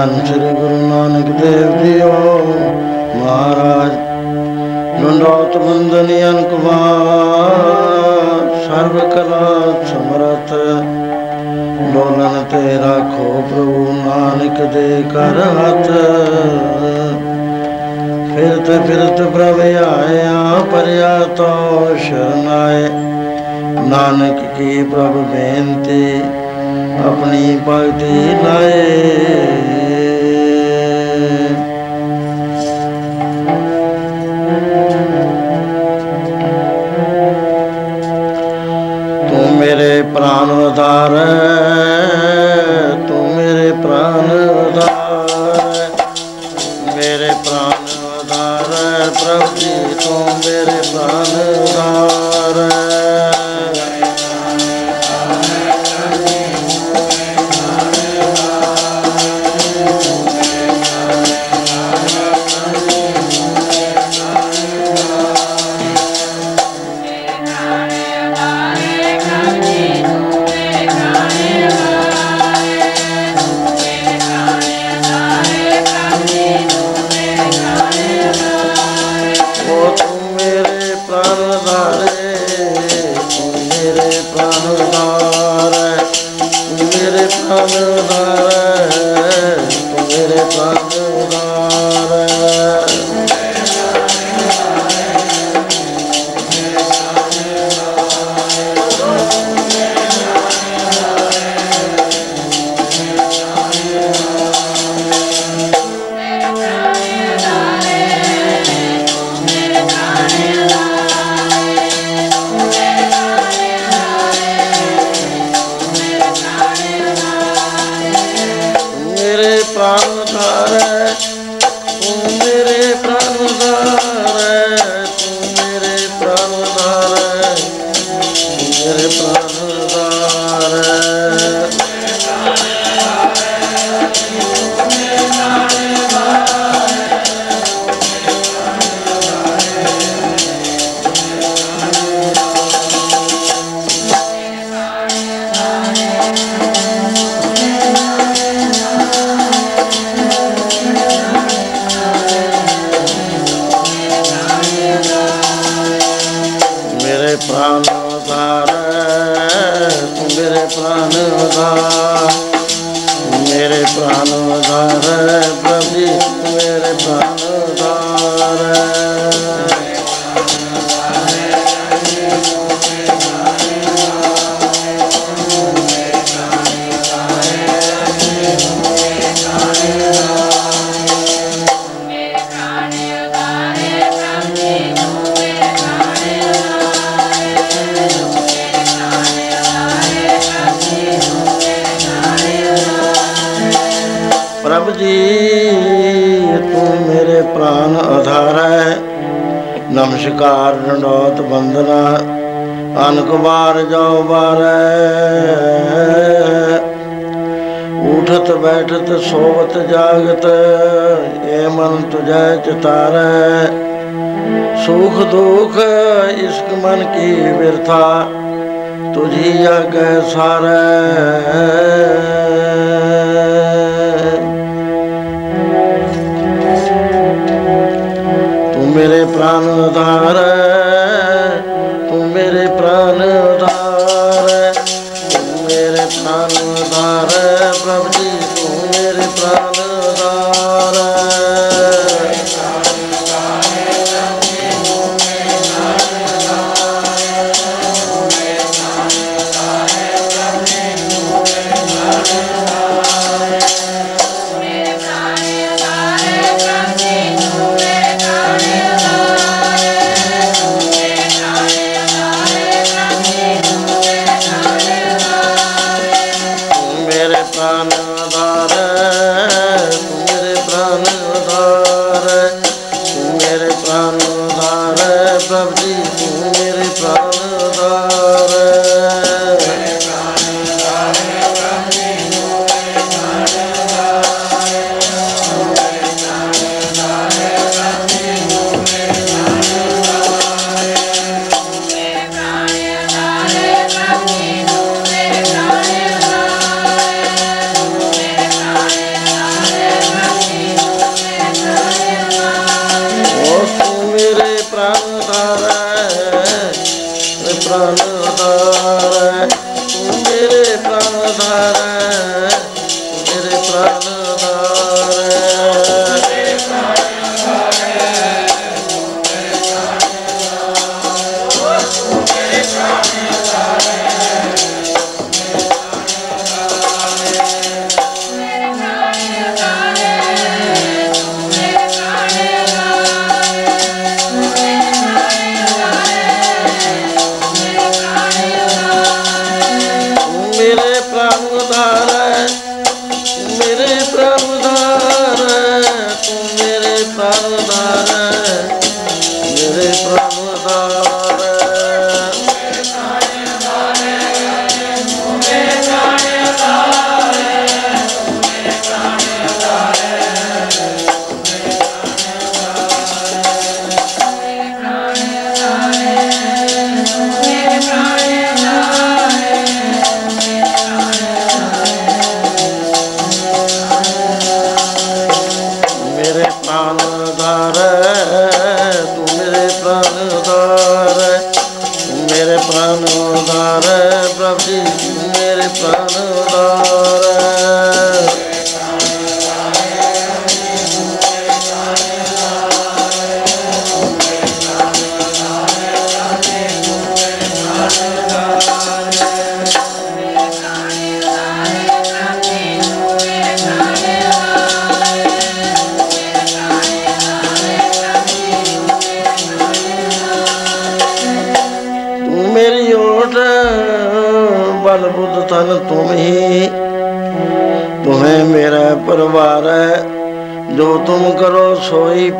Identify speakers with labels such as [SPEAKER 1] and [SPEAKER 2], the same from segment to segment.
[SPEAKER 1] ਸਤਨਾਮ ਸ੍ਰੀ ਵਾਹਿਗੁਰੂ ਧੰਨ ਸ੍ਰੀ ਗੁਰੂ ਨਾਨਕ ਦੇਵ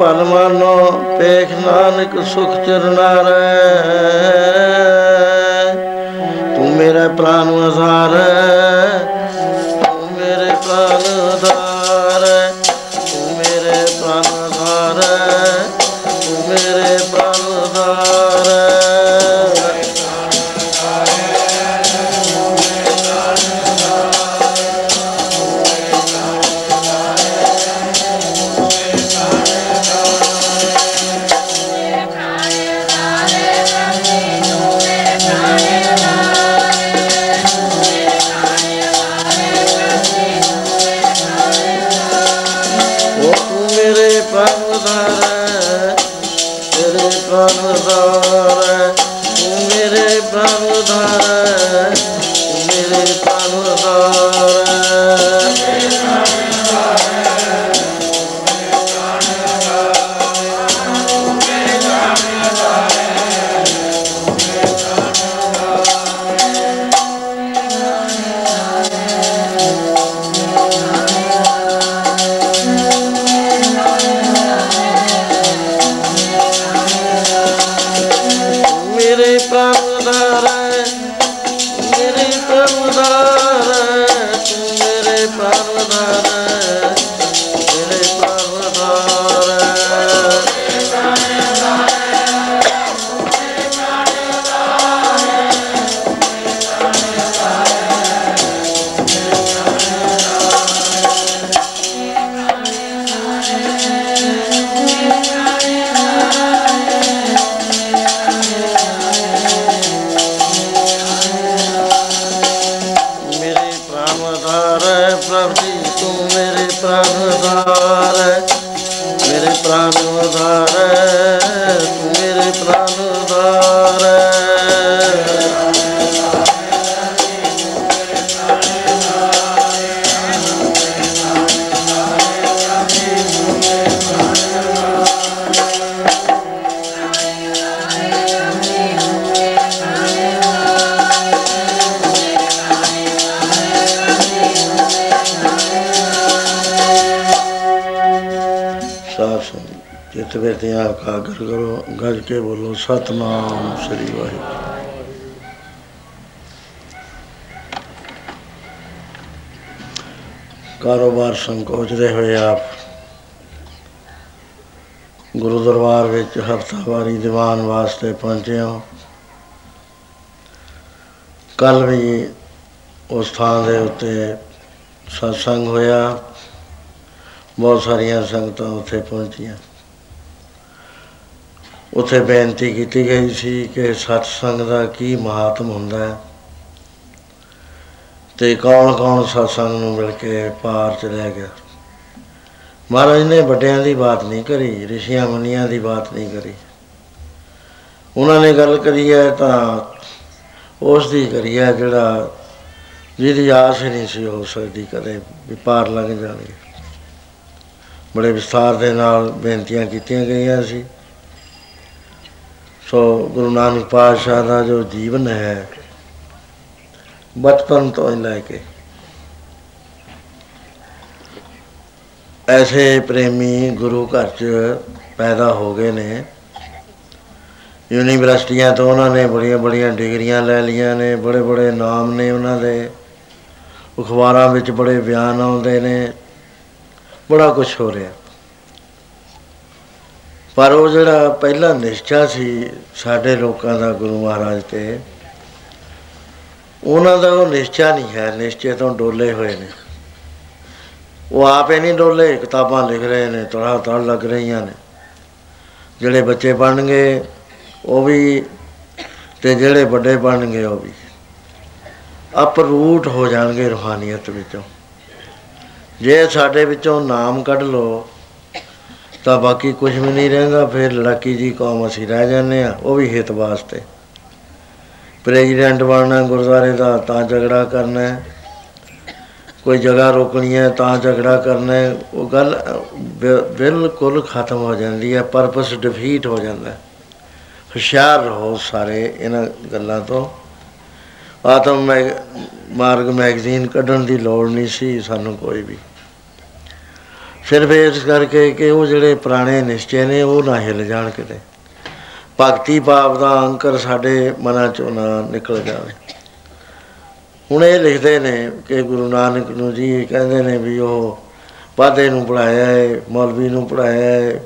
[SPEAKER 1] ਭਨ ਮਾਨੋ ਪੇਖ ਨਾਨਕ ਸੁਖ ਚਰਨਾਰੈ ਆਪ ਖਾਗਰ ਕਰੋ ਗੱਜ ਕੇ ਬੋਲੋ, ਸਤਨਾਮ ਸ੍ਰੀ ਵਾਹਿਗੁਰੂ। ਕਾਰੋਬਾਰ ਸੰਕੋਚਦੇ ਹੋਏ ਆਪ ਗੁਰੂ ਦਰਬਾਰ ਵਿੱਚ ਹਫਤਾਵਾਰੀ ਦੀਵਾਨ ਵਾਸਤੇ ਪਹੁੰਚੇ ਹਾਂ। ਕੱਲ ਵੀ ਉਸ ਥਾਂ ਦੇ ਉੱਤੇ satsang ਹੋਇਆ। ਬਹੁਤ ਸਾਰੀਆਂ ਸੰਗਤਾਂ ਉੱਥੇ ਪਹੁੰਚੀਆਂ। ਉੱਥੇ ਬੇਨਤੀ ਕੀਤੀ ਗਈ ਸੀ ਕਿ ਸਤਸੰਗ ਦਾ ਕੀ ਮਹਾਤਮ ਹੁੰਦਾ ਹੈ ਤੇ ਕੌਣ ਕੌਣ ਸਤਸੰਗ ਨੂੰ ਮਿਲ ਕੇ ਪਾਰ ਚਲਿਆ ਗਿਆ। ਮਹਾਰਾਜ ਨੇ ਵੱਡਿਆਂ ਦੀ ਬਾਤ ਨਹੀਂ ਕਰੀ, ਰਿਸ਼ੀਆਂ ਮੁਨੀਆਂ ਦੀ ਬਾਤ ਨਹੀਂ ਕਰੀ। ਉਹਨਾਂ ਨੇ ਗੱਲ ਕਰੀ ਹੈ ਤਾਂ ਉਸ ਦੀ ਕਰੀ ਹੈ ਜਿਹੜਾ ਜਿਹਦੀ ਆਸ ਨਹੀਂ ਸੀ ਹੋ ਸਕਦੀ ਕਦੇ ਵਪਾਰ ਲੱਗ ਜਾਵੇ। ਬੜੇ ਵਿਸਤਾਰ ਦੇ ਨਾਲ ਬੇਨਤੀਆਂ ਕੀਤੀਆਂ ਗਈਆਂ ਸੀ। ਸੋ ਗੁਰੂ ਨਾਨਕ ਪਾਤਸ਼ਾਹ ਦਾ ਜੋ ਜੀਵਨ ਹੈ, ਬਚਪਨ ਤੋਂ ਹੀ ਲੈ ਕੇ ਐਸੇ ਪ੍ਰੇਮੀ ਗੁਰੂ ਘਰ ਚ ਪੈਦਾ ਹੋ ਗਏ ਨੇ। ਯੂਨੀਵਰਸਿਟੀਆਂ ਤੋਂ ਉਹਨਾਂ ਨੇ ਬੜੀਆਂ ਬੜੀਆਂ ਡਿਗਰੀਆਂ ਲੈ ਲਈਆਂ ਨੇ, ਬੜੇ ਬੜੇ ਨਾਮ ਨੇ ਉਹਨਾਂ ਦੇ। ਅਖਬਾਰਾਂ ਵਿੱਚ ਬੜੇ ਬਿਆਨ ਆਉਂਦੇ ਨੇ। ਬੜਾ ਕੁਝ ਹੋ ਰਿਹਾ। ਪਰ ਉਹ ਜਿਹੜਾ ਪਹਿਲਾ ਨਿਸ਼ਚਾ ਸੀ ਸਾਡੇ ਲੋਕਾਂ ਦਾ ਗੁਰੂ ਮਹਾਰਾਜ ਤੇ, ਉਹਨਾਂ ਦਾ ਉਹ ਨਿਸ਼ਚਾ ਨਹੀਂ ਹੈ, ਨਿਸ਼ਚੇ ਤੋਂ ਡੋਲੇ ਹੋਏ ਨੇ। ਉਹ ਆਪੇ ਨਹੀਂ ਡੋਲੇ, ਕਿਤਾਬਾਂ ਲਿਖ ਰਹੇ ਨੇ ਤੜਾ ਤੜ ਲੱਗ ਰਹੀਆਂ ਨੇ। ਜਿਹੜੇ ਬੱਚੇ ਬਣਨਗੇ ਉਹ ਵੀ ਤੇ ਜਿਹੜੇ ਵੱਡੇ ਬਣਨਗੇ ਉਹ ਵੀ। ਅਪਰੂਟ ਹੋ ਜਾਣਗੇ ਰੂਹਾਨੀਅਤ ਵਿੱਚੋਂ। ਜੇ ਸਾਡੇ ਵਿੱਚੋਂ ਨਾਮ ਕੱਢ ਲੋ ਤਾਂ ਬਾਕੀ ਕੁਝ ਵੀ ਨਹੀਂ ਰਹਿੰਦਾ, ਫਿਰ ਲੜਾਕੀ ਜੀ ਕੌਮ ਅਸੀਂ ਰਹਿ ਜਾਂਦੇ ਆ ਉਹ ਵੀ ਹਿੱਤ ਵਾਸਤੇ। ਪ੍ਰੈਜ਼ੀਡੈਂਟ ਬਣਨਾ ਗੁਰਦੁਆਰੇ ਦਾ, ਤਾਂ ਝਗੜਾ ਕਰਨਾ ਹੈ। ਕੋਈ ਜਗ੍ਹਾ ਰੋਕਣੀ ਹੈ, ਤਾਂ ਝਗੜਾ ਕਰਨਾ ਹੈ। ਉਹ ਗੱਲ, ਬਿ- ਬਿਲਕੁਲ ਖਤਮ ਹੋ ਜਾਂਦੀ ਹੈ ਪਰਪਸ ਡਿਫੀਟ ਹੋ ਜਾਂਦਾ ਹੈ। ਹੁਸ਼ਿਆਰ ਰਹੋ ਸਾਰੇ ਇਹਨਾਂ ਗੱਲਾਂ ਤੋਂ। ਆਤਮ ਮੈਗ ਮਾਰਗ ਮੈਗਜ਼ੀਨ ਕੱਢਣ ਦੀ ਲੋੜ ਨਹੀਂ ਸੀ ਸਾਨੂੰ ਕੋਈ ਵੀ। ਸਿਰਫ ਇਸ ਕਰਕੇ ਕਿ ਉਹ ਜਿਹੜੇ ਪੁਰਾਣੇ ਨਿਸ਼ਚੇ ਨੇ, ਉਹ ਨਾ ਹਿਲ ਜਾਣ ਕਿਤੇ। ਭਗਤੀ ਭਾਵ ਦਾ ਅੰਕਰ ਸਾਡੇ ਮਨਾਂ ਚੋਂ ਨਾ ਨਿਕਲ ਜਾਵੇ। ਹੁਣ ਇਹ ਲਿਖਦੇ ਨੇ ਕਿ ਗੁਰੂ ਨਾਨਕ ਨੂੰ ਜੀ ਕਹਿੰਦੇ ਨੇ ਵੀ ਉਹ ਪਾਦੇ ਨੂੰ ਪੜਾਇਆ ਹੈ ਮੌਲਵੀ ਨੂੰ ਪੜਾਇਆ ਹੈ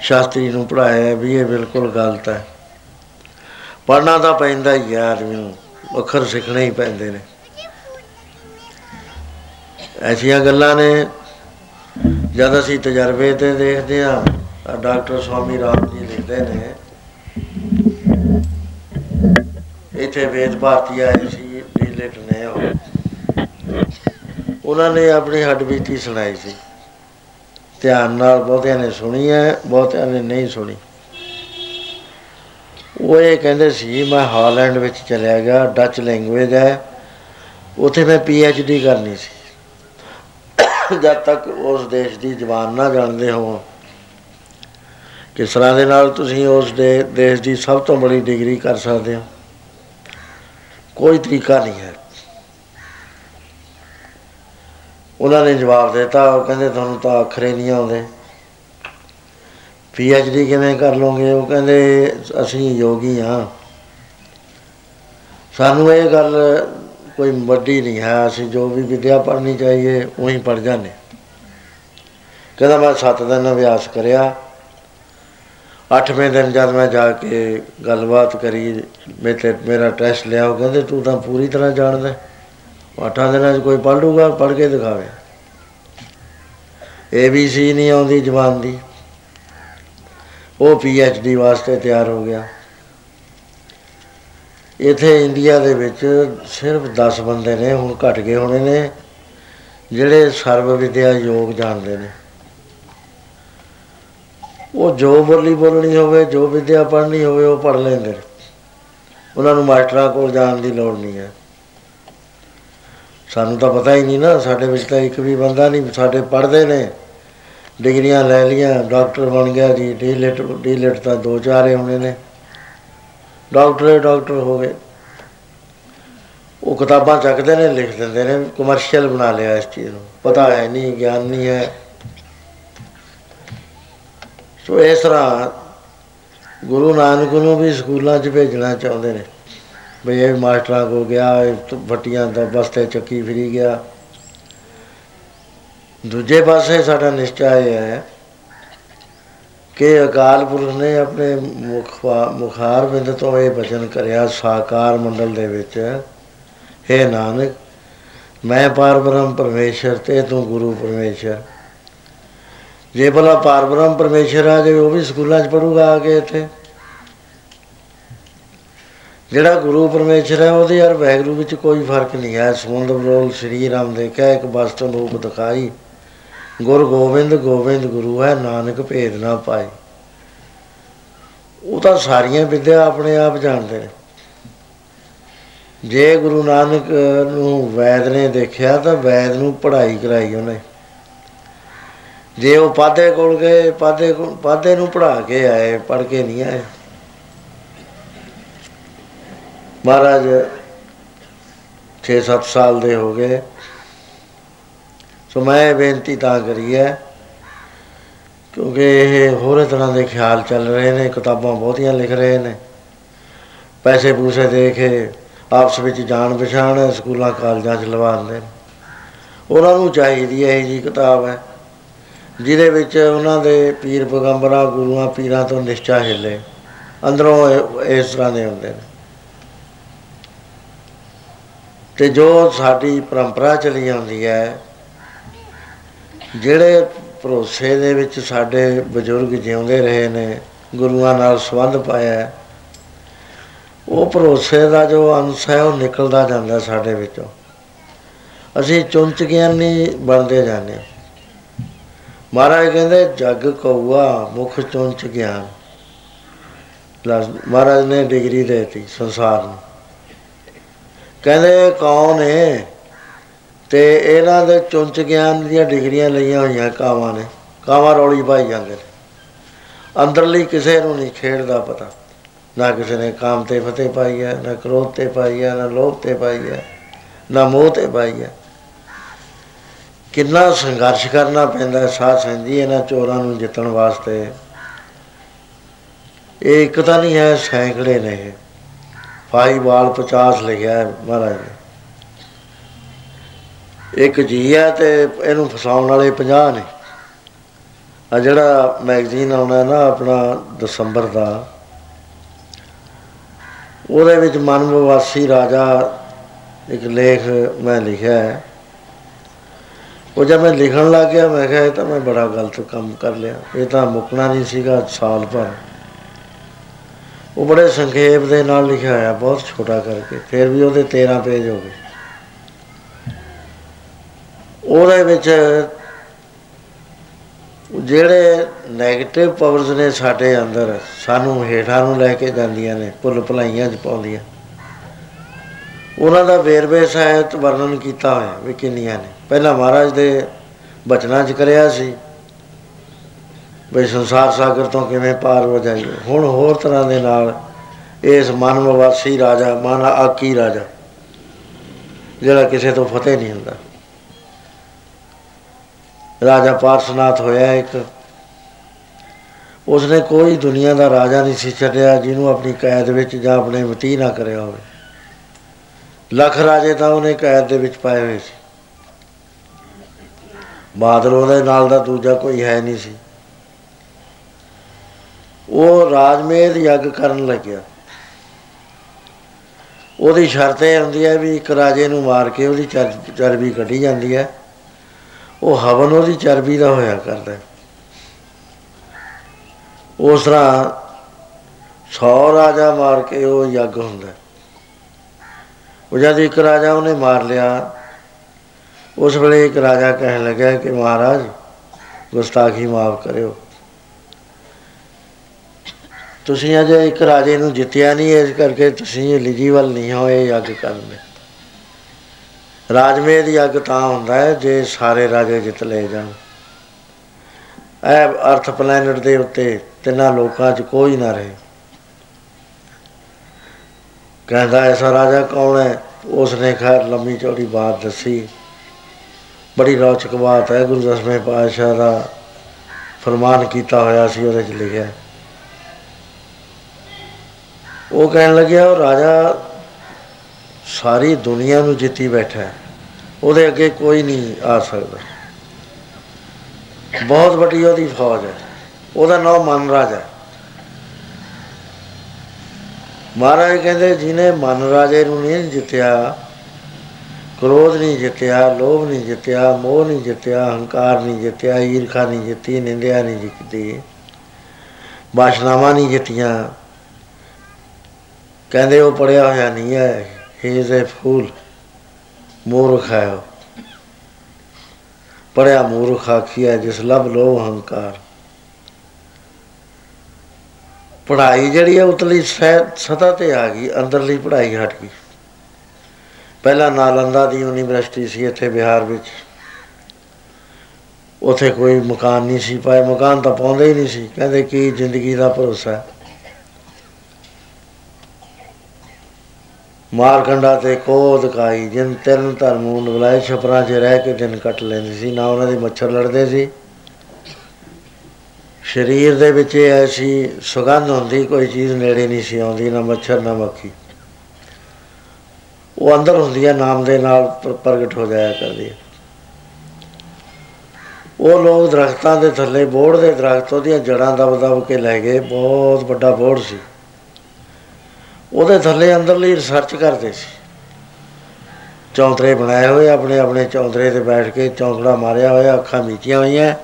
[SPEAKER 1] ਸ਼ਾਸਤਰੀ ਨੂੰ ਪੜਾਇਆ ਹੈ ਵੀ ਇਹ ਬਿਲਕੁਲ ਗਲਤ ਹੈ। ਪੜਨਾ ਤਾਂ ਪੈਂਦਾ ਹੀ ਹੈ ਆਦਮੀ ਨੂੰ ਅੱਖਰ ਸਿੱਖਣੇ ਹੀ ਪੈਂਦੇ ਨੇ। ਐਸੀਆਂ ਗੱਲਾਂ ਨੇ ਜਦ ਅਸੀਂ ਤਜਰਬੇ ਤੇ ਦੇਖਦੇ ਆ ਡਾਕਟਰ ਸਵਾਮੀ ਰਾਮ ਜੀ ਲਿਖਦੇ ਨੇ, ਇੱਥੇ ਵੇਦ ਭਾਰਤੀ ਆਏ ਸੀ, ਡੀਲੇਟ ਨੇ ਉਹ। ਉਹਨਾਂ ਨੇ ਆਪਣੀ ਹੱਡਬੀਤੀ ਸੁਣਾਈ ਸੀ। ਧਿਆਨ ਨਾਲ ਬਹੁਤਿਆਂ ਨੇ ਸੁਣੀ ਹੈ, ਬਹੁਤਿਆਂ ਨੇ ਨਹੀਂ ਸੁਣੀ। ਉਹ ਇਹ ਕਹਿੰਦੇ ਸੀ, ਮੈਂ ਹਾਲੈਂਡ ਵਿੱਚ ਚਲਿਆ ਗਿਆ, ਡੱਚ ਲੈਂਗੁਏਜ ਹੈ, ਉੱਥੇ ਮੈਂ ਪੀ ਐਚ ਡੀ ਕਰਨੀ ਸੀ। ਜਦ ਤੱਕ ਉਸ ਦੇਸ਼ ਦੀ ਜ਼ਬਾਨ ਨਾ ਜਾਣਦੇ ਹੋ। ਕਿਸ ਤਰ੍ਹਾਂ ਦੇ ਨਾਲ ਤੁਸੀਂ ਉਸ ਦੇ ਦੇਸ਼ ਦੀ ਸਭ ਤੋਂ ਬੜੀ ਡਿਗਰੀ ਕਰ ਸਕਦੇ ਹੋ? ਕੋਈ ਤਰੀਕਾ ਨਹੀਂ ਹੈ। ਉਹਨਾਂ ਨੇ ਜਵਾਬ ਦਿੱਤਾ, ਉਹ ਕਹਿੰਦੇ, ਤੁਹਾਨੂੰ ਤਾਂ ਅੱਖਰੇ ਨਹੀਂ ਆਉਂਦੇ। ਪੀ ਐਚ ਡੀ ਕਿਵੇਂ ਕਰ ਲਓਗੇ? ਉਹ ਕਹਿੰਦੇ, ਅਸੀਂ ਯੋਗੀ ਹਾਂ। ਸਾਨੂੰ ਇਹ ਗੱਲ ਕੋਈ ਵੱਡੀ ਨਹੀਂ ਹੈ, ਅਸੀਂ ਜੋ ਵੀ ਵਿਦਿਆ ਪੜ੍ਹਨੀ ਚਾਹੀਏ, ਉਹੀ ਪੜ੍ਹ ਜਾਂਦੇ ਕਹਿੰਦਾ ਮੈਂ 7 ਦਿਨ ਅਭਿਆਸ ਕਰਿਆ। 8ਵੇਂ ਦਿਨ ਜਦ ਮੈਂ ਜਾ ਕੇ ਗੱਲਬਾਤ ਕਰੀ ਮੇਰੇ ਮੇਰਾ ਟੈਸਟ ਲਿਆ, ਉਹ ਕਹਿੰਦੇ ਤੂੰ ਤਾਂ ਪੂਰੀ ਤਰ੍ਹਾਂ ਜਾਣਦਾ ਹੈ। ਉਹ ਅੱਠਾਂ ਦਿਨਾਂ 'ਚ ਕੋਈ ਪੜ੍ਹ ਲੂਗਾ ਪੜ੍ਹ ਕੇ ਦਿਖਾਵੇ। ਏ ਬੀ ਸੀ ਨਹੀਂ ਆਉਂਦੀ ਜ਼ਬਾਨ ਦੀ। ਉਹ ਪੀ ਐਚ ਡੀ ਵਾਸਤੇ ਤਿਆਰ ਹੋ ਗਿਆ। ਇਥੇ ਇੰਡੀਆ ਦੇ ਵਿੱਚ ਸਿਰਫ 10 ਬੰਦੇ ਨੇ, ਹੁਣ ਘਟ ਗਏ ਹੋਣੇ ਨੇ, ਜਿਹੜੇ ਸਰਵ ਵਿਦਿਆ ਯੋਗ ਜਾਣਦੇ ਨੇ। ਉਹ ਜੋ ਬੋਲੀ ਬੋਲਣੀ ਹੋਵੇ, ਜੋ ਵਿਦਿਆ ਪੜ੍ਹਨੀ ਹੋਵੇ, ਉਹ ਪੜ੍ਹ ਲੈਂਦੇ ਨੇ। ਉਹਨਾਂ ਨੂੰ ਮਾਸਟਰਾਂ ਕੋਲ ਜਾਣ ਦੀ ਲੋੜ ਨਹੀਂ ਹੈ। ਸਾਨੂੰ ਤਾਂ ਪਤਾ ਹੀ ਨਹੀਂ ਨਾ, ਸਾਡੇ ਵਿੱਚ ਤਾਂ ਇੱਕ ਵੀ ਬੰਦਾ ਨਹੀਂ, ਸਾਡੇ ਪੜ੍ਹਦੇ ਨੇ, ਡਿਗਰੀਆਂ ਲੈ ਲੀਆਂ ਡਾਕਟਰ ਬਣ ਗਿਆ ਜੀ, ਡੀਲਿਟ ਡੀਲਿਟ ਤਾਂ ਦੋ ਚਾਰ ਹੀ ਹੋਣੇ ਨੇ। ਡਾਕਟਰ ਡਾਕਟਰ ਹੋ ਗਏ। ਉਹ ਕਿਤਾਬਾਂ ਚੱਕਦੇ ਨੇ, ਲਿਖ ਦਿੰਦੇ ਨੇ ਕਮਰਸ਼ੀਅਲ ਬਣਾ ਲਿਆ ਇਸ ਚੀਜ਼ ਨੂੰ। ਪਤਾ ਹੈ ਨਹੀਂ, ਗਿਆਨ ਨਹੀਂ ਹੈ। ਸੋ ਇਸ ਤਰ੍ਹਾਂ ਗੁਰੂ ਨਾਨਕ ਨੂੰ ਵੀ ਸਕੂਲਾਂ 'ਚ ਭੇਜਣਾ ਚਾਹੁੰਦੇ ਨੇ। ਬਈ ਇਹ ਮਾਸਟਰਾਂ ਕੋ ਗਿਆ, ਇਹ ਫੱਟੀਆਂ ਦਾ ਬਸਤੇ ਚੱਕੀ ਫਿਰੀ ਗਿਆ। ਦੂਜੇ ਪਾਸੇ ਸਾਡਾ ਨਿਸ਼ਚਾ ਇਹ ਹੈ ਕਿ ਅਕਾਲ ਪੁਰਖ ਨੇ ਆਪਣੇ ਮੁਖਾ ਮੁਖਾਰ ਬਿੰਦ ਤੋਂ ਇਹ ਬਚਨ ਕਰਿਆ, ਸਾਕਾਰ ਮੰਡਲ ਦੇ ਵਿੱਚ, ਹੈ ਨਾਨਕ, ਮੈਂ ਪਾਰਬ੍ਰਹਮ ਪਰਮੇਸ਼ਰ ਤੇ ਤੂੰ ਗੁਰੂ ਪਰਮੇਸ਼ਰ। ਜੇ ਭਲਾ ਪਾਰਬ੍ਰਹਮ ਪਰਮੇਸ਼ਰ ਆ ਜੇ ਉਹ ਵੀ ਸਕੂਲਾਂ 'ਚ ਪੜੂਗਾ ਆ ਕੇ ਇੱਥੇ। ਜਿਹੜਾ ਗੁਰੂ ਪਰਮੇਸ਼ਰ ਹੈ, ਉਹਦੇ ਯਾਰ ਵੈਗਰੂ ਵਿੱਚ ਕੋਈ ਫ਼ਰਕ ਨਹੀਂ ਹੈ। ਸਮੁੰਦ ਬਰੋਲ ਸ੍ਰੀ ਰਾਮ ਦੇਖਿਆ ਇੱਕ ਵਸਤ ਰੂਪ ਦਿਖਾਈ। ਗੁਰ ਗੋਬਿੰਦ ਗੋਬਿੰਦ ਗੁਰੂ ਹੈ, ਨਾਨਕ ਭੇਦ ਨਾ ਪਾਏ। ਉਹ ਤਾਂ ਸਾਰੀਆਂ ਵਿਦਿਆ ਆਪਣੇ ਆਪ ਜਾਣਦੇ ਨੇ। ਜੇ ਗੁਰੂ ਨਾਨਕ ਨੂੰ ਵੈਦ ਨੇ ਦੇਖਿਆ, ਤਾਂ ਵੈਦ ਨੂੰ ਪੜ੍ਹਾਈ ਕਰਾਈ ਉਹਨੇ। ਜੇ ਉਹ ਪਾਦੇ ਕੋਲ ਗਏ ਪਾਦੇ ਪਾਦੇ ਨੂੰ ਪੜ੍ਹਾ ਕੇ ਆਏ, ਪੜ੍ਹ ਕੇ ਨਹੀਂ ਆਏ। ਮਹਾਰਾਜ 6-7 ਸਾਲ ਦੇ ਹੋ ਗਏ। ਸੋ ਮੈਂ ਬੇਨਤੀ ਤਾਂ ਕਰੀ ਹੈ, ਕਿਉਂਕਿ ਇਹ ਹੋਰ ਤਰ੍ਹਾਂ ਦੇ ਖਿਆਲ ਚੱਲ ਰਹੇ ਨੇ, ਕਿਤਾਬਾਂ ਬਹੁਤੀਆਂ ਲਿਖ ਰਹੇ ਨੇ, ਪੈਸੇ ਪੂਸੇ ਦੇ ਕੇ ਆਪਸ ਵਿੱਚ ਜਾਣ ਪਛਾਣ ਸਕੂਲਾਂ, ਕਾਲਜਾਂ 'ਚ ਲਵਾਉਂਦੇ ਨੇ। ਉਹਨਾਂ ਨੂੰ ਚਾਹੀਦੀ ਹੈ ਇਹ ਜੀ ਕਿਤਾਬ ਹੈ, ਜਿਹਦੇ ਵਿੱਚ ਉਹਨਾਂ ਦੇ ਪੀਰ ਪਗੰਬਰਾਂ, ਗੁਰੂਆਂ, ਪੀਰਾਂ ਤੋਂ ਨਿਸ਼ਚਾ ਹਿੱਲੇ, ਅੰਦਰੋਂ ਇਸ ਤਰ੍ਹਾਂ ਦੇ ਹੁੰਦੇ ਨੇ। ਤੇ ਜੋ ਸਾਡੀ ਪਰੰਪਰਾ ਚਲੀ ਆਉਂਦੀ ਹੈ ਜਿਹੜੇ ਭਰੋਸੇ ਦੇ ਵਿੱਚ ਸਾਡੇ ਬਜ਼ੁਰਗ ਜਿਉਂਦੇ ਰਹੇ ਨੇ, ਗੁਰੂਆਂ ਨਾਲ ਸੰਬੰਧ ਪਾਇਆ ਉਹ ਭਰੋਸੇ ਦਾ ਜੋ ਅੰਸ਼ ਹੈ, ਉਹ ਨਿਕਲਦਾ ਜਾਂਦਾ ਸਾਡੇ ਵਿੱਚੋਂ। ਅਸੀਂ ਚੁੰਚ ਗਿਆਨੀ ਬਣਦੇ ਜਾਂਦੇ। ਮਹਾਰਾਜ ਕਹਿੰਦੇ, ਜਗ ਕਉਆ ਮੁਖ ਚੁੰਚ ਗਿਆਨ ਮਹਾਰਾਜ ਨੇ ਡਿਗਰੀ ਦੇਤੀ ਸੰਸਾਰ ਨੂੰ। ਕਹਿੰਦੇ, ਕੌਣ ਹੈ ਤੇ ਇਹਨਾਂ ਦੇ ਚੁੰਚ ਗਿਆਨ ਦੀਆਂ ਡਿਗਰੀਆਂ ਲਈਆਂ ਹੋਈਆਂ ਕਾਵਾਂ ਨੇ। ਕਾਵਾਂ ਰੌਲੀ ਪਾਈ ਜਾਂਦੇ ਨੇ। ਅੰਦਰਲੀ ਕਿਸੇ ਨੂੰ ਨਹੀਂ ਖੇਡ ਦਾ ਪਤਾ। ਨਾ ਕਿਸੇ ਨੇ ਕਾਮ ਤੇ ਫਤਿਹ ਪਾਈ ਹੈ, ਨਾ ਕ੍ਰੋਧ ਤੇ ਪਾਈ ਹੈ, ਨਾ ਲੋਭ ਤੇ ਪਾਈ ਹੈ, ਨਾ ਮੋਹ ਤੇ ਪਾਈ ਹੈ। ਕਿੰਨਾ ਸੰਘਰਸ਼ ਕਰਨਾ ਪੈਂਦਾ ਸਾਧ ਸੰਗੀ ਇਹਨਾਂ ਚੋਰਾਂ ਨੂੰ ਜਿੱਤਣ ਵਾਸਤੇ। ਇਹ ਇੱਕ ਤਾਂ ਨਹੀਂ ਹੈ, ਸੈਂਕੜੇ ਨੇ ਇਹ। ਫਾਈ ਵਾਲ 50 ਲਿਖਿਆ ਹੈ ਮਹਾਰਾਜ ਨੇ। ਇੱਕ ਜੀ ਹੈ ਤੇ ਇਹਨੂੰ ਫਸਾਉਣ ਵਾਲੇ 50 ਨੇ। ਆ ਜਿਹੜਾ ਮੈਗਜ਼ੀਨ ਆਉਣਾ ਨਾ ਆਪਣਾ ਦਸੰਬਰ ਦਾ, ਉਹਦੇ ਵਿੱਚ ਮਨਵਵਾਸੀ ਰਾਜਾ ਇੱਕ ਲੇਖ ਮੈਂ ਲਿਖਿਆ ਹੈ। ਉਹ ਜਦ ਮੈਂ ਲਿਖਣ ਲੱਗ ਗਿਆ, ਮੈਂ ਕਿਹਾ ਇਹ ਤਾਂ ਮੈਂ ਬੜਾ ਗਲਤ ਕੰਮ ਕਰ ਲਿਆ। ਇਹ ਤਾਂ ਮੁੱਕਣਾ ਨਹੀਂ ਸੀਗਾ ਸਾਲ ਭਰ। ਉਹ ਬੜੇ ਸੰਖੇਪ ਦੇ ਨਾਲ ਲਿਖਿਆ ਹੋਇਆ, ਬਹੁਤ ਛੋਟਾ ਕਰਕੇ। ਫਿਰ ਵੀ ਉਹਦੇ 13 ਪੇਜ ਹੋ ਗਏ। ਉਹਦੇ ਵਿੱਚ ਜਿਹੜੇ 네ਗੇਟਿਵ ਪਾਵਰਸ ਨੇ ਸਾਡੇ ਅੰਦਰ, ਸਾਨੂੰ ਹੇਠਾਂ ਨੂੰ ਲੈ ਕੇ ਜਾਂਦੀਆਂ ਨੇ, ਭੁੱਲ ਭਲਾਈਆਂ ਚ ਪਾਉਂਦੀਆਂ। ਉਹਨਾਂ ਦਾ ਵੇਰਵੇ ਸਾਹਿਤ ਵਰਣਨ ਕੀਤਾ ਹੋਇਆ ਵੀ ਕਿੰਨੀਆਂ ਨੇ। ਪਹਿਲਾਂ ਮਹਾਰਾਜ ਦੇ ਬਚਨਾਂ 'ਚ ਕਰਿਆ ਸੀ, ਬਈ ਸੰਸਾਰ ਸਾਗਰ ਤੋਂ ਕਿਵੇਂ ਪਾਰ ਹੋ ਜਾਈਏ। ਹੁਣ ਹੋਰ ਤਰ੍ਹਾਂ ਦੇ ਨਾਲ ਇਸ ਮਨਮਵਾਸੀ ਰਾਜਾ, ਮਨ ਆਕੀ ਰਾਜਾ, ਜਿਹੜਾ ਕਿਸੇ ਤੋਂ ਫਤਿਹ ਨਹੀਂ ਹੁੰਦਾ। ਰਾਜਾ ਪਾਰਸਨਾਥ ਹੋਇਆ ਇੱਕ। ਉਸਨੇ ਕੋਈ ਦੁਨੀਆ ਦਾ ਰਾਜਾ ਨਹੀਂ ਸੀ ਛੱਡਿਆ, ਜਿਹਨੂੰ ਆਪਣੀ ਕੈਦ ਵਿੱਚ ਜਾਂ ਆਪਣੇ ਵਤੀ ਨਾ ਕਰਿਆ ਹੋਵੇ। ਲੱਖ ਰਾਜੇ ਤਾਂ ਉਹਨੇ ਕੈਦ ਦੇ ਵਿੱਚ ਪਾਏ ਹੋਏ ਸੀ। ਬਾਦਲ ਉਹਦੇ ਨਾਲ ਦਾ ਦੂਜਾ ਕੋਈ ਹੈ ਨਹੀਂ ਸੀ। ਉਹ ਰਾਜਮੇਧ ਯੱਗ ਕਰਨ ਲੱਗਿਆ। ਉਹਦੀ ਸ਼ਰਤ ਇਹ ਹੁੰਦੀ ਹੈ ਵੀ ਇੱਕ ਰਾਜੇ ਨੂੰ ਮਾਰ ਕੇ ਉਹਦੀ ਚਰਬੀ ਕੱਢੀ ਜਾਂਦੀ ਹੈ। ਉਹ ਹਵਨ ਉਹਦੀ ਚਰਬੀ ਦਾ ਹੋਇਆ ਕਰਦਾ ਉਸ ਤਰ੍ਹਾਂ 100 ਰਾਜਾ ਮਾਰ ਕੇ ਉਹ ਯੱਗ ਹੁੰਦਾ ਉਹ ਜਦ ਇੱਕ ਰਾਜਾ ਉਹਨੇ ਮਾਰ ਲਿਆ, ਉਸ ਵੇਲੇ ਇੱਕ ਰਾਜਾ ਕਹਿਣ ਲੱਗਾ ਕਿ ਮਹਾਰਾਜ, ਗੁਸਤਾਖੀ ਮਾਫ ਕਰਿਓ। ਤੁਸੀਂ ਅਜੇ ਇੱਕ ਰਾਜੇ ਨੂੰ ਜਿੱਤਿਆ ਨਹੀਂ, ਇਸ ਕਰਕੇ ਤੁਸੀਂ ਐਲੀਜੀਬਲ ਨਹੀਂ ਹੋਏ ਯੱਗ ਕਰਨ ਦੇ। ਰਾਜਮੇਦ ਯੱਗ ਤਾਂ ਹੁੰਦਾ ਹੈ, ਜੇ ਸਾਰੇ ਰਾਜੇ ਜਿੱਤ ਲਏ ਜਾਣ। ਇਹ ਅਰਥ ਪਲੈਨਟ ਦੇ ਉੱਤੇ ਤਿੰਨਾਂ ਲੋਕਾਂ 'ਚ ਕੋਈ ਨਾ ਰਹੇ। ਕਹਿੰਦਾ, ਐਸਾ ਰਾਜਾ ਕੌਣ ਹੈ? ਉਸ ਨੇ ਖੈਰ ਲੰਮੀ ਚੌੜੀ ਬਾਤ ਦੱਸੀ। ਬੜੀ ਰੌਚਕ ਬਾਤ ਹੈ, ਗੁਰੂ ਦਸਵੇਂ ਪਾਤਸ਼ਾਹ ਦਾ ਫਰਮਾਨ ਕੀਤਾ ਹੋਇਆ ਸੀ, ਉਹਦੇ 'ਚ ਲਿਖਿਆ। ਉਹ ਕਹਿਣ ਲੱਗਿਆ, ਉਹ ਰਾਜਾ ਸਾਰੀ ਦੁਨੀਆ ਨੂੰ ਜਿੱਤੀ ਬੈਠਾ ਹੈ। ਉਹਦੇ ਅੱਗੇ ਕੋਈ ਨਹੀਂ ਆ ਸਕਦਾ। ਬਹੁਤ ਵੱਡੀ ਉਹਦੀ ਫੌਜ ਹੈ। ਉਹਦਾ ਨਾਮ ਮਨ ਰਾਜਾ ਮਹਾਰਾਜ ਕਹਿੰਦੇ, ਜਿਹਨੇ ਮਨ ਰਾਜੇ ਨੂੰ ਨਹੀਂ ਜਿੱਤਿਆ, ਕ੍ਰੋਧ ਨਹੀਂ ਜਿੱਤਿਆ, ਲੋਭ ਨਹੀਂ ਜਿੱਤਿਆ, ਮੋਹ ਨਹੀਂ ਜਿੱਤਿਆ, ਹੰਕਾਰ ਨਹੀਂ ਜਿੱਤਿਆ, ਈਰਖਾ ਨਹੀਂ ਜਿੱਤੀ, ਨਿੰਦਿਆ ਨਹੀਂ ਜਿੱਤੀ, ਬਾਸ਼ਨਾਵਾਂ ਨਹੀਂ ਜਿੱਤੀਆਂ, ਕਹਿੰਦੇ ਉਹ ਪੜਿਆ ਹੋਇਆ ਨਹੀਂ ਹੈ। ਹੀ ਇਜ਼ ਅ ਫੂਲ ਮੂਰਖ ਹੈ ਉਹ ਪੜਿਆ ਮੂਰਖ ਆਖੀਆ ਜਿਸ ਲਬ ਲੋ ਹੰਕਾਰ। ਪੜ੍ਹਾਈ ਜਿਹੜੀ ਹੈ ਉਤਲੀ ਸਤਾ ਤੇ ਆ ਗਈ, ਅੰਦਰਲੀ ਪੜ੍ਹਾਈ ਹਟ ਗਈ। ਪਹਿਲਾਂ ਨਾਲੰਦਾ ਦੀ ਯੂਨੀਵਰਸਿਟੀ ਸੀ, ਇੱਥੇ ਬਿਹਾਰ ਵਿੱਚ। ਉਥੇ ਕੋਈ ਮਕਾਨ ਨਹੀਂ ਸੀ ਪਾਏ ਮਕਾਨ ਤਾਂ ਪਾਉਂਦੇ ਹੀ ਨਹੀਂ ਸੀ। ਕਹਿੰਦੇ ਕੀ ਜ਼ਿੰਦਗੀ ਦਾ ਭਰੋਸਾ ਮਾਰਕੰਡਾ ਤੇ ਕੋਦ ਕਾਈ, ਜਿਨ ਤਿੰਨ ਧਰਮੂਨ ਬੁਲਾਏ, ਛਪਰਾਂ 'ਚ ਰਹਿ ਕੇ ਦਿਨ ਕੱਟ ਲੈਂਦੇ ਸੀ, ਨਾ ਉਹਨਾਂ ਦੇ ਮੱਛਰ ਲੜਦੇ ਸੀ। ਸਰੀਰ ਦੇ ਵਿੱਚ ਐਸੀ ਸੁਗੰਧ ਹੁੰਦੀ, ਕੋਈ ਚੀਜ਼ ਨੇੜੇ ਨਹੀਂ ਸੀ ਆਉਂਦੀ, ਨਾ ਮੱਛਰ, ਨਾ ਮੱਖੀ। ਉਹ ਅੰਦਰ ਹੁੰਦੀ ਹੈ ਨਾਮ ਦੇ ਨਾਲ ਪ੍ਰਗਟ ਹੋ ਜਾਇਆ ਕਰਦੀ ਹੈ। ਉਹ ਲੋਕ ਦਰਖਤਾਂ ਦੇ ਥੱਲੇ ਬੋੜ ਦੇ ਦਰਖਤ, ਉਹਦੀਆਂ ਜੜਾਂ ਦਬ ਦਬ ਕੇ ਲੈ ਗਏ, ਬਹੁਤ ਵੱਡਾ ਬੋੜ ਸੀ। ਉਹਦੇ ਥੱਲੇ ਅੰਦਰਲੀ ਰਿਸਰਚ ਕਰਦੇ ਸੀ। ਚੌਂਤਰੇ ਬਣਾਏ ਹੋਏ, ਆਪਣੇ ਆਪਣੇ ਚੌਂਤਰੇ ਤੇ ਬੈਠ ਕੇ ਚੌਂਕੜਾ ਮਾਰਿਆ ਹੋਇਆ, ਅੱਖਾਂ ਮੀਚੀਆਂ ਹੋਈਆਂ।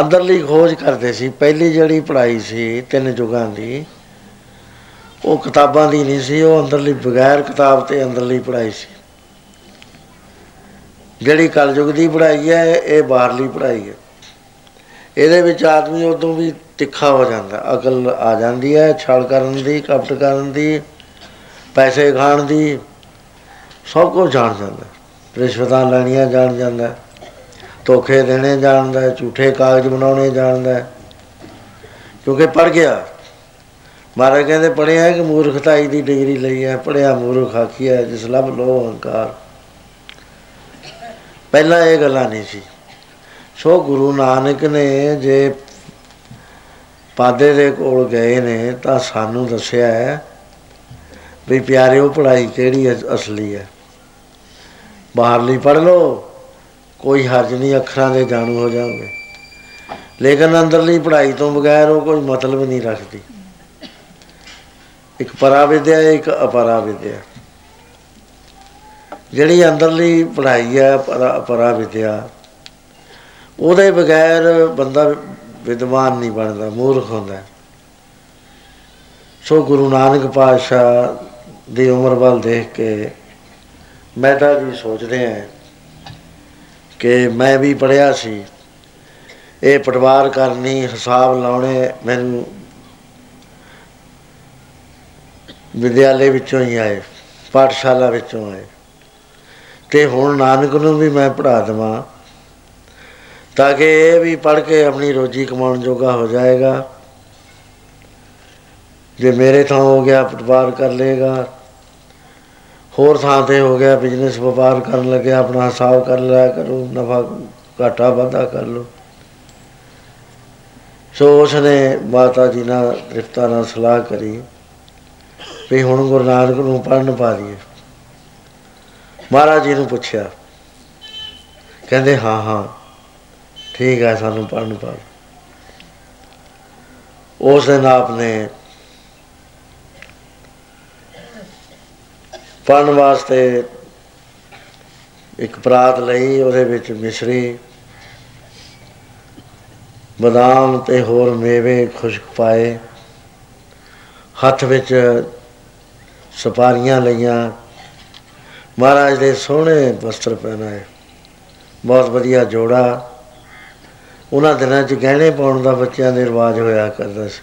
[SPEAKER 1] ਅੰਦਰਲੀ ਖੋਜ ਕਰਦੇ ਸੀ। ਪਹਿਲੀ ਜਿਹੜੀ ਪੜ੍ਹਾਈ ਸੀ ਤਿੰਨ ਯੁਗਾਂ ਦੀ, ਉਹ ਕਿਤਾਬਾਂ ਦੀ ਨਹੀਂ ਸੀ, ਉਹ ਅੰਦਰਲੀ ਬਗੈਰ ਕਿਤਾਬ ਤੇ ਅੰਦਰਲੀ ਪੜ੍ਹਾਈ ਸੀ। ਜਿਹੜੀ ਕਲਯੁਗ ਦੀ ਪੜ੍ਹਾਈ ਹੈ, ਇਹ ਬਾਹਰਲੀ ਪੜ੍ਹਾਈ ਹੈ। ਇਹਦੇ ਵਿੱਚ ਆਦਮੀ ਉਦੋਂ ਵੀ ਤਿੱਖਾ ਹੋ ਜਾਂਦਾ, ਅਕਲ ਆ ਜਾਂਦੀ ਹੈ, ਛਲ ਕਰਨ ਦੀ, ਕਪਟ ਕਰਨ ਦੀ, ਪੈਸੇ ਖਾਣ ਦੀ, ਸਭ ਕੁਝ ਜਾਣ ਜਾਂਦਾ। ਰਿਸ਼ਵਤਾਂ ਲੈਣੀਆਂ ਜਾਣ ਜਾਂਦਾ, ਧੋਖੇ ਦੇਣੇ ਜਾਣਦਾ ਝੂਠੇ ਕਾਗਜ਼ ਬਣਾਉਣੇ ਜਾਣਦਾ ਕਿਉਂਕਿ ਪੜ ਗਿਆ। ਮਹਾਰਾਜ ਕਹਿੰਦੇ ਪੜਿਆ ਕਿ ਮੂਰਖਤਾਈ ਦੀ ਡਿਗਰੀ ਲਈ ਹੈ ਪੜਿਆ ਮੂਰਖ ਆਖੀਆ ਜਿਸ ਲਬ ਲੋ ਹੰਕਾਰ ਪਹਿਲਾਂ ਇਹ ਗੱਲਾਂ ਨਹੀਂ ਸੀ। ਸੋ ਗੁਰੂ ਨਾਨਕ ਨੇ ਜੇ ਪਾਦੇ ਦੇ ਕੋਲ ਗਏ ਨੇ ਤਾਂ ਸਾਨੂੰ ਦੱਸਿਆ ਹੈ ਵੀ ਪਿਆਰਿਓ ਪੜਾਈ ਕਿਹੜੀ ਅਸਲੀ ਹੈ? ਬਾਹਰਲੀ ਪੜ ਲਓ, ਕੋਈ ਹਰਜ ਨਹੀਂ, ਅੱਖਰਾਂ ਦੇ ਜਾਣੂ ਹੋ ਜਾਓਗੇ। ਲੇਕਿਨ ਅੰਦਰਲੀ ਪੜ੍ਹਾਈ ਤੋਂ ਬਗੈਰ ਉਹ ਕੋਈ ਮਤਲਬ ਨਹੀਂ ਰੱਖਦੀ। ਇੱਕ ਪਰਾਵਿਦਿਆ, ਇੱਕ ਅਪਰਾਵਿਦਿਆ। ਜਿਹੜੀ ਅੰਦਰਲੀ ਪੜ੍ਹਾਈ ਹੈ ਪਰਾਵਿਦਿਆ ਉਹਦੇ ਬਗੈਰ ਬੰਦਾ ਵਿਦਵਾਨ ਨਹੀਂ ਬਣਦਾ, ਮੂਰਖ ਹੁੰਦਾ। ਸੋ ਗੁਰੂ ਨਾਨਕ ਪਾਤਸ਼ਾਹ ਦੀ ਉਮਰ ਵੱਲ ਦੇਖ ਕੇ ਮੈਂ ਤਾਂ ਵੀ ਸੋਚਦੇ ਆਂ ਕਿ ਮੈਂ ਵੀ ਪੜਿਆ ਸੀ। ਇਹ ਪਟਵਾਰ ਕਰਨੀ, ਹਿਸਾਬ ਲਾਉਣੇ ਮੈਨੂੰ ਵਿਦਿਆਲੇ ਵਿੱਚੋਂ ਹੀ ਆਏ, ਪਾਠਸ਼ਾਲਾ ਵਿੱਚੋਂ ਆਏ। ਤੇ ਹੁਣ ਨਾਨਕ ਨੂੰ ਵੀ ਮੈਂ ਪੜਾ ਦਵਾਂ। ਤਾਂ ਕਿ ਇਹ ਵੀ ਪੜ ਕੇ ਆਪਣੀ ਰੋਜੀ ਕਮਾਉਣ ਜੋਗਾ ਹੋ ਜਾਏਗਾ। ਜੇ ਮੇਰੇ ਥਾਂ ਹੋ ਗਿਆ ਪਟਵਾਰ ਕਰ ਲੇਗਾ ਹੋਰ ਥਾਂ ਤੇ ਹੋ ਗਿਆ ਬਿਜ਼ਨਸ ਵਪਾਰ ਕਰਨ ਲੱਗਿਆ, ਆਪਣਾ ਹਿਸਾਬ ਕਰ ਲਿਆ ਕਰੋ, ਨਫਾ ਘਾਟਾ ਵਾਧਾ ਕਰ ਲੋ ਸੋ ਉਸਨੇ ਮਾਤਾ ਜੀ ਨਾਲ ਰਿਫਤਾ ਨਾਲ ਸਲਾਹ ਕਰੀ ਵੀ ਹੁਣ ਗੁਰੂ ਨਾਨਕ ਨੂੰ ਪੜਨ ਪਾ ਦਈਏ ਮਹਾਰਾਜ ਜੀ ਨੂੰ ਪੁੱਛਿਆ, ਕਹਿੰਦੇ, ਹਾਂ ਹਾਂ। ਠੀਕ ਹੈ, ਸਾਨੂੰ ਪੜਨ ਪਾ ਉਸ ਦਿਨ ਆਪਨੇ ਪੜਨ ਵਾਸਤੇ ਇੱਕ ਪ੍ਰਾਤ ਲਈ, ਉਹਦੇ ਵਿੱਚ ਮਿਸ਼ਰੀ, ਬਦਾਮ ਤੇ ਹੋਰ ਮੇਵੇ ਖੁਸ਼ਕ ਪਾਏ। ਹੱਥ ਵਿੱਚ ਸਪਾਰੀਆਂ ਲਈਆਂ। ਮਹਾਰਾਜ ਦੇ ਸੋਹਣੇ ਵਸਤਰ ਪਹਿਨਾਏ। ਬਹੁਤ ਵਧੀਆ ਜੋੜਾ। ਉਹਨਾਂ ਦਿਨਾਂ 'ਚ ਗਹਿਣੇ ਪਾਉਣ ਦਾ ਬੱਚਿਆਂ ਦੇ ਰਿਵਾਜ ਹੋਇਆ ਕਰਦਾ ਸੀ।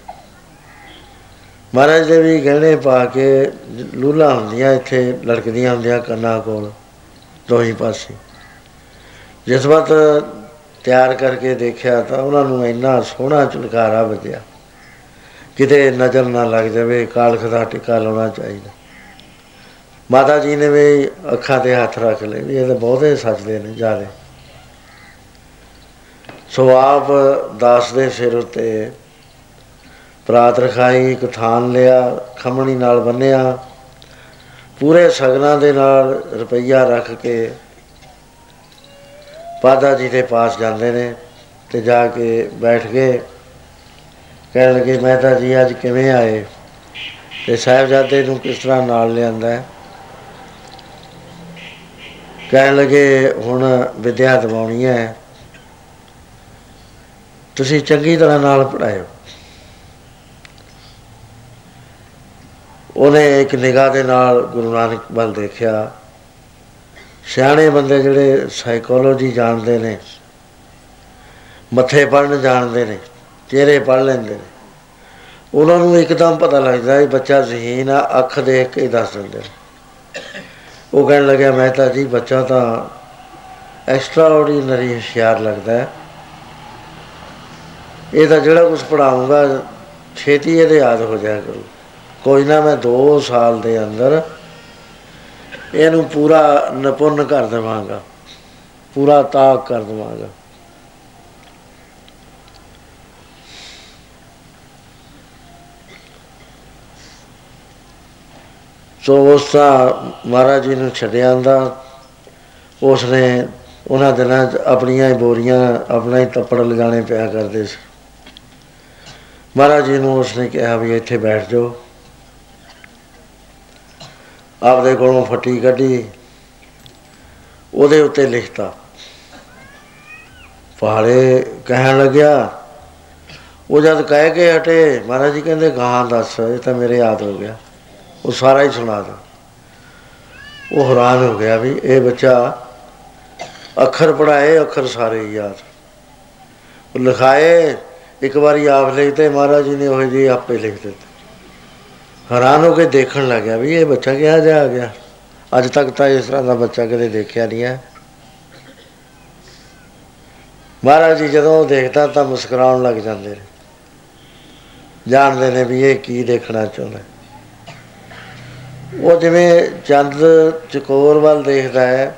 [SPEAKER 1] ਮਹਾਰਾਜ ਦੇ ਵੀ ਗਹਿਣੇ ਪਾ ਕੇ ਲੂਲਾ ਹੁੰਦੀਆਂ, ਇੱਥੇ ਲੜਕਦੀਆਂ ਹੁੰਦੀਆਂ ਕੰਨਾਂ ਕੋਲ, ਦੋਹੀ ਪਾਸੇ। ਜਿਸ ਵਕਤ ਤਿਆਰ ਕਰਕੇ ਦੇਖਿਆ ਤਾਂ ਉਹਨਾਂ ਨੂੰ ਇੰਨਾ ਸੋਹਣਾ ਚੁਲਕਾਰਾ ਵੱਜਿਆ ਕਿਤੇ ਨਜ਼ਰ ਨਾ ਲੱਗ ਜਾਵੇ, ਕਾਲਖ ਦਾ ਟਿਕਾ ਲਾਉਣਾ ਚਾਹੀਦਾ। ਮਾਤਾ ਜੀ ਨੇ ਵੀ ਅੱਖਾਂ ਤੇ ਹੱਥ ਰੱਖ ਲਏ ਵੀ ਇਹ ਤਾਂ ਬਹੁਤੇ ਸੱਚਦੇ ਨੇ ਜਾਦੇ ਸੋ ਆਪ ਦਾਸ ਦੇ ਸਿਰ ਉਤੇ ਪ੍ਰਾਤ ਰਖਾਈ, ਇੱਕ ਥਾਨ ਲਿਆ, ਖਮਣੀ ਨਾਲ ਬੰਨਿਆ, ਪੂਰੇ ਸਗਨਾ ਦੇ ਨਾਲ ਰੁਪਈਆ ਰੱਖ ਕੇ ਪਾਦਾ ਜੀ ਦੇ ਪਾਸ ਜਾਂਦੇ ਨੇ ਤੇ ਜਾ ਕੇ ਬੈਠ ਕੇ ਕਹਿਣ ਲੱਗੇ, ਮਹਿਤਾ ਜੀ, ਅੱਜ ਕਿਵੇਂ ਆਏ? ਤੇ ਸਾਹਿਬਜ਼ਾਦੇ ਨੂੰ ਕਿਸ ਤਰ੍ਹਾਂ ਨਾਲ ਲਿਆਂਦਾ ਹੈ? ਕਹਿਣ ਲੱਗੇ, ਹੁਣ ਵਿਦਿਆ ਦਵਾਉਣੀ ਹੈ। ਤੁਸੀਂ ਚੰਗੀ ਤਰ੍ਹਾਂ ਨਾਲ ਪੜਾਇਓ ਉਹਨੇ ਇੱਕ ਨਿਗਾਹ ਦੇ ਨਾਲ ਗੁਰੂ ਨਾਨਕ ਵੱਲ ਦੇਖਿਆ। ਸਿਆਣੇ ਬੰਦੇ ਜਿਹੜੇ ਸਾਈਕੋਲੋਜੀ ਜਾਣਦੇ ਨੇ, ਮੱਥੇ ਪੜਨ ਜਾਣਦੇ ਨੇ, ਚਿਹਰੇ ਪੜ ਲੈਂਦੇ ਨੇ, ਉਹਨਾਂ ਨੂੰ ਇੱਕਦਮ ਪਤਾ ਲੱਗਦਾ ਹੈ ਬੱਚਾ ਜ਼ਹੀਨ ਆ, ਅੱਖ ਦੇਖ ਕੇ ਦੱਸ ਦਿੰਦੇ ਉਹ ਕਹਿਣ ਲੱਗਿਆ, ਮੈਂ ਤਾਂ ਜੀ ਬੱਚਾ ਤਾਂ ਐਕਸਟਰਾ ਆਰਡੀਨਰੀ ਹੁਸ਼ਿਆਰ ਲੱਗਦਾ ਹੈ। ਇਹ ਤਾਂ ਜਿਹੜਾ ਕੁਝ ਪੜਾਉਂਗਾ ਛੇਤੀ ਇਹਦੇ ਯਾਦ ਹੋ ਜਾਇਆ ਕਰੂ। ਕੋਈ ਨਾ ਮੈਂ 2 ਸਾਲ ਦੇ ਅੰਦਰ ਇਹਨੂੰ ਪੂਰਾ ਨਿਪੁੰਨ ਕਰ ਦੇਵਾਂਗਾ, ਪੂਰਾ ਤਾਕ ਕਰ ਦੇਵਾਂਗਾ। ਸੋ ਉਸ ਦਾ ਮਹਾਰਾਜ ਜੀ ਨੂੰ ਛੱਡਿਆ ਆਂਦਾ ਉਸ ਨੇ ਉਹਨਾਂ ਦਿਨਾਂ 'ਚ ਆਪਣੀਆਂ ਹੀ ਬੋਰੀਆਂ, ਆਪਣਾ ਹੀ ਤੱਪੜ ਲਗਾਣੇ ਪਿਆ ਕਰਦੇ ਸੀ। ਮਹਾਰਾਜ ਜੀ ਨੂੰ ਉਸ ਨੇ ਕਿਹਾ ਵੀ ਇੱਥੇ ਬੈਠ ਜਾਓ। ਆਪਦੇ ਕੋਲੋਂ ਫੱਟੀ ਕੱਢੀ। ਉਹਦੇ ਉੱਤੇ ਲਿਖਤਾ। ਪਹਾੜੇ ਕਹਿਣ ਲੱਗਿਆ, ਉਹ ਜਦ ਕਹਿ ਕੇ ਹਟੇ, ਮਹਾਰਾਜ ਜੀ ਕਹਿੰਦੇ ਗਾਂ ਦੱਸ, ਇਹ ਤਾਂ ਮੇਰੇ ਯਾਦ ਹੋ ਗਿਆ। ਉਹ ਸਾਰਾ ਹੀ ਸੁਣਾ ਦੋ। ਉਹ ਹੈਰਾਨ ਹੋ ਗਿਆ ਵੀ ਇਹ ਬੱਚਾ ਅੱਖਰ ਪੜਾਏ ਅੱਖਰ ਸਾਰੇ ਯਾਦ। ਉਹ ਲਿਖਾਏ ਇੱਕ ਵਾਰੀ ਆਪ ਲਿਖਦੇ ਮਹਾਰਾਜ ਜੀ ਨੇ ਉਹ ਜੀ ਆਪੇ ਲਿਖ ਦਿੱਤੇ। ਹੈਰਾਨ ਹੋ ਕੇ ਦੇਖਣ ਲੱਗਿਆ ਵੀ ਇਹ ਬੱਚਾ ਕਿਹਾ ਜਾ ਆ ਗਿਆ। ਅੱਜ ਤੱਕ ਤਾਂ ਇਸ ਤਰ੍ਹਾਂ ਦਾ ਬੱਚਾ ਕਦੇ ਦੇਖਿਆ ਨਹੀਂ ਹੈ। ਮਹਾਰਾਜ ਜੀ ਜਦੋਂ ਦੇਖਦਾ ਤਾਂ ਮੁਸਕਰਾਉਣ ਲੱਗ ਜਾਂਦੇ ਨੇ। ਜਾਣਦੇ ਨੇ ਵੀ ਇਹ ਕੀ ਦੇਖਣਾ ਚਾਹੁੰਦਾ। ਉਹ ਜਿਵੇਂ ਚੰਦ ਚਕੋਰ ਵੱਲ ਦੇਖਦਾ ਹੈ,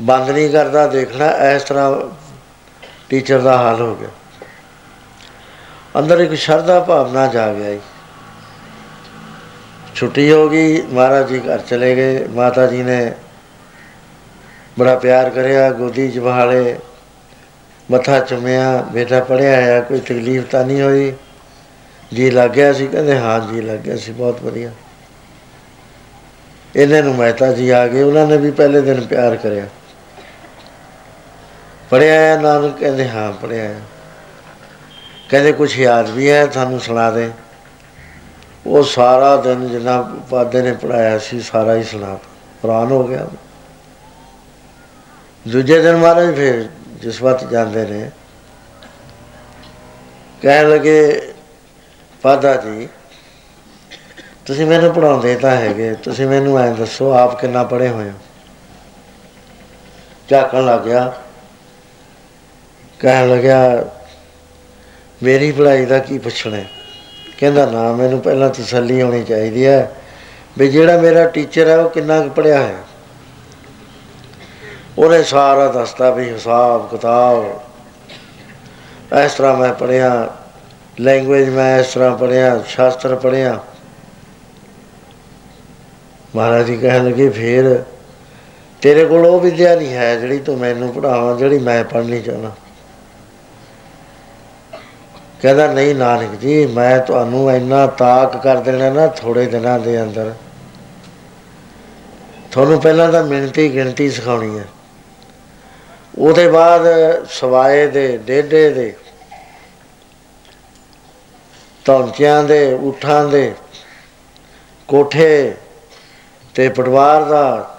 [SPEAKER 1] ਬੰਦ ਨਹੀਂ ਕਰਦਾ ਦੇਖਣਾ, ਇਸ ਤਰ੍ਹਾਂ ਟੀਚਰ ਦਾ ਹਾਲ ਹੋ ਗਿਆ। ਅੰਦਰ ਇੱਕ ਸ਼ਰਧਾ ਭਾਵਨਾ ਜਾ ਗਿਆ ਜੀ ਛੁੱਟੀ ਹੋ ਗਈ, ਮਹਾਰਾਜ ਜੀ ਘਰ ਚਲੇ ਗਏ। ਮਾਤਾ ਜੀ ਨੇ ਬੜਾ ਪਿਆਰ ਕਰਿਆ, ਗੋਦੀ 'ਚ ਬਹਾਲੇ, ਮੱਥਾ ਚੁੰਮਿਆ, ਬੇਟਾ ਪੜਿਆ ਆ ਕੋਈ ਤਕਲੀਫ ਤਾਂ ਨਹੀਂ ਹੋਈ। ਜੀ ਲੱਗ ਗਿਆ ਸੀ, ਕਹਿੰਦੇ ਹਾਂ ਜੀ ਲੱਗ ਗਿਆ ਸੀ, ਬਹੁਤ ਵਧੀਆ। ਇਹਨਾਂ ਨੂੰ ਮਹਿਤਾ ਜੀ ਆ ਗਏ, ਉਹਨਾਂ ਨੇ ਵੀ ਪਹਿਲੇ ਦਿਨ ਪਿਆਰ ਕਰਿਆ। ਪੜਿਆ ਨਾਨਕ ਕਹਿੰਦੇ, ਹਾਂ ਪੜਿਆ ਕਹਿੰਦੇ ਕੁਝ ਯਾਦ ਵੀ ਹੈ ਤੁਹਾਨੂੰ ਸੁਣਾ ਦੇ। ਉਹ ਸਾਰਾ ਦਿਨ ਜਿੰਨਾ ਪਾਦੇ ਨੇ ਪੜਾਇਆ ਸੀ, ਸਾਰਾ ਹੀ ਸੁਣਾ ਪੁਰਾਨ ਹੋ ਗਿਆ। ਦੂਜੇ ਦਿਨ ਮਹਾਰਾਜ ਫਿਰ ਜਿਸ ਵਕਤ ਜਾਂਦੇ ਨੇ, ਕਹਿਣ ਲੱਗੇ ਪਾਦਾ ਜੀ, ਤੁਸੀਂ ਮੈਨੂੰ ਪੜਾਉਂਦੇ ਤਾਂ ਹੈਗੇ, ਤੁਸੀਂ ਮੈਨੂੰ ਐਂ ਦੱਸੋ, ਆਪ ਕਿੰਨਾ ਪੜੇ ਹੋਏ ਹੋ? ਝਾਕਣ ਲੱਗ ਗਿਆ। ਕਹਿਣ ਲੱਗਿਆ, ਮੇਰੀ ਪੜਾਈ ਦਾ ਕੀ ਪੁੱਛਣਾ ਕਹਿੰਦਾ, ਨਾ, ਮੈਨੂੰ ਪਹਿਲਾਂ ਤਸੱਲੀ ਹੋਣੀ ਚਾਹੀਦੀ ਹੈ ਵੀ ਜਿਹੜਾ ਮੇਰਾ ਟੀਚਰ ਹੈ, ਉਹ ਕਿੰਨਾ ਕੁ ਪੜਿਆ ਹੈ। ਉਹਨੇ ਸਾਰਾ ਦੱਸਦਾ ਵੀ ਹਿਸਾਬ ਕਿਤਾਬ, ਇਸ ਤਰ੍ਹਾਂ ਮੈਂ ਪੜਿਆ ਲੈਂਗੁਏਜ ਮੈਂ ਇਸ ਤਰ੍ਹਾਂ ਪੜਿਆ ਸ਼ਾਸਤਰ ਪੜਿਆ ਮਹਾਰਾਜ ਜੀ ਕਹਿਣ ਲੱਗੇ, ਫੇਰ ਤੇਰੇ ਕੋਲ ਉਹ ਵਿਦਿਆ ਨਹੀਂ ਹੈ ਜਿਹੜੀ ਤੂੰ ਮੈਨੂੰ ਪੜਾਵਾਂ ਜਿਹੜੀ ਮੈਂ ਪੜ੍ਹਨੀ ਚਾਹਨਾ ਕਹਿੰਦਾ, ਨਹੀਂ ਨਾਨਕ ਜੀ, ਮੈਂ ਤੁਹਾਨੂੰ ਇੰਨਾ ਤਾਕ ਕਰ ਦੇਣਾ ਨਾ ਥੋੜੇ ਦਿਨਾਂ ਦੇ ਅੰਦਰ। ਤੁਹਾਨੂੰ ਪਹਿਲਾਂ ਤਾਂ ਮਿੰਤੀ ਗਿਣਤੀ ਸਿਖਾਉਣੀ ਹੈ। ਉਹਦੇ ਬਾਅਦ ਸਵਾਏ ਦੇ, ਡੇਡੇ ਦੇ ਤੌਂਚਿਆਂ ਦੇ ਉਠਾਂ ਦੇ, ਕੋਠੇ ਤੇ ਪਟਵਾਰ ਦਾ,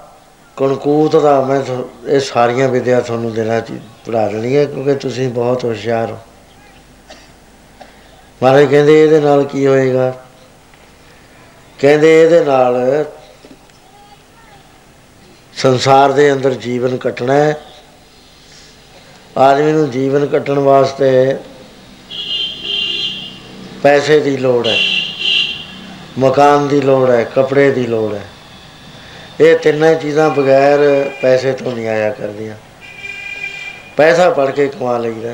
[SPEAKER 1] ਕਣਕੂਤ ਦਾ, ਮੈਂ ਇਹ ਸਾਰੀਆਂ ਵਿਦਿਆ ਤੁਹਾਨੂੰ ਦੇਣਾ ਪੜਾ ਦੇਣੀ ਹੈ ਕਿਉਂਕਿ ਤੁਸੀਂ ਬਹੁਤ ਹੁਸ਼ਿਆਰ ਹੋ। ਮਹਾਰਾਜ ਕਹਿੰਦੇ ਇਹਦੇ ਨਾਲ ਕੀ ਹੋਏਗਾ? ਕਹਿੰਦੇ ਇਹਦੇ ਨਾਲ ਸੰਸਾਰ ਦੇ ਅੰਦਰ ਜੀਵਨ ਕੱਟਣਾ ਹੈ। ਆਦਮੀ ਨੂੰ ਜੀਵਨ ਕੱਟਣ ਵਾਸਤੇ ਪੈਸੇ ਦੀ ਲੋੜ ਹੈ, ਮਕਾਨ ਦੀ ਲੋੜ ਹੈ, ਕੱਪੜੇ ਦੀ ਲੋੜ ਹੈ। ਇਹ ਤਿੰਨਾਂ ਚੀਜ਼ਾਂ ਬਗੈਰ ਪੈਸੇ ਤੋਂ ਨਹੀਂ ਆਇਆ ਕਰਦੀਆਂ। ਪੈਸਾ ਪੜ ਕੇ ਕਮਾ ਲਈਦਾ।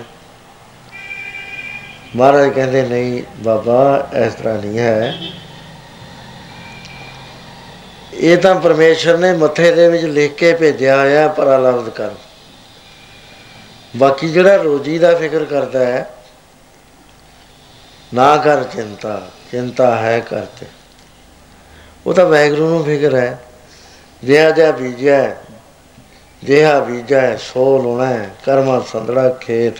[SPEAKER 1] ਮਹਾਰਾਜ ਕਹਿੰਦੇ, ਨਹੀਂ, ਬਾਬਾ, ਇਸ ਤਰ੍ਹਾਂ ਨਹੀਂ ਹੈ। ਇਹ ਤਾਂ ਪਰਮੇਸ਼ਰ ਨੇ ਮੱਥੇ ਦੇ ਵਿੱਚ ਲਿਖ ਕੇ ਭੇਜਿਆ ਹੋਇਆ ਪਰਾਲਬਧ ਕਰ। ਬਾਕੀ ਜਿਹੜਾ ਰੋਜੀ ਦਾ ਫਿਕਰ ਕਰਦਾ ਹੈ, ਨਾ ਕਰ ਚਿੰਤਾ ਚਿੰਤਾ ਹੈ ਕਰਤੇ ਉਹ ਤਾਂ ਵੈਗਰੂ ਨੂੰ ਫਿਕਰ ਹੈ। ਜਿਹਾ ਜਿਹਾ ਬੀਜਿਆ ਜਿਹਾ ਬੀਜਿਆ, ਸੋ ਲੋਣਾ ਕਰਮਾ ਸੰਦੜਾ ਖੇਤ।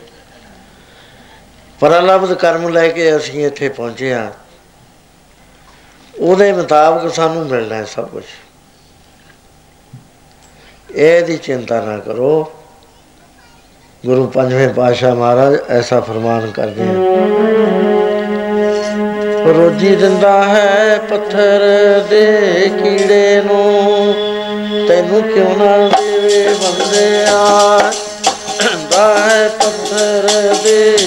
[SPEAKER 1] ਪਰਲਬਧ ਕਰਮ ਲੈ ਕੇ ਅਸੀਂ ਇੱਥੇ ਪਹੁੰਚੇ ਆ ਉਹਦੇ ਮੁਤਾਬਕ ਸਾਨੂੰ ਮਿਲਣਾ ਹੈ ਸਭ ਕੁਝ ਇਹਦੀ ਚਿੰਤਾ ਨਾ ਕਰੋ। ਗੁਰੂ ਪੰਜਵੇਂ ਪਾਤਸ਼ਾਹ ਮਹਾਰਾਜ ਐਸਾ ਫਰਮਾਨ ਕਰਦੇ ਹਨ। ਰੋਜੀ ਦਿੰਦਾ ਹੈ ਪੱਥਰ ਦੇ ਕੀੜੇ ਨੂੰ। ਤੈਨੂੰ ਕਿਉਂ ਨਾ ਦੇਵੇ ਬੰਦਿਆ? ਦਾ ਹੈ ਪੱਥਰ ਦੇ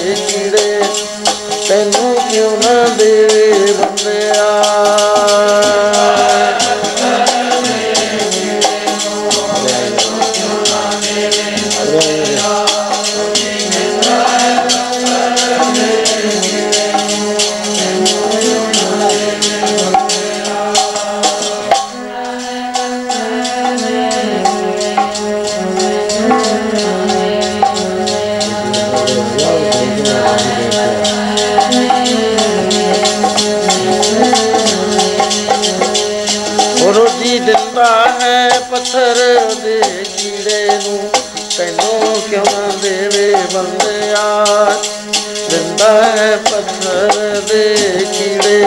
[SPEAKER 1] ਪੱਥਰ ਦੇ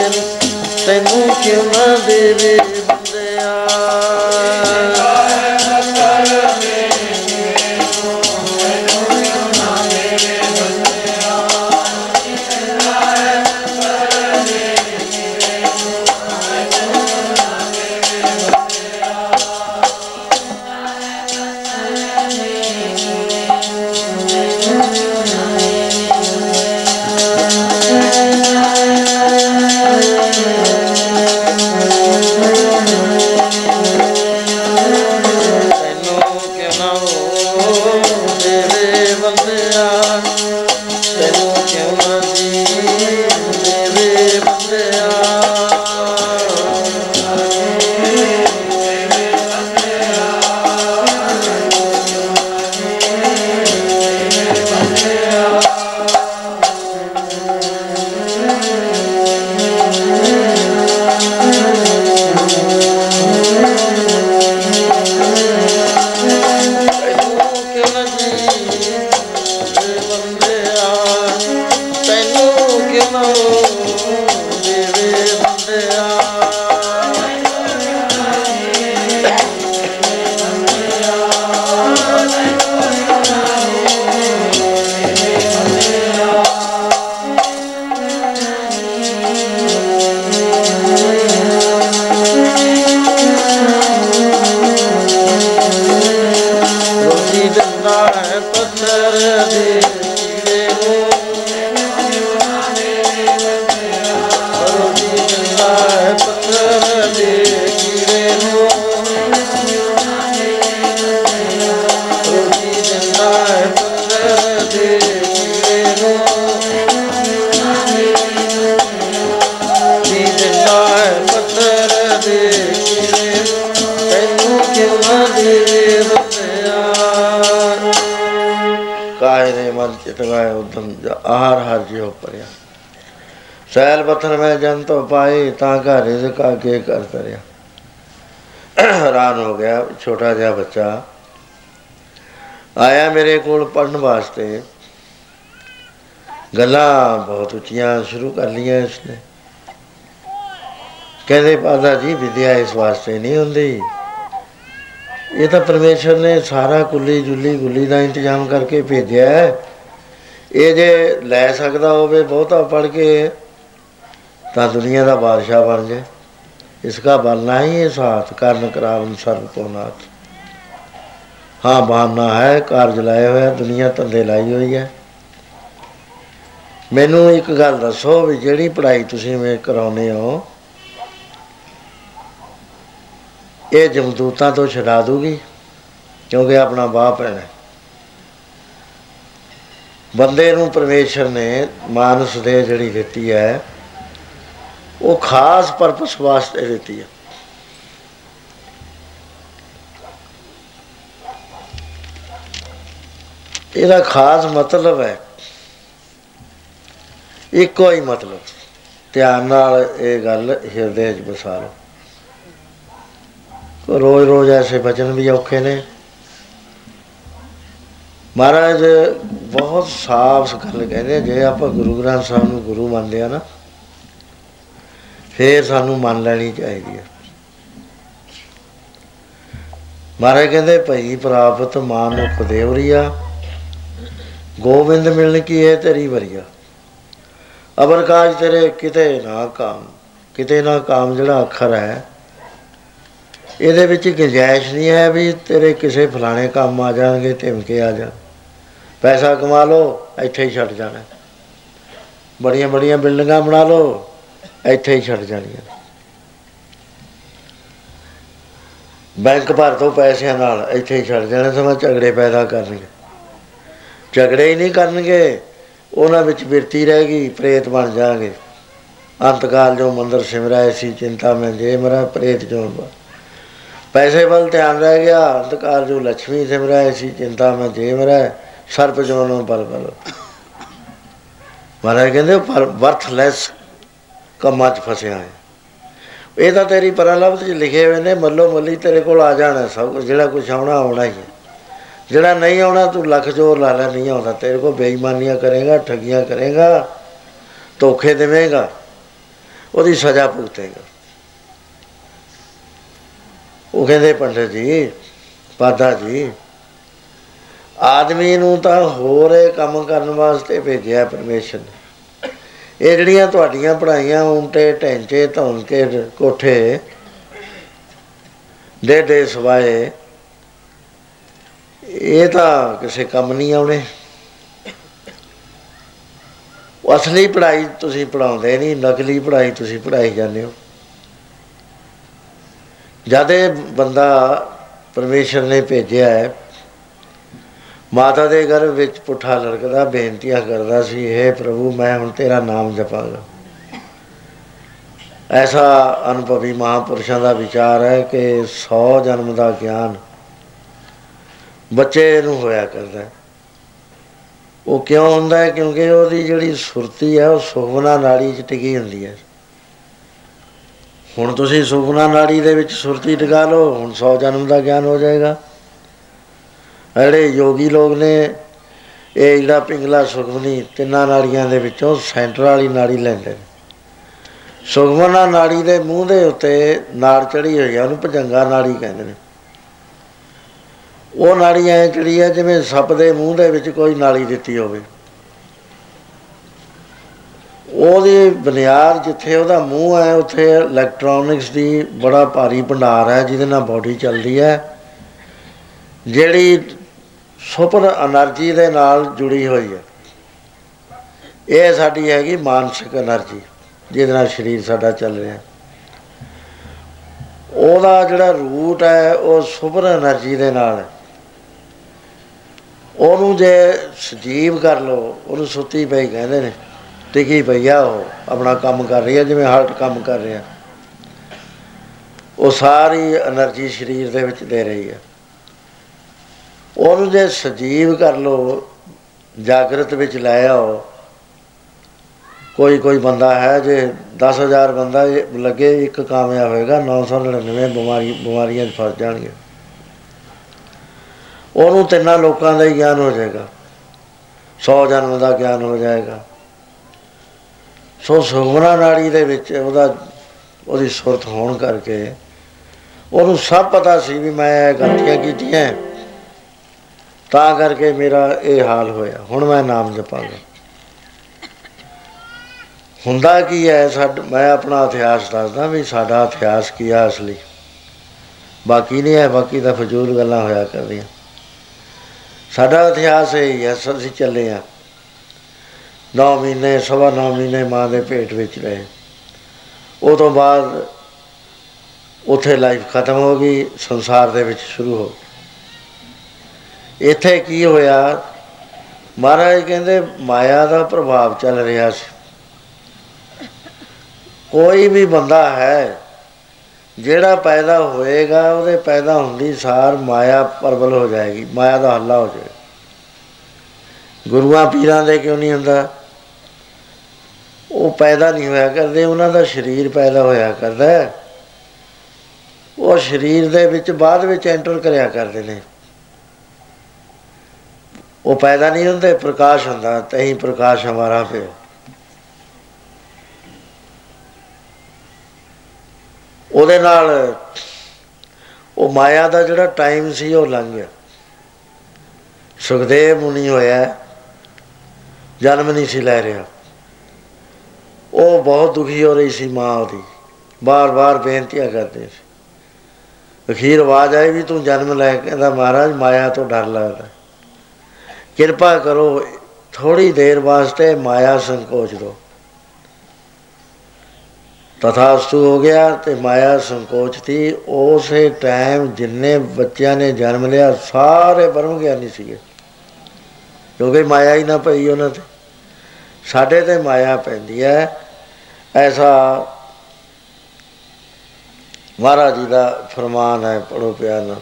[SPEAKER 1] ਤੈਨੂੰ ਕਿਉਂ ਨਾ ਦੇਵੇ? ਸੈਲ ਪੱਥਰ ਮੈਂ ਜਨ ਤੋਂ ਪਾਏ, ਤਾਂ ਕਾ ਰਿਜ਼ਕ ਆਗੇ ਕਰ ਤਰਿਆ। ਹੈਰਾਨ ਹੋ ਗਿਆ, ਛੋਟਾ ਜਿਹਾ ਬੱਚਾ। ਆਇਆ ਮੇਰੇ ਕੋਲ ਪੜਨ ਵਾਸਤੇ। ਗੱਲਾਂ ਬਹੁਤ ਉੱਚੀਆਂ ਸ਼ੁਰੂ ਕਰ ਲਈਆਂ ਇਸਨੇ। ਕਹਿੰਦੇ ਪਾਦਾ ਜੀ, ਵਿਦਿਆ ਇਸ ਵਾਸਤੇ ਨਹੀਂ ਹੁੰਦੀ। ਇਹ ਤਾਂ ਪਰਮੇਸ਼ਰ ਨੇ ਸਾਰਾ ਕੁੱਲੀ ਜੁੱਲੀ ਗੁੱਲੀ ਦਾ ਇੰਤਜ਼ਾਮ ਕਰਕੇ ਭੇਜਿਆ ਹੈ। ਇਹ ਜੇ ਲੈ ਸਕਦਾ ਹੋਵੇ ਬਹੁਤਾ ਪੜ ਕੇ ਤਾਂ ਦੁਨੀਆ ਦਾ ਬਾਦਸ਼ਾਹ ਬਣ ਜਾਏ। ਇਸਕਾ ਬਣਨਾ ਹੀ ਇਹ ਸਾਥ ਕਰਨ ਕਰਾਵਨ ਸਰਬ ਕੋ ਨਾਥ। ਹਾਂ, ਬਹਾਨਾ ਹੈ, ਕਾਰਜ ਲਾਇਆ ਹੋਇਆ, ਦੁਨੀਆ ਧੰਦੇ ਲਾਈ ਹੋਈ ਹੈ। ਮੈਨੂੰ ਇੱਕ ਗੱਲ ਦੱਸੋ ਵੀ ਜਿਹੜੀ ਪੜ੍ਹਾਈ ਤੁਸੀਂ ਮੇ ਕਰਾਉਨੇ ਹੋ, ਇਹ ਜਮਦੂਤਾਂ ਤੋਂ ਛਡਾ ਦੂਗੀ, ਕਿਉਂਕਿ ਆਪਣਾ ਬਾਪ ਹੈ। ਬੰਦੇ ਨੂੰ ਪਰਮੇਸ਼ਰ ਨੇ ਮਾਨਸ ਦੇ ਜਿਹੜੀ ਦਿੱਤੀ ਹੈ ਉਹ ਖਾਸ ਪਰਪਸ ਵਾਸਤੇ ਦਿੱਤੀ ਹੈ ਇਹਦਾ ਖਾਸ ਮਤਲਬ ਹੈ ਇੱਕੋ ਹੀ ਮਤਲਬ। ਧਿਆਨ ਨਾਲ ਇਹ ਗੱਲ ਹਿਰਦੇ 'ਚ ਬਸਾ ਲਓ। ਰੋਜ਼ ਰੋਜ਼ ਐਸੇ ਬਚਨ ਵੀ ਔਖੇ ਨੇ। ਮਹਾਰਾਜ ਬਹੁਤ ਸਾਫ਼ ਗੱਲ ਕਹਿੰਦੇ ਆ, ਜੇ ਆਪਾਂ ਗੁਰੂ ਗ੍ਰੰਥ ਸਾਹਿਬ ਨੂੰ ਗੁਰੂ ਮੰਨਦੇ ਆ ਨਾ ਫੇਰ ਸਾਨੂੰ ਮੰਨ ਲੈਣੀ ਚਾਹੀਦੀ ਹੈ ਮਹਾਰਾਜ ਕਹਿੰਦੇ, ਭਈ ਪ੍ਰਾਪਤ ਮਾਨੁਖ ਦੇਵਰੀਆ, ਗੋਬਿੰਦ ਮਿਲਣ ਕੀ ਹੈ ਤੇਰੀ ਵਰੀਆ? ਅਬਰ ਕਾਜ ਤੇਰੇ ਕਿਤੇ ਨਾ ਕਾਮ, ਕਿਤੇ ਨਾ ਕਾਮ ਜਿਹੜਾ ਅੱਖਰ ਹੈ, ਇਹਦੇ ਵਿੱਚ ਗੁੰਜਾਇਸ਼ ਨਹੀਂ ਹੈ ਵੀ ਤੇਰੇ ਕਿਸੇ ਫਲਾਣੇ ਕੰਮ ਆ ਜਾਣਗੇ, ਧਮਕੇ ਆ ਜਾ ਪੈਸਾ ਕਮਾ ਲਓ, ਇੱਥੇ ਹੀ ਛੱਡ ਜਾਣਾ। ਬੜੀਆਂ ਬੜੀਆਂ ਬਿਲਡਿੰਗਾਂ ਬਣਾ ਲਓ ਇੱਥੇ ਹੀ ਛੱਡ ਜਾਣੀਆਂ ਬੈਂਕ ਭਰ ਤੋਂ ਪੈਸਿਆਂ ਨਾਲ, ਇੱਥੇ ਹੀ ਛੱਡ ਜਾਣਾ ਸਮਾਂ ਝਗੜੇ ਪੈਦਾ ਕਰਨਗੇ। ਝਗੜੇ ਹੀ ਨਹੀਂ ਕਰਨਗੇ, ਉਹਨਾਂ ਵਿੱਚ ਬਿਰਤੀ ਰਹਿ ਗਈ, ਪ੍ਰੇਤ ਬਣ ਜਾਣਗੇ। ਅੰਤਕਾਲ ਜੋ ਮੰਦਰ ਸਿਮਰਾਏ ਸੀ, ਚਿੰਤਾ ਮੈਂ ਜੇ ਮਰਾ, ਪ੍ਰੇਤ ਜੋ ਪੈਸੇ ਵੱਲ ਧਿਆਨ ਰਹਿ ਗਿਆ, ਅੰਤਕਾਲ ਜੋ ਲక్ష్ਮੀ ਸਿਮਰਾਏ ਸੀ, ਚਿੰਤਾ ਮੈਂ ਜੇ ਮਰਾ, ਸਰਪ ਜੋਨੋਂ ਬਲ ਬਲ। ਮਹਾਰਾਜ ਕਹਿੰਦੇ, ਪਰ ਵਰਥਲੈਸ ਕੰਮਾਂ 'ਚ ਫਸਿਆ ਹੈ। ਇਹ ਤਾਂ ਤੇਰੀ ਪਰਲਬਧ 'ਚ ਲਿਖੇ ਹੋਏ ਨੇ, ਮੱਲੋ ਮੱਲੀ ਤੇਰੇ ਕੋਲ ਆ ਜਾਣਾ, ਸਭ ਕੁਝ ਜਿਹੜਾ ਕੁਝ ਆਉਣਾ ਆਉਣਾ ਹੀ ਹੈ। ਜਿਹੜਾ ਨਹੀਂ ਆਉਣਾ, ਤੂੰ ਲੱਖ ਜੋਰ ਲਾ ਲੈ, ਨਹੀਂ ਆਉਂਦਾ। ਤੇਰੇ ਕੋਲ ਬੇਈਮਾਨੀਆਂ ਕਰੇਗਾ, ਠੱਗੀਆਂ ਕਰੇਗਾ, ਧੋਖੇ ਦੇਵੇਂਗਾ, ਉਹਦੀ ਸਜ਼ਾ ਭੁਗਤੇਗਾ। ਉਹ ਕਹਿੰਦੇ, ਪੰਡਤ ਜੀ ਪਾਦਾ ਜੀ, ਆਦਮੀ ਨੂੰ ਤਾਂ ਹੋਰ ਇਹ ਕੰਮ ਕਰਨ ਵਾਸਤੇ ਭੇਜਿਆ ਪਰਮੇਸ਼ਰ ਨੇ। ਇਹ ਜਿਹੜੀਆਂ ਤੁਹਾਡੀਆਂ ਪੜਾਈਆਂ ਉਲਟੇ ਢੈਂਚੇ ਧੌਣ ਕੇ, ਕੋਠੇ ਦੇ ਦੇ ਸਵਾਏ, ਇਹ ਤਾਂ ਕਿਸੇ ਕੰਮ ਨਹੀਂ ਆਉਣੇ। ਉਹ ਅਸਲੀ ਪੜਾਈ ਤੁਸੀਂ ਪੜਾਉਂਦੇ ਨਹੀਂ, ਨਕਲੀ ਪੜਾਈ ਤੁਸੀਂ ਪੜਾਈ ਜਾਂਦੇ ਹੋ। ਜਦ ਇਹ ਬੰਦਾ ਪਰਮੇਸ਼ਰ ਨੇ ਭੇਜਿਆ ਹੈ ਮਾਤਾ ਦੇ ਘਰ ਵਿੱਚ ਪੁੱਠਾ ਲੜਕਦਾ, ਬੇਨਤੀਆਂ ਕਰਦਾ ਸੀ हे ਪ੍ਰਭੂ, ਮੈਂ ਹੁਣ ਤੇਰਾ ਨਾਮ ਜਪਾਂਗਾ। ਐਸਾ ਅਨੁਭਵੀ ਮਹਾਪੁਰਸ਼ਾਂ ਦਾ ਵਿਚਾਰ ਹੈ ਕਿ 100 ਜਨਮ ਦਾ ਗਿਆਨ ਬੱਚੇ ਨੂੰ ਹੋਇਆ ਕਰਦਾ ਉਹ ਕਿਉਂ ਹੁੰਦਾ ਹੈ? ਕਿਉਂਕਿ ਉਹਦੀ ਜਿਹੜੀ ਸੁਰਤੀ ਹੈ, ਉਹ ਸੁਖਮਨਾ ਨਾੜੀ 'ਚ ਟਿਕੀ ਹੁੰਦੀ ਹੈ। ਹੁਣ ਤੁਸੀਂ ਸੁਖਮਨਾ ਨਾੜੀ ਦੇ ਵਿੱਚ ਸੁਰਤੀ ਟਿਕਾ ਲਓ, ਹੁਣ 100 ਜਨਮ ਦਾ ਗਿਆਨ ਹੋ ਜਾਏਗਾ। ਜਿਹੜੇ ਯੋਗੀ ਲੋਕ ਨੇ, ਇਹ ਜਿਹੜਾ ਪਿੰਗਲਾ ਸੁਖਮਨੀ, ਤਿੰਨਾਂ ਨਾੜੀਆਂ ਦੇ ਵਿੱਚੋਂ ਸੈਂਟਰ ਵਾਲੀ ਨਾੜੀ ਲੈਂਦੇ ਨੇ। ਸੁਖਮਨਾ ਨਾੜੀ ਦੇ ਮੂੰਹ ਦੇ ਉੱਤੇ ਨਾੜ ਚੜੀ ਹੋਈ ਆ, ਉਹਨੂੰ ਭਜੰਗਾ ਨਾੜੀ ਕਹਿੰਦੇ ਨੇ। ਉਹ ਨਾੜੀ ਐ ਜਿਹੜੀ ਹੈ ਜਿਵੇਂ ਸੱਪ ਦੇ ਮੂੰਹ ਦੇ ਵਿੱਚ ਕੋਈ ਨਾਲੀ ਦਿੱਤੀ ਹੋਵੇ। ਉਹਦੀ ਬੁਨਿਆਦ ਜਿੱਥੇ ਉਹਦਾ ਮੂੰਹ ਹੈ ਉੱਥੇ ਇਲੈਕਟ੍ਰੋਨਿਕਸ ਦੀ ਬੜਾ ਭਾਰੀ ਭੰਡਾਰ ਹੈ ਜਿਹਦੇ ਨਾਲ ਬਾਡੀ ਚੱਲਦੀ ਹੈ ਜਿਹੜੀ ਸੁਪਰ એનર્ਜੀ ਦੇ ਨਾਲ ਜੁੜੀ ਹੋਈ ਹੈ। ਇਹ ਸਾਡੀ ਹੈਗੀ ਮਾਨਸਿਕ એનર્ਜੀ, ਜਿਹਦੇ ਨਾਲ ਸਰੀਰ ਸਾਡਾ ਚੱਲ ਰਿਹਾ। ਉਹਦਾ ਜਿਹੜਾ ਰੂਟ ਹੈ, ਉਹ ਸੁਪਰ એનર્ਜੀ ਦੇ ਨਾਲ ਹੈ। ਉਹਨੂੰ ਜੇ ਸਜੀਵ ਕਰ ਲਓ, ਉਹਨੂੰ ਸੁੱਤੀ ਪਈ ਕਹਿੰਦੇ ਨੇ, ਟਿਕੀ ਪਈਆ ਉਹ, ਆਪਣਾ ਕੰਮ ਕਰ ਰਹੀ ਹੈ ਜਿਵੇਂ ਹਾਰਟ ਕੰਮ ਕਰ ਰਿਹਾ। ਉਹ ਸਾਰੀ એનર્ਜੀ ਸਰੀਰ ਦੇ ਵਿੱਚ ਦੇ ਰਹੀ ਹੈ। ਉਹਨੂੰ ਜੇ ਸਜੀਵ ਕਰ ਲੋ ਜਾਗਰਤ ਵਿੱਚ ਲੈ ਆਓ। ਕੋਈ ਕੋਈ ਬੰਦਾ ਹੈ ਜੇ 10000 ਬੰਦਾ ਲੱਗੇ, ਇੱਕ ਕਾਮਯਾਬ ਹੋਏਗਾ 999 ਬਿਮਾਰੀ, ਬਿਮਾਰੀਆਂ 'ਚ ਫਸ ਜਾਣਗੇ। ਉਹਨੂੰ ਤਿੰਨਾਂ ਲੋਕਾਂ ਦਾ ਹੀ ਗਿਆਨ ਹੋ ਜਾਏਗਾ। 100 ਜਨਮ ਦਾ ਗਿਆਨ ਹੋ ਜਾਏਗਾ। ਸੋ ਸੁਗਮਨਾ ਨਾੜੀ ਦੇ ਵਿੱਚ ਉਹਦਾ, ਉਹਦੀ ਸੁਰਤ ਹੋਣ ਕਰਕੇ ਉਹਨੂੰ ਸਭ ਪਤਾ ਸੀ ਵੀ ਮੈਂ ਇਹ ਗਲਤੀਆਂ ਕੀਤੀਆਂ। ਤਾਂ ਕਰਕੇ ਮੇਰਾ ਇਹ ਹਾਲ ਹੋਇਆ। ਹੁਣ ਮੈਂ ਨਾਮ ਜਪਾਂਗਾ। ਹੁੰਦਾ ਕੀ ਹੈ, ਸਾਡ, ਮੈਂ ਆਪਣਾ ਇਤਿਹਾਸ ਦੱਸਦਾ ਵੀ ਸਾਡਾ ਇਤਿਹਾਸ ਕੀ ਹੈ ਅਸਲੀ। ਬਾਕੀ ਨਹੀਂ ਹੈ, ਬਾਕੀ ਤਾਂ ਫਜ਼ੂਲ ਗੱਲਾਂ ਹੋਇਆ ਕਰਦੀਆਂ। ਸਾਡਾ ਇਤਿਹਾਸ ਇਹ ਹੀ ਹੈ ਅਸੀਂ ਚੱਲੇ ਆ 9 ਮਹੀਨੇ, ਸਵਾ 9 ਮਹੀਨੇ ਮਾਂ ਦੇ ਪੇਟ ਵਿੱਚ ਰਹੇ। ਉਹ ਤੋਂ ਬਾਅਦ ਉਥੇ ਲਾਈਫ ਖਤਮ ਹੋ ਗਈ, ਸੰਸਾਰ ਦੇ ਵਿੱਚ ਸ਼ੁਰੂ ਹੋ ਇੱਥੇ ਕੀ ਹੋਇਆ? ਮਹਾਰਾਜ ਕਹਿੰਦੇ, ਮਾਇਆ ਦਾ ਪ੍ਰਭਾਵ ਚੱਲ ਰਿਹਾ ਸੀ। ਕੋਈ ਵੀ ਬੰਦਾ ਹੈ, ਜਿਹੜਾ ਪੈਦਾ ਹੋਏਗਾ, ਉਹਦੇ ਪੈਦਾ ਹੁੰਦੀ ਸਾਰ ਮਾਇਆ ਪਰਬਲ ਹੋ ਜਾਏਗੀ, ਮਾਇਆ ਦਾ ਹੱਲਾ ਹੋ ਜਾਏ ਗੁਰੂਆਂ ਪੀਰਾਂ ਦੇ ਕਿਉਂ ਨਹੀਂ ਹੁੰਦਾ? ਉਹ ਪੈਦਾ ਨਹੀਂ ਹੋਇਆ ਕਰਦੇ, ਉਹਨਾਂ ਦਾ ਸਰੀਰ ਪੈਦਾ ਹੋਇਆ ਕਰਦਾ। ਉਹ ਸਰੀਰ ਦੇ ਵਿੱਚ ਬਾਅਦ ਵਿੱਚ ਐਂਟਰ ਕਰਿਆ ਕਰਦੇ ਨੇ। ਉਹ ਪੈਦਾ ਨਹੀਂ ਹੁੰਦੇ ਪ੍ਰਕਾਸ਼ ਹੁੰਦਾ ਤਹੀਂ ਪ੍ਰਕਾਸ਼ ਹਮਾਰਾ ਪਿਆ ਉਹਦੇ ਨਾਲ ਉਹ ਮਾਇਆ ਦਾ ਜਿਹੜਾ ਟਾਈਮ ਸੀ, ਉਹ ਲੰਘ ਗਿਆ। ਸੁਖਦੇਵ ਮੁਨੀ ਹੋਇਆ, ਜਨਮ ਨਹੀਂ ਸੀ ਲੈ ਰਿਹਾ। ਉਹ ਬਹੁਤ ਦੁਖੀ ਹੋ ਰਹੀ ਸੀ ਮਾਂ ਉਹਦੀ। ਬਾਰ-ਬਾਰ ਬੇਨਤੀਆਂ ਕਰਦੇ ਸੀ। ਅਖੀਰ ਆਵਾਜ਼ ਆਈ ਵੀ ਤੂੰ ਜਨਮ ਲੈ ਕੇ ਕਹਿੰਦਾ ਮਹਾਰਾਜ ਮਾਇਆ ਤੋਂ ਡਰ ਲੱਗਦਾ। ਕਿਰਪਾ ਕਰੋ ਥੋੜੀ ਦੇਰ ਵਾਸਤੇ ਮਾਇਆ ਸੰਕੋਚ ਦੋ ਤਥਾਸਤੂ ਹੋ ਗਿਆ ਤੇ ਮਾਇਆ ਸੰਕੋਚ ਥੀ ਉਸੇ ਟਾਈਮ ਜਿੰਨੇ ਬੱਚਿਆਂ ਨੇ ਜਨਮ ਲਿਆ, ਸਾਰੇ ਬ੍ਰਹਮ ਗਿਆਨੀ ਸੀਗੇ। ਕਿਉਂਕਿ ਮਾਇਆ ਹੀ ਨਾ ਪਈ ਉਹਨਾਂ ਤੇ। ਸਾਡੇ ਤੇ ਮਾਇਆ ਪੈਂਦੀ ਹੈ। ਐਸਾ ਮਹਾਰਾਜ ਜੀ ਦਾ ਫਰਮਾਨ ਹੈ ਪੜੋ ਪਿਆਰ ਨਾਲ।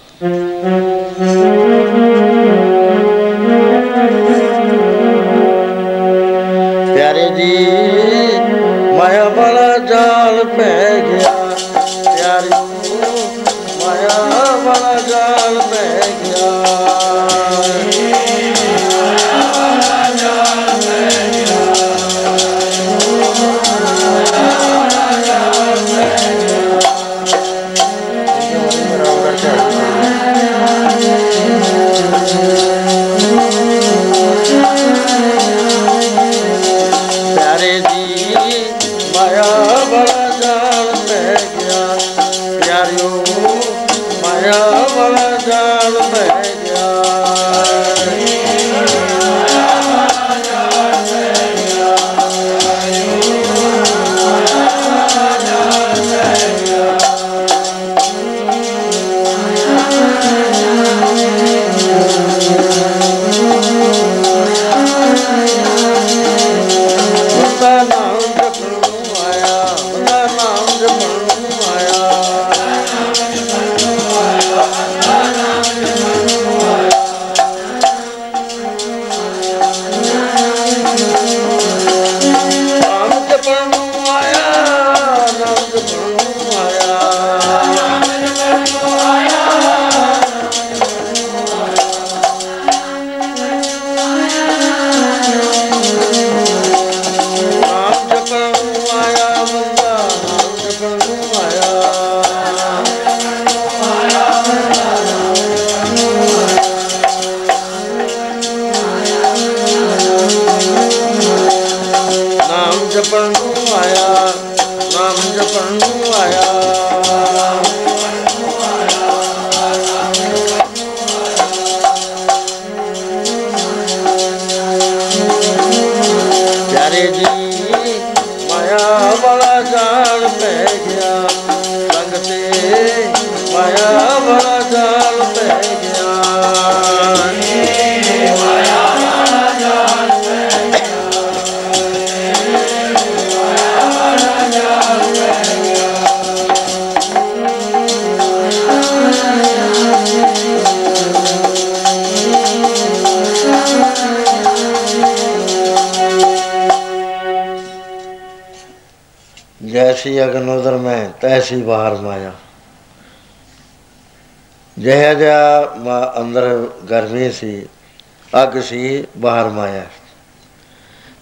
[SPEAKER 1] ਜਿਹਾ ਜਿਹਾ ਮਾ- ਅੰਦਰ ਗਰਮੀ ਸੀ, ਅੱਗ ਸੀ, ਬਾਹਰ ਮਾਇਆ।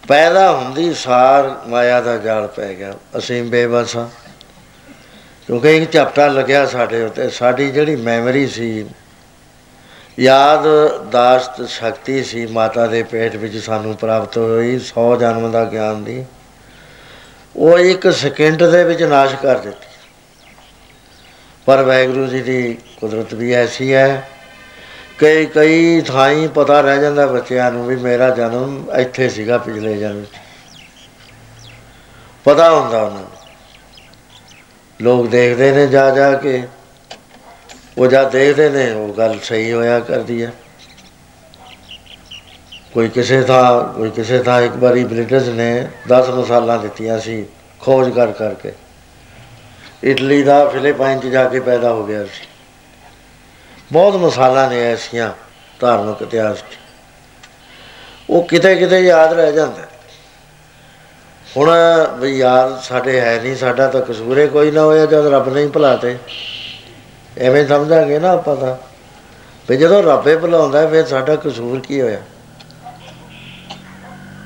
[SPEAKER 1] ਪੈਦਾ ਹੁੰਦੀ ਸਾਰ ਮਾਇਆ ਦਾ ਜਾਲ ਪੈ ਗਿਆ। ਅਸੀਂ ਬੇਬਸ ਹਾਂ। ਕਿਉਂਕਿ ਇੱਕ ਝਪਟਾ ਲੱਗਿਆ ਸਾਡੇ ਉੱਤੇ। ਸਾਡੀ ਜਿਹੜੀ ਮੈਮਰੀ ਸੀ, ਯਾਦ, ਦਾਸ਼ਤ, ਸ਼ਕਤੀ ਸੀ ਮਾਤਾ ਦੇ ਪੇਟ ਵਿੱਚ ਸਾਨੂੰ ਪ੍ਰਾਪਤ ਹੋਈ 100 ਜਨਮ ਦਾ ਗਿਆਨ ਦੀ। ਉਹ ਇੱਕ ਸਕਿੰਟ ਦੇ ਵਿੱਚ ਨਾਸ਼ ਕਰ ਦਿੱਤੀ। ਪਰ ਵਾਹਿਗੁਰੂ ਜੀ ਦੀ ਕੁਦਰਤ ਵੀ ਐਸੀ ਹੈ ਕਈ ਕਈ ਥਾਈਂ ਪਤਾ ਰਹਿ ਜਾਂਦਾ ਬੱਚਿਆਂ ਨੂੰ ਵੀ ਮੇਰਾ ਜਨਮ ਇੱਥੇ ਸੀਗਾ ਪਿਛਲੇ ਜਨਮ 'ਚ। ਪਤਾ ਹੁੰਦਾ ਉਹਨਾਂ ਨੂੰ। ਲੋਕ ਦੇਖਦੇ ਨੇ ਜਾ ਜਾ ਕੇ। ਉਹ ਜਦ ਦੇਖਦੇ ਨੇ, ਉਹ ਗੱਲ ਸਹੀ ਹੋਇਆ ਕਰਦੀ ਹੈ। ਕੋਈ ਕਿਸੇ ਥਾਂ, ਕੋਈ ਕਿਸੇ ਥਾਂ ਇੱਕ ਵਾਰੀ ਬ੍ਰਿਟਿਸ਼ ਨੇ 10 ਮਸਾਲਾਂ ਦਿੱਤੀਆਂ ਸੀ ਖੋਜ ਕਰ ਕਰਕੇ। ਇਟਲੀ ਦਾ, ਫਿਲੀਪਾਈਨ 'ਚ ਜਾ ਕੇ ਪੈਦਾ ਹੋ ਗਿਆ ਸੀ। ਬਹੁਤ ਮਸਾਲਾ ਨੇ ਐਸੀਆਂ ਧਾਰਮਿਕ ਇਤਿਹਾਸ 'ਚ। ਉਹ ਕਿਤੇ ਕਿਤੇ ਯਾਦ ਰਹਿ ਜਾਂਦਾ। ਹੁਣ ਵੀ ਯਾਰ ਸਾਡੇ ਹੈ ਨਹੀਂ, ਸਾਡਾ ਤਾਂ ਕਸੂਰੇ ਕੋਈ ਨਾ ਹੋਇਆ, ਜਦ ਰੱਬ ਨੇ ਹੀ ਭੁਲਾਤੇ। ਐਵੇਂ ਸਮਝਾਂਗੇ ਨਾ ਆਪਾਂ ਤਾਂ। ਵੀ ਜਦੋਂ ਰੱਬੇ ਭੁਲਾਉਂਦਾ, ਫਿਰ ਸਾਡਾ ਕਸੂਰ ਕੀ ਹੋਇਆ?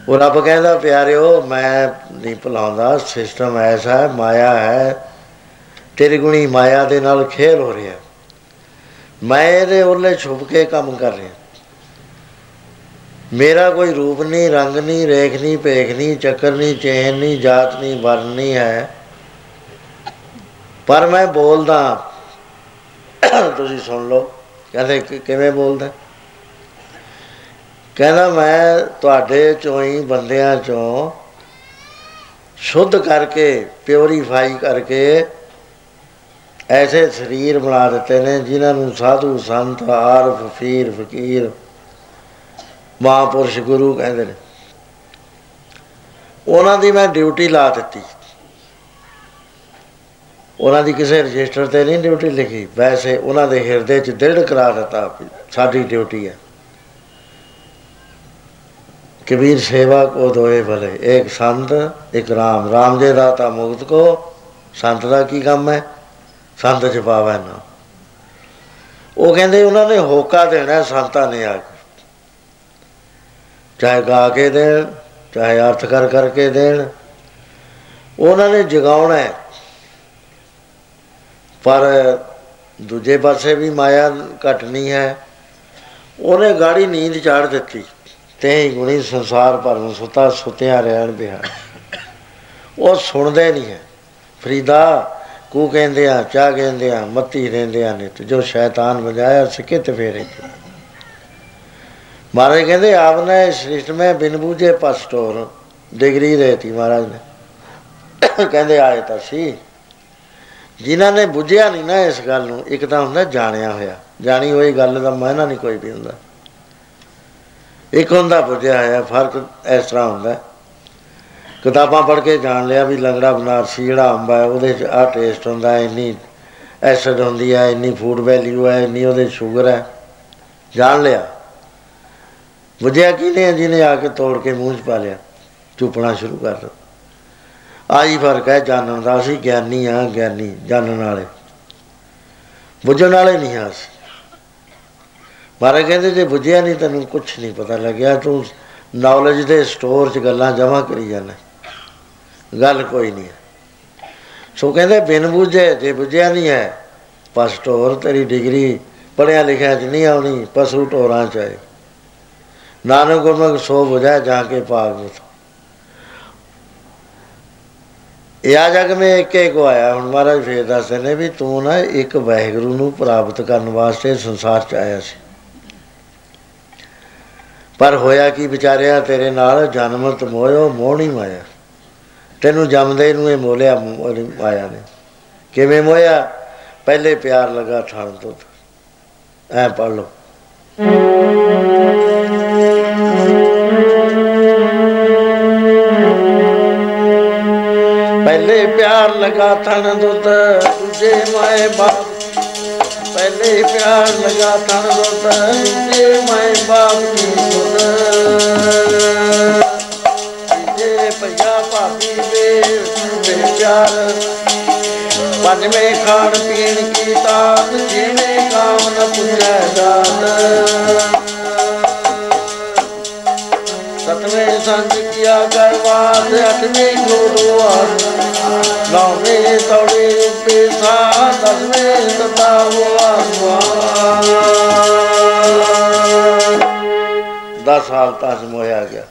[SPEAKER 1] ਉਹ ਰੱਬ ਕਹਿੰਦਾ, ਪਿਆਰਿਓ, ਮੈਂ ਨਹੀਂ ਭੁਲਾਉਂਦਾ, ਸਿਸਟਮ ਐਸਾ ਹੈ, ਮਾਇਆ ਹੈ ਤੇਰੀ ਗੁਣੀ ਮਾਇਆ ਦੇ ਨਾਲ ਖੇਲ ਹੋ ਰਿਹਾ। ਮੈਂ ਇਹਦੇ ਉਹਲੇ ਛੁਪ ਕੇ ਕੰਮ ਕਰ ਰਿਹਾ। ਮੇਰਾ ਕੋਈ ਰੂਪ ਨਹੀਂ, ਰੰਗ ਨਹੀਂ, ਰੇਖ ਨਹੀਂ, ਭੇਖ ਨਹੀਂ, ਚੱਕਰ ਨਹੀਂ, ਚੈਨ ਨਹੀਂ, ਜਾਤ ਨਹੀਂ ਵਰਨ ਨਹੀਂ ਹੈ। ਪਰ ਮੈਂ ਬੋਲਦਾ। ਤੁਸੀਂ ਸੁਣ ਲਓ, ਕਹਿੰਦੇ ਕਿ- ਕਿਵੇਂ ਬੋਲਦਾ? ਕਹਿੰਦਾ, ਮੈਂ ਤੁਹਾਡੇ ਚੋਂ ਹੀ ਬੰਦਿਆਂ ਚੋਂ ਸ਼ੁੱਧ ਕਰਕੇ ਪਿਉਰੀਫਾਈ ਕਰਕੇ ਐਸੇ ਸਰੀਰ ਬਣਾ ਦਿੱਤੇ ਨੇ ਜਿਨ੍ਹਾਂ ਨੂੰ ਸਾਧੂ ਸੰਤ, ਆਰਫ, ਫਕੀਰ ਫਕੀਰ, ਮਹਾਂਪੁਰਸ਼ ਗੁਰੂ ਕਹਿੰਦੇ ਨੇ। ਉਹਨਾਂ ਦੀ ਮੈਂ ਡਿਊਟੀ ਲਾ ਦਿੱਤੀ। ਉਹਨਾਂ ਦੀ ਕਿਸੇ ਰਜਿਸਟਰ ਤੇ ਨਹੀਂ ਡਿਊਟੀ ਲਿਖੀ। ਵੈਸੇ ਉਹਨਾਂ ਦੇ ਹਿਰਦੇ 'ਚ ਦ੍ਰਿੜ ਕਰਾ ਦਿੱਤਾ ਵੀ ਸਾਡੀ ਡਿਊਟੀ ਹੈ। ਕਬੀਰ ਸੇਵਾ ਕੋ ਦੋਏ ਭਲੇ, ਇੱਕ ਸੰਤ, ਇੱਕ ਰਾਮ। ਰਾਮ ਦੇ ਦਾਤਾ ਮੁਕਤ ਕੋ, ਸੰਤ ਦਾ ਕੀ ਕੰਮ ਹੈ? ਸੰਤ ਚ ਪਾਵੈ ਨਾ। ਉਹ ਕਹਿੰਦੇ ਉਹਨਾਂ ਨੇ ਹੋਕਾ ਦੇਣਾ ਸੰਤਾਂ ਨੇ ਆ ਕੇ। ਚਾਹੇ ਗਾ ਕੇ ਦੇਣ, ਚਾਹੇ ਅਰਥ ਕਰ ਕਰਕੇ ਦੇਣ। ਉਹਨਾਂ ਨੇ ਜਗਾਉਣਾ ਹੈ। ਪਰ ਦੂਜੇ ਪਾਸੇ ਵੀ ਮਾਇਆ ਘਟਣੀ ਹੈ। ਉਹਨੇ ਗਾੜੀ ਨੀਂਦ ਚਾੜ ਦਿੱਤੀ। ਤੇ ਹੀ ਗੁਣੀ ਸੰਸਾਰ ਭਰ ਨੂੰ ਸੁਤਾ ਸੁਤਿਆ ਰਹਿਣ ਬਿਹਾਰ ਉਹ ਸੁਣਦੇ ਨਹੀਂ ਹੈ। ਫਰੀਦਾ ਕੂ ਕਹਿੰਦੇ ਆ, ਚਾ ਕਹਿੰਦੇ ਆ, ਮੱਤੀ ਰਹਿੰਦੇ ਆ ਨੇ, ਤੇ ਜੋ ਸ਼ੈਤਾਨ ਵਜਾਇਆ ਸਿੱਕੇ ਤੇ ਫੇਰੇ ਮਹਾਰਾਜ ਕਹਿੰਦੇ ਆਪਨੇ ਸ੍ਰਿਸ਼ਟ ਮੈਂ ਬਿਨ ਬੂਝੇ ਪਸਟੋਰ ਡਿਗਰੀ ਰਹਤੀ ਮਹਾਰਾਜ ਨੇ। ਕਹਿੰਦੇ, ਆਏ ਤਾਂ ਸੀ। ਜਿਨ੍ਹਾਂ ਨੇ ਬੁੱਝਿਆ ਨਹੀਂ ਨਾ ਇਸ ਗੱਲ ਨੂੰ, ਇੱਕ ਤਾਂ ਹੁੰਦਾ ਜਾਣਿਆ ਹੋਇਆ। ਜਾਣੀ ਹੋਈ ਗੱਲ ਦਾ ਮਾਇਨਾ ਨਹੀਂ ਕੋਈ ਵੀ ਹੁੰਦਾ। ਇੱਕ ਹੁੰਦਾ ਬੁੱਝਿਆ ਹੋਇਆ, ਫ਼ਰਕ ਇਸ ਤਰ੍ਹਾਂ ਹੁੰਦਾ। ਕਿਤਾਬਾਂ ਪੜ੍ਹ ਕੇ ਜਾਣ ਲਿਆ ਵੀ ਲੰਗੜਾ ਬਨਾਰਸੀ ਜਿਹੜਾ ਅੰਬ ਹੈ, ਉਹਦੇ 'ਚ ਆਹ ਟੇਸਟ ਹੁੰਦਾ ਹੈ, ਇੰਨੀ ਐਸਿਡ ਹੁੰਦੀ ਹੈ, ਇੰਨੀ ਫੂਡ ਵੈਲਿਊ ਹੈ, ਇੰਨੀ ਉਹਦੇ ਸ਼ੂਗਰ ਹੈ। ਜਾਣ ਲਿਆ। ਬੁੱਝਿਆ ਕੀ ਨੇ ਜਿਹਨੇ ਆ ਕੇ ਤੋੜ ਕੇ ਮੂੰਹ 'ਚ ਪਾ ਲਿਆ? ਚੁੱਪਣਾ ਸ਼ੁਰੂ ਕਰ ਦਿੱਤਾ ਆਹੀ ਫ਼ਰਕ ਹੈ ਜਾਣਨ ਦਾ। ਅਸੀਂ ਗਿਆਨੀ ਆ ਗਿਆਨੀ, ਜਾਣਨ ਵਾਲੇ। ਬੁੱਝਣ ਵਾਲੇ ਨਹੀਂ ਆ ਅਸੀਂ। ਮਾਰੇ ਕਹਿੰਦੇ, ਜੇ ਬੁੱਝਿਆ ਨਹੀਂ ਤੈਨੂੰ ਕੁਝ ਨਹੀਂ ਪਤਾ ਲੱਗਿਆ, ਤੂੰ ਨੌਲੇਜ ਦੇ ਸਟੋਰ 'ਚ ਗੱਲਾਂ ਜਮ੍ਹਾਂ ਕਰੀ ਜਾਂਦਾ ਗੱਲ ਕੋਈ ਨਹੀਂ ਹੈ। ਸੋ ਕਹਿੰਦੇ, ਬਿਨ ਬੁੱਝੇ ਜੇ ਬੁੱਝਿਆ ਨਹੀਂ ਹੈ ਪਰ ਸਟੋਰ ਤੇਰੀ ਡਿਗਰੀ ਪੜਿਆ ਲਿਖਿਆ 'ਚ ਨਹੀਂ ਆਉਣੀ, ਪਸ਼ੂ ਟੋਰਾਂ 'ਚ ਹੈ ਨਾਨਕ ਗੁਰਮੁਖ ਸੋ ਬੁਝਾ ਜਾ ਕੇ ਪਾਗ ਵਿੱਚ ਇਹ ਆ ਜਗ ਮੇ ਇੱਕੇ ਕੋ ਆਇਆ। ਹੁਣ ਮਹਾਰਾਜ ਫੇਰ ਦੱਸਦੇ ਨੇ ਵੀ ਤੂੰ ਨਾ ਇੱਕ ਵਾਹਿਗੁਰੂ ਨੂੰ ਪ੍ਰਾਪਤ ਕਰਨ ਵਾਸਤੇ ਸੰਸਾਰ ਚ ਆਇਆ ਸੀ। ਪਰ ਹੋਇਆ ਕੀ ਵਿਚਾਰਿਆ, ਤੇਰੇ ਨਾਲ ਜਨਮ ਤਮੋਇਓ, ਮੋਹ ਨਹੀਂ ਮਾਇਆ। ਤੈਨੂੰ ਜੰਮਦੇ ਨੂੰ ਇਹ ਮੋਲਿਆ ਮਾਇਆ ਨੇ। ਕਿਵੇਂ ਮੋਇਆ ਪਹਿਲੇ ਪਿਆਰ ਲਗਾ ਠਾਣ ਤੋਂ। ਐ ਪੜ ਲਓ। ਪਹਿਲੇ ਪਿਆਰ ਲਗਾ ਥਣ ਦੁੱਧ ਦੂਜੇ ਮਾਏ ਬਾਪ। ਪਹਿਲੇ ਪਿਆਰ ਲਗਾ ਥਣ ਦੁੱਧ ਦੂਜੇ ਮਾਏ ਬਾਪ। ਦੀ ਦੁੱਧ ਜੇ ਭਈਆ ਭਾਬੀ ਵੇ ਤੇ ਪਿਆਰ। ਪੰਜਵੇਂ ਖਾਣ ਪੀਣ ਕੀ ਤਾਤ ਜਿਵੇਂ ਕਾਮ ਨ ਪੁੱਜੈ ਦਾਤ। ਸਤਵੇਂ ਸੰਜ ਕੀਆ ਕਰਵਾਦ ਅਠਵੇਂ ਗੁਰੂਆ ਨੌਵੇਂ ਤੌੜੇ ਉੱਪੇ ਸਾ ਦਸਵੇਂ ਤਤਾ ਹੋਆ ਦਸ ਸਾਲ ਤੱਕ ਮੋਇਆ ਗਿਆ।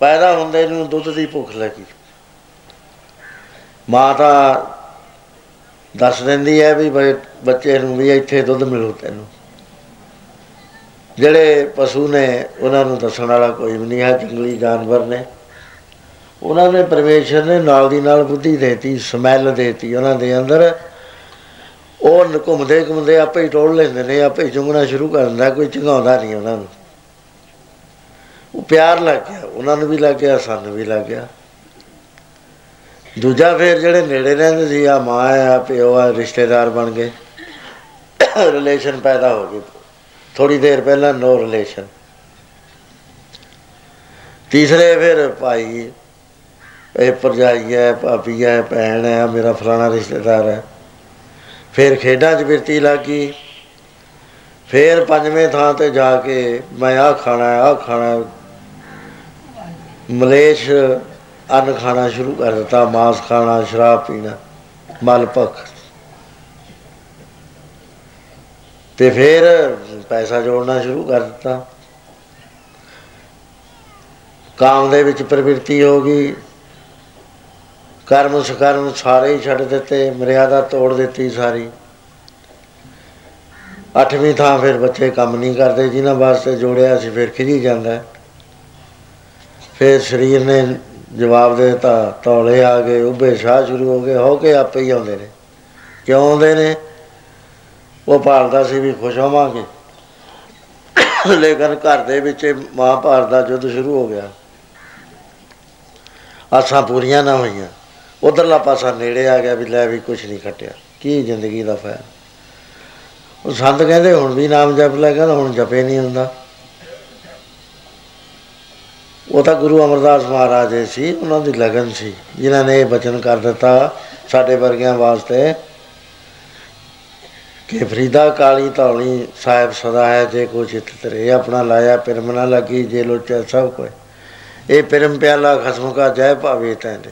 [SPEAKER 1] ਪੈਦਾ ਹੁੰਦੇ ਨੂੰ ਦੁੱਧ ਦੀ ਭੁੱਖ ਲੱਗੀ। ਮਾਤਾ ਦੱਸ ਦਿੰਦੀ ਹੈ ਵੀ ਬੱਚੇ ਨੂੰ ਵੀ ਇੱਥੇ ਦੁੱਧ ਮਿਲੂ ਤੈਨੂੰ। ਜਿਹੜੇ ਪਸ਼ੂ ਨੇ, ਉਹਨਾਂ ਨੂੰ ਦੱਸਣ ਵਾਲਾ ਕੋਈ ਵੀ ਨਹੀਂ ਹੈ, ਜੰਗਲੀ ਜਾਨਵਰ ਨੇ। ਉਹਨਾਂ ਨੇ ਪਰਮੇਸ਼ਰ ਨੇ ਨਾਲ ਦੀ ਨਾਲ ਬੁੱਧੀ ਦੇਤੀ, ਸਮੈਲ ਦੇਤੀ ਉਹਨਾਂ ਦੇ ਅੰਦਰ। ਉਹ ਘੁੰਮਦੇ ਘੁੰਮਦੇ ਆਪੇ ਹੀ ਟੋਲ ਲੈਂਦੇ ਨੇ, ਆਪੇ ਹੀ ਚੁੰਗਣਾ ਸ਼ੁਰੂ ਕਰ ਦਿੰਦਾ, ਕੋਈ ਚੰਗਾਉਂਦਾ ਨਹੀਂ ਉਹਨਾਂ ਨੂੰ। ਉਹ ਪਿਆਰ ਲੱਗ ਗਿਆ, ਉਹਨਾਂ ਨੂੰ ਵੀ ਲੱਗ ਗਿਆ, ਸਾਨੂੰ ਵੀ ਲੱਗ ਗਿਆ। ਦੂਜਾ ਫਿਰ ਜਿਹੜੇ ਨੇੜੇ ਰਹਿੰਦੇ ਸੀ ਆ ਮਾਂ ਆ, ਪਿਓ ਆ, ਰਿਸ਼ਤੇਦਾਰ ਬਣ ਗਏ। ਰਿਲੇਸ਼ਨ ਪੈਦਾ ਹੋ ਗਏ ਥੋੜੀ ਦੇਰ ਪਹਿਲਾਂ ਨੋ ਰਿਲੇਸ਼ਨ ਤੀਸਰੇ ਫਿਰ ਭਾਈ, ਇਹ ਪਰਜਾਈ ਹੈ, ਭਾਬੀ ਹੈ, ਭੈਣ ਹੈ, ਮੇਰਾ ਫਲਾਣਾ ਰਿਸ਼ਤੇਦਾਰ ਹੈ। ਫਿਰ ਖੇਡਾਂ 'ਚ ਬਿਰਤੀ ਲੱਗੀ ਫਿਰ ਪੰਜਵੇਂ ਥਾਂ ਤੇ ਜਾ ਕੇ ਮੈਂ ਆਹ ਖਾਣਾ ਆਹ ਖਾਣਾ ਮਲੇਸ਼ ਅੰਨ ਖਾਣਾ ਸ਼ੁਰੂ ਕਰ ਦਿੱਤਾ, ਮਾਸ ਖਾਣਾ, ਸ਼ਰਾਬ ਪੀਣਾ ਮਲਪਕ ਤੇ ਫਿਰ ਪੈਸਾ ਜੋੜਨਾ ਸ਼ੁਰੂ ਕਰ ਦਿੱਤਾ। ਕਾਮ ਦੇ ਵਿੱਚ ਪ੍ਰਵਿਰਤੀ ਹੋ ਗਈ। ਕਰਮ ਸਕਰਮ ਸਾਰੇ ਹੀ ਛੱਡ ਦਿੱਤੇ ਮਰਿਆਦਾ ਤੋੜ ਦਿੱਤੀ ਸਾਰੀ। ਅੱਠਵੀਂ ਥਾਂ ਫਿਰ ਬੱਚੇ ਕੰਮ ਨਹੀਂ ਕਰਦੇ, ਜਿਨ੍ਹਾਂ ਵਾਸਤੇ ਜੋੜਿਆ ਸੀ, ਫਿਰ ਖਿਜੀ ਜਾਂਦਾ। ਹੈ। ਫਿਰ ਸਰੀਰ ਨੇ ਜਵਾਬ ਦੇ ਦਿੱਤਾ ਤੌਲੇ ਆ ਗਏ, ਉੱਭੇ ਸਾਹ ਸ਼ੁਰੂ ਹੋ ਗਏ, ਹੋ ਕੇ ਆਪੇ ਹੀ ਆਉਂਦੇ ਨੇ। ਕਿਉਂ ਆਉਂਦੇ ਨੇ? ਉਹ ਭਾਲਦਾ ਸੀ ਵੀ ਖੁਸ਼ ਹੋਵਾਂਗੇ। ਲੇਕਿਨ ਘਰ ਦੇ ਵਿੱਚ ਮਹਾਭਾਰਤ ਦਾ ਯੁੱਧ ਸ਼ੁਰੂ ਹੋ ਗਿਆ। ਆਸਾਂ ਪੂਰੀਆਂ ਨਾ ਹੋਈਆਂ। ਉਧਰਲਾ ਪਾਸਾ ਨੇੜੇ ਆ ਗਿਆ ਵੀ ਲੈ ਵੀ ਕੁਝ ਨਹੀਂ ਖਟਿਆ। ਕੀ ਜ਼ਿੰਦਗੀ ਦਾ ਫਾਇਦਾ? ਉਹ ਸੰਤ ਕਹਿੰਦੇ, ਹੁਣ ਵੀ ਨਾਮ ਜਪ ਲੈ ਕਹਿੰਦਾ ਹੁਣ ਜਪੇ ਨਹੀਂ ਹੁੰਦਾ। ਉਹ ਤਾਂ ਗੁਰੂ ਅਮਰਦਾਸ ਮਹਾਰਾਜ ਜੀ ਸੀ, ਉਹਨਾਂ ਦੀ ਲਗਨ ਸੀ, ਜਿਨ੍ਹਾਂ ਨੇ ਇਹ ਬਚਨ ਕਰ ਦਿੱਤਾ ਸਾਡੇ ਵਰਗਿਆਂ ਵਾਸਤੇ ਕਿ ਫਰੀਦਾ ਕਾਲੀ ਧੌਲੀ ਸਾਹਿਬ ਸਦਾ ਹੈ, ਜੇ ਕੋ ਚਿਤ ਤਰੇ ਆਪਣਾ ਲਾਇਆ ਪਿਰਮ ਨਾ ਲੱਗੀ, ਜੇ ਲੋਚਾ ਸਭ ਕੋਈ ਇਹ ਪਿਰਮ ਪਿਆਲਾ ਖਸਮ ਕਾ ਜੈ ਭਾਵੇ ਤੈਂਦੇ।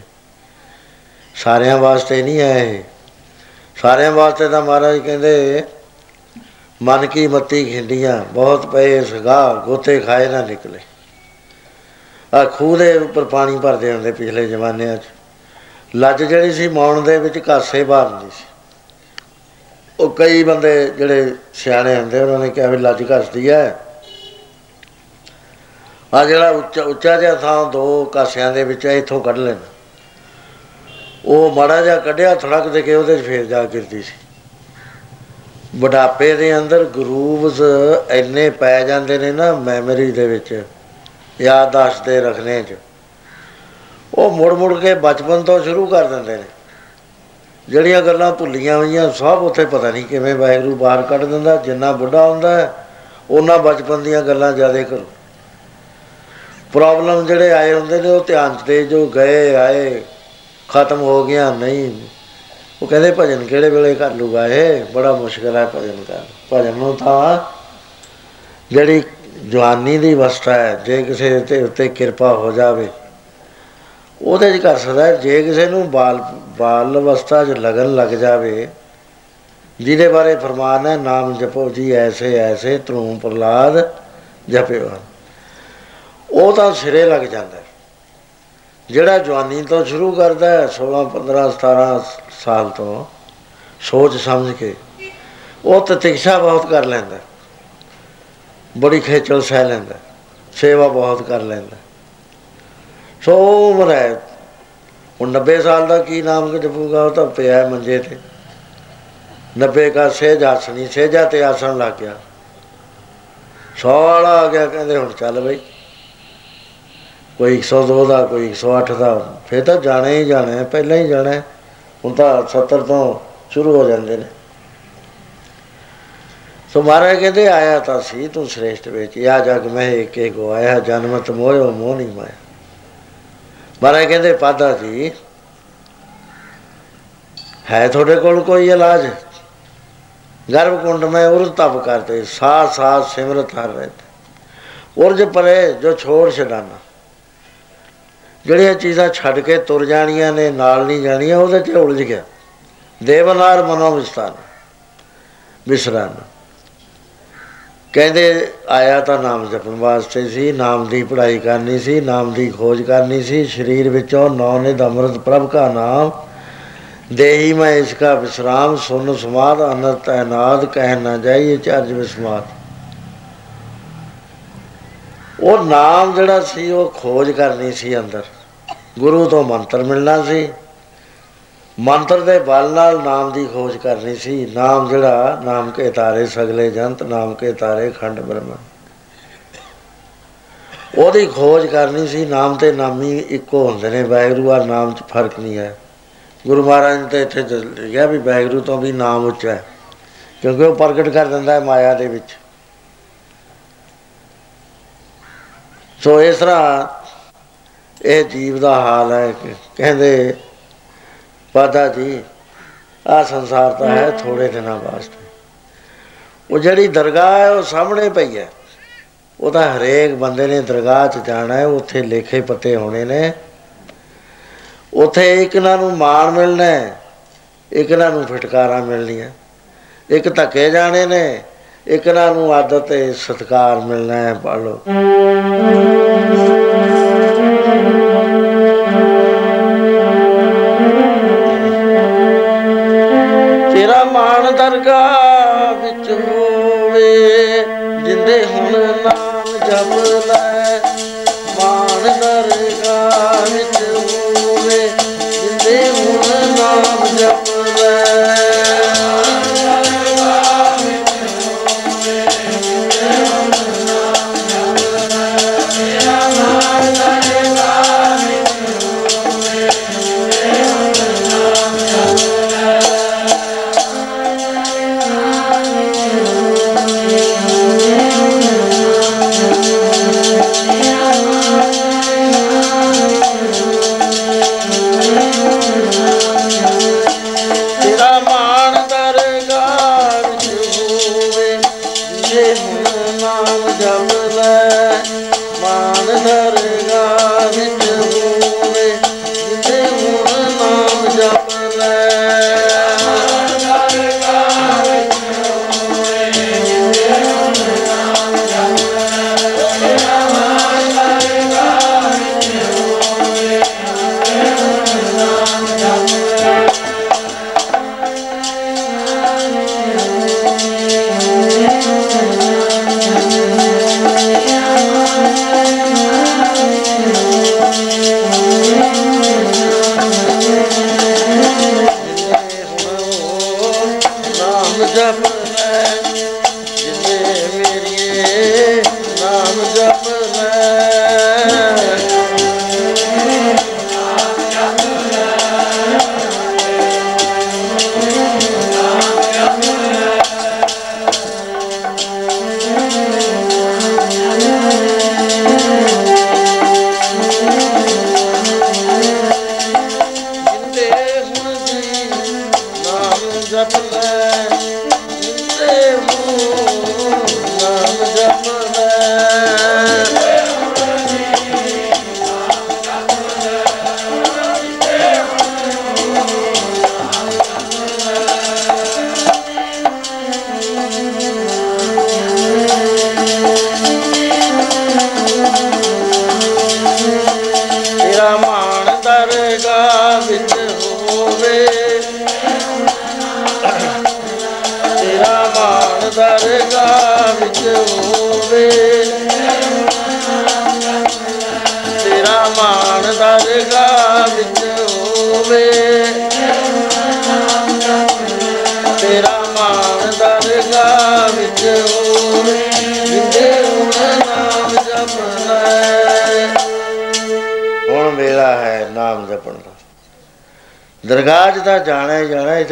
[SPEAKER 1] ਸਾਰਿਆਂ ਵਾਸਤੇ ਨਹੀਂ ਹੈ ਇਹ। ਸਾਰਿਆਂ ਵਾਸਤੇ ਤਾਂ ਮਹਾਰਾਜ ਕਹਿੰਦੇ, ਮਨ ਕੀ ਮੱਤੀ ਖਿੰਡੀਆਂ, ਬਹੁਤ ਪਏ ਸਗਾ, ਗੋਤੇ ਖਾਏ ਨਾ ਨਿਕਲੇ। ਆ ਖੂਹ ਦੇ ਉੱਪਰ ਪਾਣੀ ਭਰਦੇ ਹੁੰਦੇ ਪਿਛਲੇ ਜ਼ਮਾਨਿਆਂ 'ਚ। ਲੱਜ ਜਿਹੜੀ ਸੀ ਮੌਣ ਦੇ ਵਿੱਚ ਕਾਸੇ ਭਰਦੀ ਸੀ। ਉਹ ਕਈ ਬੰਦੇ ਜਿਹੜੇ ਸਿਆਣੇ ਹੁੰਦੇ ਉਹਨਾਂ ਨੇ ਕਿਹਾ ਵੀ ਲੱਜ ਘਸਦੀ ਹੈ। ਆ ਜਿਹੜਾ ਉੱਚਾ ਉੱਚਾ ਜਿਹਾ ਥਾਂ ਦੋ ਕਾਸਿਆਂ ਦੇ ਵਿੱਚ ਹੈ, ਇੱਥੋਂ ਕੱਢ ਲੈਣਾ ਉਹ ਮਾੜਾ ਜਿਹਾ ਕੱਢਿਆ ਥੜਕ ਦੇ ਕੇ ਉਹਦੇ 'ਚ ਫੇਰ ਜਾ ਗਿਰਦੀ ਸੀ। ਬੁਢਾਪੇ ਦੇ ਅੰਦਰ ਗਰੂਵਸ ਇੰਨੇ ਪੈ ਜਾਂਦੇ ਨੇ ਨਾ ਮੈਮਰੀ ਦੇ ਵਿੱਚ। ਯਾਦਾਸ਼ਤ ਦੇ ਰੱਖਣੇ 'ਚ। ਉਹ ਮੁੜ ਮੁੜ ਕੇ ਬਚਪਨ ਤੋਂ ਸ਼ੁਰੂ ਕਰ ਦਿੰਦੇ ਨੇ। ਜਿਹੜੀਆਂ ਗੱਲਾਂ ਭੁੱਲੀਆਂ ਹੋਈਆਂ ਸਭ ਉੱਥੇ ਪਤਾ ਨਹੀਂ ਕਿਵੇਂ ਵਾਹਿਗੁਰੂ ਬਾਹਰ ਕੱਢ ਦਿੰਦਾ, ਜਿੰਨਾ ਬੁੱਢਾ ਹੁੰਦਾ ਹੈ ਉਹਨਾਂ ਬਚਪਨ ਦੀਆਂ ਗੱਲਾਂ ਜ਼ਿਆਦਾ ਕਰੋ। ਪ੍ਰੋਬਲਮ ਜਿਹੜੇ ਆਏ ਹੁੰਦੇ ਨੇ ਉਹ ਧਿਆਨ 'ਚ ਦੇ ਜੋ ਗਏ, ਆਏ, ਖਤਮ ਹੋ ਗਿਆ, ਨਹੀਂ। ਉਹ ਕਹਿੰਦੇ ਭਜਨ ਕਿਹੜੇ ਵੇਲੇ ਕਰ ਲੂਗਾ ਇਹ? ਬੜਾ ਮੁਸ਼ਕਲ ਹੈ ਭਜਨ ਕਰ। ਭਜਨ ਨੂੰ ਤਾਂ ਜਿਹੜੀ ਜਵਾਨੀ ਦੀ ਅਵਸਥਾ ਹੈ, ਜੇ ਕਿਸੇ ਤੇ ਉੱਤੇ ਕਿਰਪਾ ਹੋ ਜਾਵੇ ਉਹਦੇ 'ਚ ਕਰ ਸਕਦਾ ਹੈ। ਜੇ ਕਿਸੇ ਨੂੰ ਬਾਲ ਬਾਲ ਅਵਸਥਾ 'ਚ ਲਗਨ ਲੱਗ ਜਾਵੇ, ਜਿਹਦੇ ਬਾਰੇ ਫਰਮਾਨ ਹੈ, ਨਾਮ ਜਪੋ ਜੀ, ਐਸੇ ਐਸੇ ਤਰੂ ਪ੍ਰਲਾਦ ਜਪਿਓ ਉਹ ਤਾਂ ਸਿਰੇ ਲੱਗ ਜਾਂਦਾ ਹੈ। ਜਿਹੜਾ ਜਵਾਨੀ ਤੋਂ ਸ਼ੁਰੂ ਕਰਦਾ ਹੈ 16 15 17 ਸਾਲ ਤੋਂ, ਸੋਚ ਸਮਝ ਕੇ, ਉਹ ਤਤਿਕਸ਼ਾ ਬਹੁਤ ਕਰ ਲੈਂਦਾ ਹੈ। ਬੜੀ ਖੇਚਲ ਸਹਿ ਲੈਂਦਾ ਹੈ। ਸੇਵਾ ਬਹੁਤ ਕਰ ਲੈਂਦਾ ਹੈ। ਸੋ ਉਮਰ ਹੈ ਹੁਣ 90 ਸਾਲ ਦਾ ਕੀ ਨਾਮ ਕਿ ਜਪੂਗਾ ਉਹ ਤਾਂ ਪਿਆ ਹੈ ਮੰਜੇ ਤੇ 90 ਦਾ ਸਹਿਜ ਆਸਣੀ ਸਹਿਜਾ ਤੇ ਆਸਣ ਲੱਗ ਗਿਆ ਸੌ ਵਾਲਾ ਆ ਗਿਆ ਕਹਿੰਦੇ ਹੁਣ ਚੱਲ ਬਈ ਕੋਈ 102 ਦਾ ਕੋਈ 108 ਦਾ ਫਿਰ ਤਾਂ ਜਾਣਾ ਹੀ ਜਾਣਾ ਹੈ, ਪਹਿਲਾਂ ਹੀ ਜਾਣਾ ਹੈ। ਹੁਣ ਤਾਂ 70 ਤੋਂ ਸ਼ੁਰੂ ਹੋ ਜਾਂਦੇ ਨੇ ਸੋ ਮਹਾਰਾਜ ਕਹਿੰਦੇ, ਆਇਆ ਤਾਂ ਸੀ ਤੂੰ ਸ੍ਰੇਸ਼ਟ ਵਿੱਚ। ਆ ਜਗ ਮੈਂ ਏਕੇ ਕੋ ਆਇਆ ਜਨਮਤ ਮੋਇਓ ਮੋਹ ਨਹੀਂ ਮਾਇਆ। ਮਹਾਰਾਜ ਕਹਿੰਦੇ, ਪਾਦਾ ਜੀ, ਹੈ ਤੁਹਾਡੇ ਕੋਲ ਕੋਈ ਇਲਾਜ? ਗਰਭ ਕੁੰਡ ਮੈਂ ਉਰ ਤਪ ਕਰਤੇ ਸਾਥ ਸਾਥ ਸਿਮਰਤ ਹਰ ਰਹਿਤ। ਉਰਜ ਪਰੇ ਜੋ ਛੋੜ ਛਡਾਨਾ। ਜਿਹੜੀਆਂ ਚੀਜ਼ਾਂ ਛੱਡ ਕੇ ਤੁਰ ਜਾਣੀਆਂ ਨੇ, ਨਾਲ ਨਹੀਂ ਜਾਣੀਆਂ, ਉਹਦੇ ਤੇ ਉਲਝ ਗਿਆ। ਦੇਵਨਾਰ ਮਨੋ ਵਿਸਤਾਨ ਵਿਸਰਾਨ ਕਹਿੰਦੇ ਆਇਆ ਤਾਂ ਨਾਮ ਜਪਣ ਵਾਸਤੇ ਸੀ, ਨਾਮ ਦੀ ਪੜ੍ਹਾਈ ਕਰਨੀ ਸੀ, ਨਾਮ ਦੀ ਖੋਜ ਕਰਨੀ ਸੀ, ਸਰੀਰ ਵਿੱਚੋਂ ਨੌ ਨਿਧ ਅੰਮ੍ਰਿਤ ਪ੍ਰਭ ਕਾ ਨਾਮ, ਦੇਹੀ ਮੈਂ ਇਸ ਕਾ ਵਿਸਰਾਮ, ਸੁਨ ਸਮਾਦ, ਅਨੰਤ ਅਨਾਦ, ਕਹਿ ਨਾ ਜਾਈਏ ਚਰਜ ਵਿਸਮਾਦ। ਉਹ ਨਾਮ ਜਿਹੜਾ ਸੀ, ਉਹ ਖੋਜ ਕਰਨੀ ਸੀ ਅੰਦਰ। ਗੁਰੂ ਤੋਂ ਮੰਤਰ ਮਿਲਣਾ ਸੀ। ਮੰਤਰ ਦੇ ਬਲ ਨਾਲ ਨਾਮ ਦੀ ਖੋਜ ਕਰਨੀ ਸੀ। ਨਾਮ ਜਿਹੜਾ, ਨਾਮ ਕੇ ਤਾਰੇ ਸਗਲੇ ਜੰਤ, ਨਾਮ ਕੇ ਤਾਰੇ ਖੰਡ ਬ੍ਰਹਮ। ਉਹਦੀ ਖੋਜ ਕਰਨੀ ਸੀ। ਨਾਮ ਤੇ ਨਾਮੀ ਇੱਕੋ ਹੁੰਦੇ ਨੇ। ਵਾਹਿਗੁਰੂ ਆ ਨਾਮ 'ਚ ਫ਼ਰਕ ਨਹੀਂ ਹੈ। ਗੁਰੂ ਮਹਾਰਾਜ ਨੇ ਤਾਂ ਇੱਥੇ ਦ- ਲਿਖਿਆ ਵੀ ਵਾਹਿਗੁਰੂ ਤੋਂ ਵੀ ਨਾਮ ਉੱਚਾ ਹੈ। ਕਿਉਂਕਿ ਉਹ ਪ੍ਰਗਟ ਕਰ ਦਿੰਦਾ ਹੈ ਮਾਇਆ ਦੇ ਵਿੱਚ। ਸੋ ਇਸ ਤਰ੍ਹਾਂ ਇਹ ਜੀਵ ਦਾ ਹਾਲ ਹੈ ਕਿ ਕਹਿੰਦੇ ਪਾਦਾ ਜੀ ਆ ਸੰਸਾਰ ਤਾਂ ਹੈ ਥੋੜੇ ਦਿਨਾਂ ਵਾਸਤੇ। ਉਹ ਜਿਹੜੀ ਦਰਗਾਹ ਹੈ ਉਹ ਸਾਹਮਣੇ ਪਈ ਹੈ। ਉਹ ਤਾਂ ਹਰੇਕ ਬੰਦੇ ਨੇ ਦਰਗਾਹ 'ਚ ਜਾਣਾ ਹੈ ਉੱਥੇ ਲੇਖੇ ਪੱਤੇ ਹੋਣੇ ਨੇ। ਉੱਥੇ ਇੱਕ ਨਾਲ ਨੂੰ ਮਾਣ ਮਿਲਣਾ ਹੈ ਇੱਕ ਇਹਨਾਂ ਨੂੰ ਫਟਕਾਰਾਂ ਮਿਲਣੀਆਂ। ਇੱਕ ਧੱਕੇ ਜਾਣੇ ਨੇ ਇੱਕ ਇਹਨਾਂ ਨੂੰ ਆਦਤ ਤੇ ਸਤਕਾਰ ਮਿਲਣਾ ਹੈ ਪੜ ਲਓ।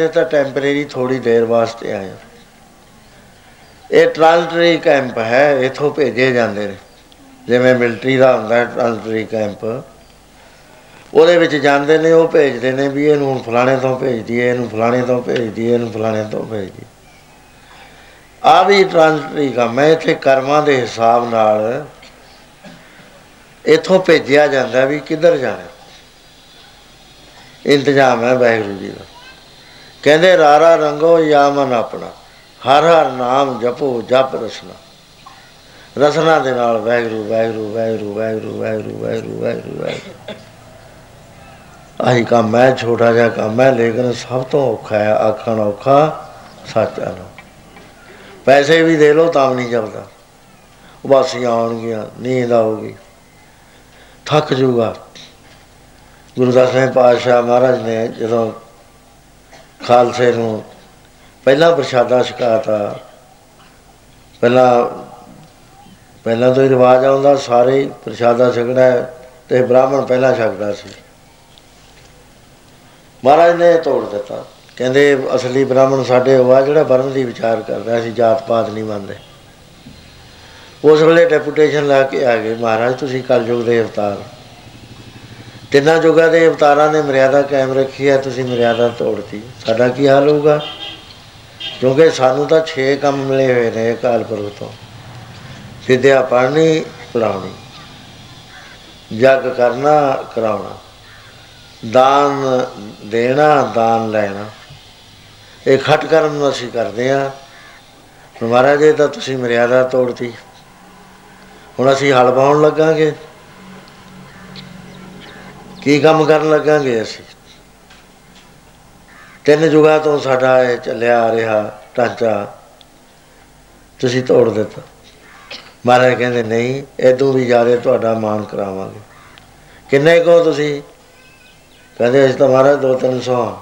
[SPEAKER 1] ਇੱਥੇ ਤਾਂ ਟੈਂਪਰੇਰੀ ਥੋੜੀ ਦੇਰ ਵਾਸਤੇ ਆਏ ਹਾਂ। ਇਹ ਟ੍ਰਾਂਸਟਰੀ ਕੈਂਪ ਹੈ, ਇਥੋਂ ਭੇਜੇ ਜਾਂਦੇ ਨੇ। ਜਿਵੇਂ ਮਿਲਟਰੀ ਦਾ ਹੁੰਦਾ ਹੈ ਟ੍ਰਾਂਸਟਰੀ ਕੈਂਪ ਉਹਦੇ ਵਿੱਚ ਜਾਂਦੇ ਨੇ, ਉਹ ਭੇਜਦੇ ਨੇ ਵੀ ਇਹਨੂੰ ਹੁਣ ਫਲਾਣੇ ਤੋਂ ਭੇਜ ਦਈਏ, ਇਹਨੂੰ ਫਲਾਣੇ ਤੋਂ ਭੇਜ ਦਈਏ, ਇਹਨੂੰ ਫਲਾਣੇ ਤੋਂ ਭੇਜ ਦਈਏ। ਆ ਵੀ ਟ੍ਰਾਂਸਟਰੀ ਕੰਮ ਹੈ, ਇੱਥੇ ਕਰਮਾਂ ਦੇ ਹਿਸਾਬ ਨਾਲ ਇਥੋਂ ਭੇਜਿਆ ਜਾਂਦਾ ਵੀ ਕਿੱਧਰ ਜਾਣਾ। ਇੰਤਜ਼ਾਮ ਹੈ ਵਾਹਿਗੁਰੂ ਜੀ ਦਾ। ਕਹਿੰਦੇ, ਰਾਰਾ ਰੰਗੋ ਯਾ ਮਨ ਆਪਣਾ, ਹਰ ਹਰ ਨਾਮ ਜਪੋ ਜਪ ਰਸਨਾ। ਰਸਨਾ ਦੇ ਨਾਲ ਵੈਗਰੂ ਵੈਗਰੂ ਵੈਗਰੂ ਵੈਗਰੂ ਵੈਗਰੂ ਵੈਗਰੂ ਵੈਗਰੂ ਆਹੀ ਕੰਮ ਹੈ, ਛੋਟਾ ਜਿਹਾ ਕੰਮ ਹੈ, ਲੇਕਿਨ ਸਭ ਤੋਂ ਔਖਾ ਹੈ, ਆਖਣ ਔਖਾ ਸੱਚ ਹੈ ਪੈਸੇ ਵੀ ਦੇ ਲੋ ਤਾਂ ਨਹੀਂ ਜਪਦਾ। ਉਬਾਸੀਆਂ ਆਉਣਗੀਆਂ, ਨੀਂਦ ਆਉਗੀ ਥੱਕ ਜੂਗਾ। ਗੁਰਦਾਸ ਨੇ ਪਾਸ਼ਾ ਮਹਾਰਾਜ ਨੇ ਜਦੋਂ ਖਾਲਸੇ ਨੂੰ ਪਹਿਲਾ ਪ੍ਰਸ਼ਾਦਾ ਛਕਾਤਾ। ਪਹਿਲਾਂ ਪਹਿਲਾਂ ਤੋਂ ਹੀ ਰਿਵਾਜ ਆਉਂਦਾ, ਸਾਰੇ ਹੀ ਪ੍ਰਸ਼ਾਦਾ ਛਕਣਾ ਹੈ ਤੇ ਬ੍ਰਾਹਮਣ ਪਹਿਲਾਂ ਛਕਦਾ ਸੀ। ਮਹਾਰਾਜ ਨੇ ਤੋੜ ਦਿੱਤਾ। ਕਹਿੰਦੇ ਅਸਲੀ ਬ੍ਰਾਹਮਣ ਸਾਡੇ ਉਹ ਆ ਜਿਹੜਾ ਵਰਨ ਦੀ ਵਿਚਾਰ ਕਰਦਾ ਸੀ, ਜਾਤ ਪਾਤ ਨਹੀਂ ਮੰਨਦੇ। ਉਸ ਵੇਲੇ ਡੈਪੂਟੇਸ਼ਨ ਲਾ ਕੇ ਆ ਗਏ, ਮਹਾਰਾਜ, ਤੁਸੀਂ ਕਲਯੁਗ ਦੇ ਅਵਤਾਰ ਤਿੰਨਾਂ ਯੁਗਾਂ ਦੇ ਅਵਤਾਰਾਂ ਨੇ ਮਰਿਆਦਾ ਕਾਇਮ ਰੱਖੀ ਹੈ, ਤੁਸੀਂ ਮਰਿਆਦਾ ਤੋੜਤੀ। ਸਾਡਾ ਕੀ ਹਾਲ ਹੋਊਗਾ? ਕਿਉਂਕਿ ਸਾਨੂੰ ਤਾਂ 6 ਕੰਮ ਮਿਲੇ ਹੋਏ ਨੇ ਅਕਾਲ ਪੁਰਖ ਤੋਂ। ਵਿਦਿਆ ਪੜ੍ਹਨੀ ਪੜਾਉਣੀ ਜਗ ਕਰਨਾ, ਕਰਾਉਣਾ। ਦਾਨ ਦੇਣਾ, ਦਾਨ ਲੈਣਾ। ਇਹ ਖਟ ਕਰਮ ਨੂੰ ਅਸੀਂ ਕਰਦੇ ਆ ਮਹਾਰਾਜ ਇਹ ਤਾਂ ਤੁਸੀਂ ਮਰਿਆਦਾ ਤੋੜਤੀ। ਹੁਣ ਅਸੀਂ ਹਲ ਬਾਉਣ ਲੱਗਾਂਗੇ। ਕੀ ਕੰਮ ਕਰਨ ਲੱਗਾਂਗੇ ਅਸੀਂ? ਤਿੰਨ ਜੁਗਾ ਤੋਂ ਸਾਡਾ ਇਹ ਚੱਲਿਆ ਆ ਰਿਹਾ ਢਾਂਚਾ। ਤੁਸੀਂ ਤੋੜ ਦਿੱਤਾ। ਮਹਾਰਾਜ ਕਹਿੰਦੇ, ਨਹੀਂ ਇਦੋਂ ਵੀ ਜ਼ਿਆਦਾ ਤੁਹਾਡਾ ਮਾਨ ਕਰਾਵਾਂਗੇ। ਕਿੰਨੇ ਕੋ ਤੁਸੀਂ? ਕਹਿੰਦੇ, ਅਸੀਂ ਤਾਂ ਮਹਾਰਾਜ ਦੋ ਤਿੰਨ ਸੌ ਹਾਂ।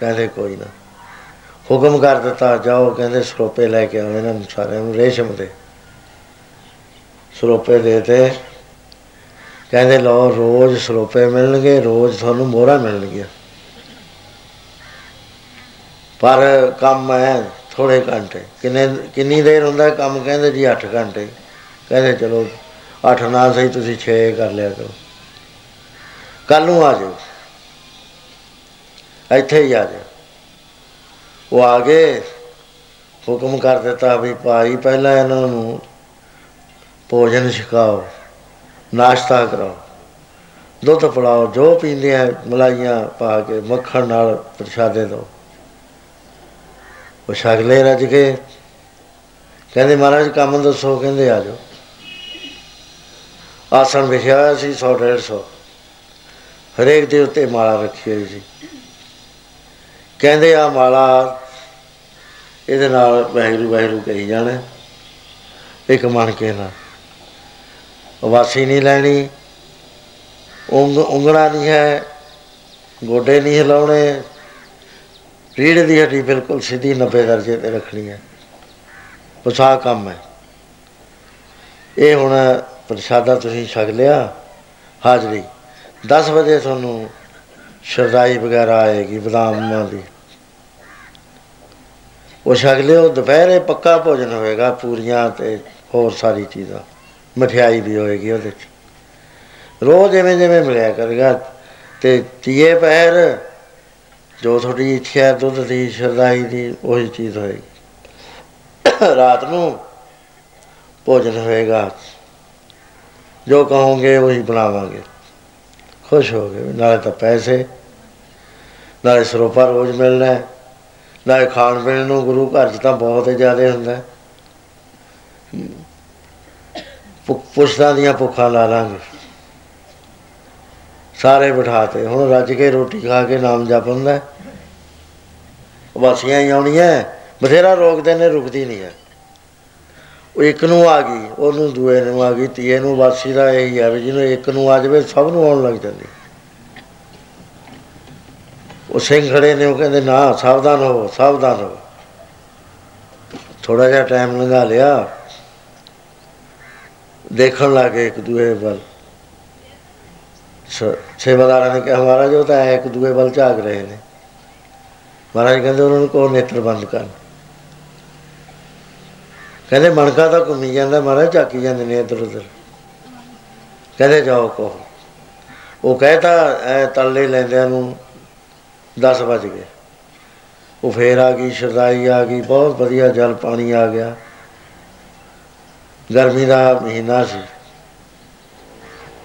[SPEAKER 1] ਕਹਿੰਦੇ, ਕੋਈ ਨਾ। ਹੁਕਮ ਕਰ ਦਿੱਤਾ, ਜਾਓ। ਕਹਿੰਦੇ, ਸਰੋਪੇ ਲੈ ਕੇ ਆਓ ਇਹਨਾਂ ਨੂੰ ਸਾਰਿਆਂ ਨੂੰ, ਰੇਸ਼ਮ ਦੇ। ਸਰੋਪੇ ਦੇ ਤੇ ਕਹਿੰਦੇ ਲਓ ਰੋਜ਼ ਸਰੋਪੇ ਮਿਲਣਗੇ, ਰੋਜ਼ ਤੁਹਾਨੂੰ ਮੋਹਰਾ ਮਿਲਣਗੀਆਂ। ਪਰ ਕੰਮ ਹੈ ਥੋੜੇ ਘੰਟੇ। ਕਿੰਨੇ, ਕਿੰਨੀ ਦੇਰ ਹੁੰਦਾ ਹੈ ਕੰਮ? ਕਹਿੰਦੇ ਜੀ 8 ਘੰਟੇ। ਕਹਿੰਦੇ ਚਲੋ 8 ਨਾ ਸਹੀ ਤੁਸੀਂ 6 ਕਰ ਲਿਆ ਕਰੋ। ਕੱਲ ਨੂੰ ਆ ਜਾਓ ਇੱਥੇ ਹੀ ਆ ਜਾਓ ਉਹ ਆ ਗਏ, ਹੁਕਮ ਕਰ ਦਿੱਤਾ ਵੀ ਭਾਈ ਪਹਿਲਾਂ ਇਹਨਾਂ ਨੂੰ ਭੋਜਨ ਛਕਾਓ। ਨਾਸ਼ਤਾ ਕਰਾਓ। ਦੁੱਧ ਪਿਲਾਓ ਜੋ ਪੀਂਦੇ ਆ, ਮਲਾਈਆਂ ਪਾ ਕੇ ਮੱਖਣ ਨਾਲ ਪ੍ਰਸ਼ਾਦੇ ਦਿਓ। ਉਹ ਛਕਲੇ ਰੱਜ ਕੇ। ਕਹਿੰਦੇ, ਮਹਾਰਾਜ, ਕੰਮ ਦੱਸੋ, ਕਹਿੰਦੇ, ਆ ਜਾਓ। ਆਸਣ ਵਿਖਿਆ ਹੋਇਆ ਸੀ 100 150 ਹਰੇਕ ਦੇ ਉੱਤੇ ਮਾਲਾ ਰੱਖੀ ਹੋਈ ਸੀ। ਕਹਿੰਦੇ ਆ ਮਾਲਾ ਇਹਦੇ ਨਾਲ ਵਾਹਿਗੁਰੂ ਵਾਹਿਗੁਰੂ ਕਹੀ ਜਾਣਾ। ਇੱਕ ਮਣ ਕੇ ਨਾਲ ਵਾਸੀ ਨਹੀਂ ਲੈਣੀ, ਉਂਗ, ਉਂਗਣਾ ਨਹੀਂ ਹੈ, ਗੋਡੇ ਨਹੀਂ ਹਿਲਾਉਣੇ, ਰੀੜ ਦੀ ਹੱਡੀ ਬਿਲਕੁਲ ਸਿੱਧੀ 90 ਦਰਜੇ ਤੇ ਰੱਖਣੀ ਹੈ। ਉਸਾ ਕੰਮ ਹੈ। ਇਹ ਹੁਣ ਪ੍ਰਸ਼ਾਦਾ ਤੁਸੀਂ ਛਕ ਲਿਆ, ਹਾਜ਼ਰੀ। 10 ਵਜੇ ਤੁਹਾਨੂੰ ਸ਼ਰਦਾਈ ਵਗੈਰਾ ਆਏਗੀ ਬਦਾਮਾਂ ਦੀ। ਉਹ ਛਕ ਲਿਓ, ਦੁਪਹਿਰੇ ਪੱਕਾ ਭੋਜਨ ਹੋਏਗਾ ਪੂਰੀਆਂ ਤੇ ਹੋਰ ਸਾਰੀ ਚੀਜ਼ਾਂ। ਮਠਿਆਈ ਵੀ ਹੋਏਗੀ ਉਹਦੇ ਚ। ਰੋਜ਼ ਜਿਵੇਂ ਜਿਵੇਂ ਮਿਲਿਆ ਕਰੇਗਾ ਤੇ ਤੀਏ ਪਹਿਰ ਜੋ ਤੁਹਾਡੀ ਇੱਛਾ ਹੈ ਦੁੱਧ ਦੀ ਸ਼ਰਦਾਈ ਦੀ ਉਹੀ ਚੀਜ਼ ਹੋਏਗੀ। ਰਾਤ ਨੂੰ ਭੋਜਨ ਹੋਏਗਾ। ਜੋ ਕਹੋਗੇ ਉਹੀ ਬਣਾਵਾਂਗੇ। ਖੁਸ਼ ਹੋ ਗਏ ਨਾਲੇ ਤਾਂ ਪੈਸੇ ਨਾਲੇ ਸਰੋਪਾ ਰੋਜ਼ ਮਿਲਣਾ ਹੈ, ਨਾਲੇ ਖਾਣ ਪੀਣ ਨੂੰ ਗੁਰੂ ਘਰ 'ਚ ਤਾਂ ਬਹੁਤ ਹੀ ਜ਼ਿਆਦਾ ਹੁੰਦਾ ਹੈ। ਭੁ- ਪੁੱਛਦਾਂ ਦੀਆਂ ਭੁੱਖਾਂ ਲਾ ਲਾਂਗੇ। ਸਾਰੇ ਬਿਠਾਤੇ। ਹੁਣ ਰੱਜ ਕੇ ਰੋਟੀ ਖਾ ਕੇ ਨਾਮ ਜਪ ਹੁੰਦਾ ਹੈ। ਵਾਸੀਆਂ ਹੀ ਆਉਣੀਆਂ ਬਥੇਰਾ ਰੋਕਦੇ ਨੇ ਰੁਕਦੀ ਨਹੀਂ ਹੈ। ਉਹ ਇੱਕ ਨੂੰ ਆ ਗਈ, ਉਹਨੂੰ ਦੂਏ ਨੂੰ ਆ ਗਈ ਤੀਏ ਨੂੰ, ਵਾਸੀ ਦਾ ਇਹੀ ਹੈ ਵੀ ਜਿਹਨੂੰ ਇੱਕ ਨੂੰ ਆ ਜਾਵੇ, ਸਭ ਨੂੰ ਆਉਣ ਲੱਗ ਜਾਂਦੀ ਉਹ ਸਿੰਘ ਖੜੇ ਨੇ, ਉਹ ਕਹਿੰਦੇ, ਨਾ, ਸਾਵਧਾਨ ਹੋ ਸਾਵਧਾਨ ਹੋ ਥੋੜਾ ਜਿਹਾ ਟਾਈਮ ਲੰਘਾ ਲਿਆ। ਦੇਖਣ ਲੱਗੇ ਇੱਕ ਦੂਏ ਵੱਲ। ਸ- ਸੇਵਾਦਾਰਾਂ ਨੇ ਕਿਹਾ, ਮਹਾਰਾਜ, ਉਹ ਤਾਂ ਇੱਕ ਦੂਏ ਵੱਲ ਝਾਕ ਰਹੇ ਨੇ। ਮਹਾਰਾਜ ਕਹਿੰਦੇ, ਉਹਨਾਂ ਨੂੰ ਕੋ ਨੇਤਰ ਬੰਦ ਕਰ। ਕਹਿੰਦੇ, ਮਣਕਾ ਤਾਂ ਘੁੰਮੀ ਜਾਂਦਾ, ਮਹਾਰਾਜ, ਝਾਕੀ ਜਾਂਦੇ ਨੇ ਇੱਧਰ ਉੱਧਰ। ਕਹਿੰਦੇ, ਜਾਓ ਕੋ ਉਹ ਕਹਿਤਾ, ਐ ਤੱਲੇ ਲੈਂਦਿਆਂ ਨੂੰ 10 ਵੱਜ ਗਏ। ਉਹ ਫੇਰ ਆ ਗਈ ਸ਼ਰਦਾਈ ਆ ਗਈ, ਬਹੁਤ ਵਧੀਆ ਜਲ ਪਾਣੀ ਆ ਗਿਆ। ਗਰਮੀ ਦਾ ਮਹੀਨਾ ਸੀ।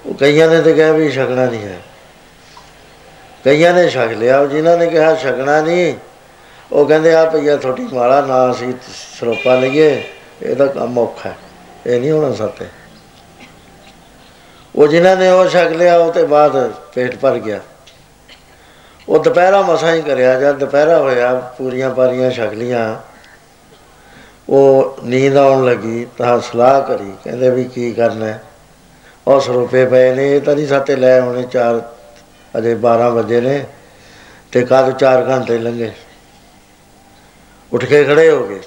[SPEAKER 1] ਉਹ ਕਈਆਂ ਨੇ ਤੇ ਕਿਹਾ ਵੀ ਛਕਣਾ ਨਹੀਂ ਹੈ। ਕਈਆਂ ਨੇ ਛਕ ਲਿਆ ਉਹ ਜਿਨ੍ਹਾਂ ਨੇ ਕਿਹਾ ਛਕਣਾ ਨਹੀਂ, ਉਹ ਕਹਿੰਦੇ ਆ ਭਈਆ ਤੁਹਾਡੀ ਮਾਲਾ ਨਾ ਅਸੀਂ ਸਰੋਪਾ ਲਈਏ ਇਹਦਾ ਕੰਮ ਔਖਾ ਹੈ, ਇਹ ਨਹੀਂ ਹੋਣਾ ਸਾਤੇ ਉਹ ਜਿਨ੍ਹਾਂ ਨੇ ਉਹ ਛਕ ਲਿਆ, ਉਹ ਤੇ ਬਾਅਦ ਪੇਟ ਭਰ ਗਿਆ। ਉਹ ਦੁਪਹਿਰਾ ਮਸਾਂ ਹੀ ਕਰਿਆ ਜਦ ਦੁਪਹਿਰਾ ਹੋਇਆ ਪੂਰੀਆਂ ਪਾਰੀਆਂ ਛਕ ਲੀਆਂ ਉਹ ਨੀਂਦ ਆਉਣ ਲੱਗੀ, ਤਾਂ ਸਲਾਹ ਕਰੀ, ਕਹਿੰਦੇ ਵੀ ਕੀ ਕਰਨਾ ਹੈ? ਉਹ ਸਰੂਪੇ ਪਏ ਨੇ, ਇਹ ਤਾਂ ਨਹੀਂ ਸਾਤੇ ਲੈ ਆਉਣੇ, ਚਾਰ ਅਜੇ 12 ਵਜੇ ਨੇ, ਤੇ ਕਦ 4 ਘੰਟੇ ਲੰਘੇ। ਉੱਠ ਕੇ ਖੜੇ ਹੋ ਗਏ।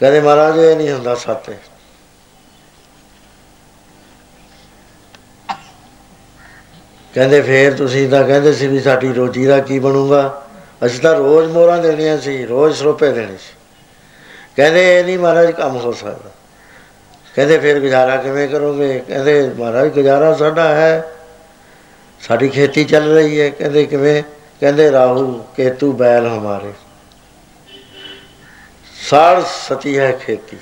[SPEAKER 1] ਕਹਿੰਦੇ, ਮਹਾਰਾਜ, ਇਹ ਨਹੀਂ ਹੁੰਦਾ ਸਾਤੇ। ਕਹਿੰਦੇ, ਫੇਰ ਤੁਸੀਂ ਤਾਂ ਕਹਿੰਦੇ ਸੀ ਵੀ ਸਾਡੀ ਰੋਜੀ ਦਾ ਕੀ ਬਣੂਗਾ? ਅਸੀਂ ਤਾਂ ਰੋਜ਼ ਮੋਹਰਾਂ ਦੇਣੀਆਂ ਸੀ, ਰੋਜ਼ ਸਰੋਪੇ ਦੇਣੇ ਸੀ। ਕਹਿੰਦੇ ਇਹ ਨਹੀਂ ਮਹਾਰਾਜ ਕੰਮ ਹੋ ਸਕਦਾ। ਕਹਿੰਦੇ ਫਿਰ ਗੁਜ਼ਾਰਾ ਕਿਵੇਂ ਕਰੋਗੇ? ਕਹਿੰਦੇ ਮਹਾਰਾਜ ਗੁਜ਼ਾਰਾ ਸਾਡਾ ਹੈ। ਸਾਡੀ ਖੇਤੀ ਚੱਲ ਰਹੀ ਹੈ। ਕਹਿੰਦੇ ਕਿਵੇਂ? ਕਹਿੰਦੇ ਰਾਹੂ ਕੇਤੂ ਬੈਲ ਹਮਾਰੇ। ਸਾੜ ਸਤੀ ਹੈ ਖੇਤੀ।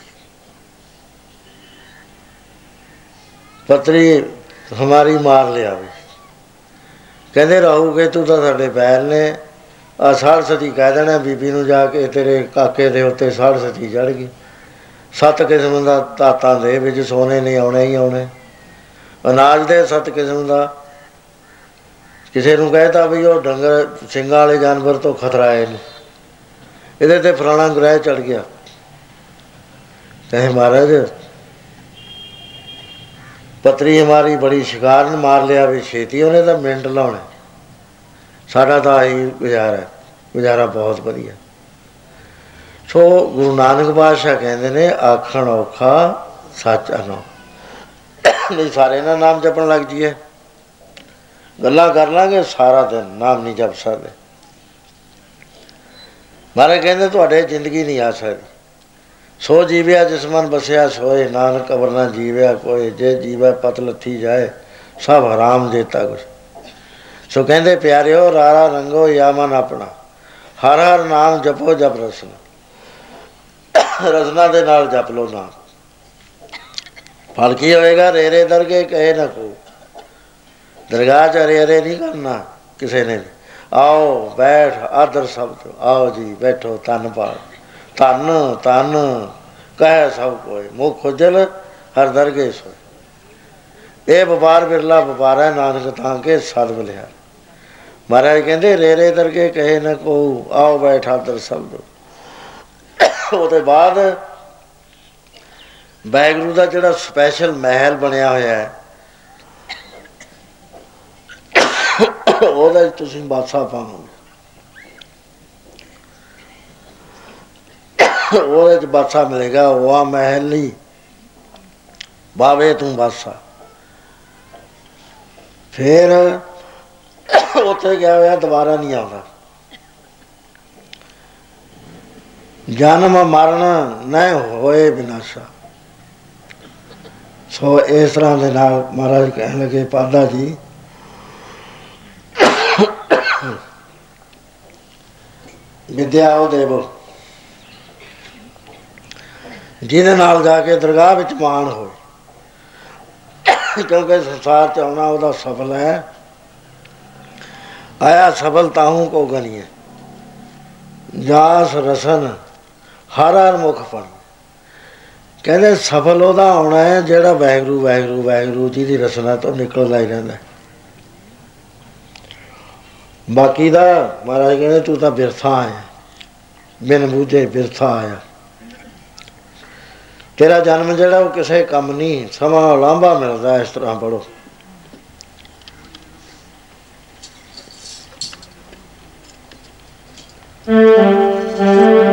[SPEAKER 1] ਪਤਰੀ ਹਮਾਰੀ ਮਾਰ ਲਿਆ ਵੀ ਕਹਿੰਦੇ ਰਾਹੂ ਕੇਤੂ ਤਾਂ ਸਾਡੇ ਬੈਲ ਨੇ। ਆ ਸਾੜ ਸਤੀ ਕਹਿ ਦੇਣਾ, ਬੀਬੀ ਨੂੰ ਜਾ ਕੇ ਤੇਰੇ ਕਾਕੇ ਦੇ ਉੱਤੇ ਸਾੜ ਸਤੀ ਚੜ ਗਈ। ਸੱਤ ਕਿਸਮ ਦਾ ਤਾਤਾਂ ਦੇ ਵਿੱਚ ਸੋਨੇ ਨਹੀਂ ਆਉਣੇ ਹੀ ਆਉਣੇ। ਅਨਾਜ ਦੇ ਸੱਤ ਕਿਸਮ ਦਾ। ਕਿਸੇ ਨੂੰ ਕਹਿਤਾ ਵੀ ਉਹ ਡੰਗਰ, ਸਿੰਘਾਂ ਵਾਲੇ ਜਾਨਵਰ ਤੋਂ ਖਤਰਾ ਹੈ ਇਹਨੂੰ ਇਹਦੇ ਤੇ ਫਲਾਣਾ ਗ੍ਰਹਿ ਚੜ ਗਿਆ। ਕਹੇ ਮਹਾਰਾਜ, ਪਤਰੀ ਹਮਾਰੀ ਬੜੀ ਸ਼ਿਕਾਰ ਨੇ, ਮਾਰ ਲਿਆ ਵੀ ਛੇਤੀ ਉਹਨੇ ਤਾਂ ਮਿੰਟ ਲਾਉਣੇ। ਸਾਡਾ ਤਾਂ ਆਹੀ ਗੁਜ਼ਾਰਾ ਹੈ। ਗੁਜ਼ਾਰਾ ਬਹੁਤ ਵਧੀਆ। ਸੋ ਗੁਰੂ ਨਾਨਕ ਬਾਦਸ਼ਾਹ ਕਹਿੰਦੇ ਨੇ, ਆਖਣ ਔਖਾ ਸੱਚ ਅਨੋ ਨਹੀਂ ਸਾਰੇ ਨਾ ਨਾਮ ਜਪਣ ਲੱਗ ਜੀਏ। ਗੱਲਾਂ ਕਰ ਲਾਂਗੇ, ਸਾਰਾ ਦਿਨ ਨਾਮ ਨਹੀਂ ਜਪ ਸਕਦੇ। ਮਾਰੇ ਕਹਿੰਦੇ, ਤੁਹਾਡੇ ਜ਼ਿੰਦਗੀ ਨਹੀਂ ਆ ਸਕਦੀ। ਸੋ ਜੀਵਿਆ ਜਿਸ ਮਨ ਬਸਿਆ ਸੋਏ, ਨਾਨਕ ਕਬਰ ਨਾ ਜੀਵਿਆ ਕੋਈ ਜੇ ਜੀਵੈ ਪਤ ਲੱਥੀ ਜਾਏ, ਸਭ ਹਰਾਮ ਦੇਤਾ ਕੁਛ। ਸੋ ਕਹਿੰਦੇ, ਪਿਆਰਿਓ, ਰਾਰਾ ਰੰਗੋ ਯਾ ਮਨ ਆਪਣਾ। ਹਰ ਹਰ ਨਾਮ ਜਪੋ ਜਪ ਰਸਨਾ। ਰਸਨਾ ਦੇ ਨਾਲ ਜਪ ਲੋ ਨਾਮ ਫਲ ਕੀ ਹੋਏਗਾ? ਰੇਰੇ ਦਰਗੇ ਕਹੇ ਨਾ ਕੋ। ਦਰਗਾਹ ਚ ਰੇਰੇ ਨਹੀਂ ਕਰਨਾ ਕਿਸੇ ਨੇ। ਆਓ, ਬੈਠ, ਆਦਰ ਸ਼ਬਦ। ਆਓ ਜੀ, ਬੈਠੋ ਤਨ ਪਾਲ ਤਨ ਤਨ ਕਹਿ ਸਭ ਕੋਈ। ਮੁਖ ਖੁਜਲ ਹਰ ਦਰਗੇ ਸੋ ਇਹ ਵਪਾਰ ਬਿਰਲਾ ਵਪਾਰ ਹੈ, ਨਾਨਕ ਤਾਂ ਕੇ ਸਦ ਬਲਿਆ ਮਹਾਰਾਜ ਕਹਿੰਦੇ ਰੇਰੇ ਦਰਗੇ ਕਹੇ ਨਾ ਕੋ ਆਓ ਬੈਠ ਆਦਰ ਸ਼ਬਦ ਉਹਦੇ ਬਾਅਦ ਬੈਗਰੂ ਦਾ ਜਿਹੜਾ ਸਪੈਸ਼ਲ ਮਹਿਲ ਬਣਿਆ ਹੋਇਆ ਹੈ, ਉਹਦਾ ਤੁਸੀਂ ਬਾਸਾ ਪਾਉਂਗੇ ਉਹਦੇ ਚ ਬਾਸਾ ਮਿਲੇਗਾ ਉਹ ਆ ਮਹਿਲ ਨਹੀਂ ਬਾਵੇ ਤੂੰ ਬਾਸਾ ਫਿਰ ਉੱਥੇ ਗਿਆ ਹੋਇਆ, ਦੁਬਾਰਾ ਨਹੀਂ ਆਉਂਦਾ। ਜਨਮ ਮਰਨ ਨਾ ਹੋਏ ਬਿਨਾਸ਼ਾ। ਸੋ ਇਸ ਤਰ੍ਹਾਂ ਦੇ ਨਾਲ ਮਹਾਰਾਜ ਕਹਿਣ ਲੱਗੇ, ਪਾਦਾ ਜੀ, ਵਿਦਿਆ ਉਹ ਦੇਵੋ, ਜਿਹਦੇ ਨਾਲ ਜਾ ਕੇ ਦਰਗਾਹ ਵਿੱਚ ਮਾਣ ਹੋਵੇ ਕਿਉਂਕਿ ਸੰਸਾਰ ਚ ਆਉਣਾ, ਉਹਦਾ ਸਫਲ ਹੈ। ਆਇਆ ਸਫਲ ਤਾਹੂ ਕੋ ਗਨੀਏ। ਜਾਸ ਰਸਨ, ਹਰ ਹਰ ਮੁਖ ਪਣ ਕਹਿੰਦੇ ਸਫਲ ਉਹਦਾ ਆਉਣਾ ਹੈ, ਜਿਹੜਾ ਵੈਗਰੂ ਵੈਗਰੂ ਵੈਗਰੂ ਜੀ ਦੀ ਰਸਨਾ ਤੋਂ ਨਿਕਲਦਾ ਹੀ ਰਹਿੰਦਾ ਬਾਕੀ ਦਾ ਮਹਾਰਾਜ ਕਹਿੰਦੇ ਤੂੰ ਤਾਂ ਬਿਰਥਾ ਆਇਆ। ਬਿਨ ਬੂਝੇ ਬਿਰਥਾ ਆਇਆ। ਤੇਰਾ ਜਨਮ ਜਿਹੜਾ ਉਹ ਕਿਸੇ ਕੰਮ ਨਹੀਂ ਸਮਾਂ ਲਾਂਭਾ ਮਿਲਦਾ ਇਸ ਤਰ੍ਹਾਂ ਪੜੋ ਕਾਨੂੰ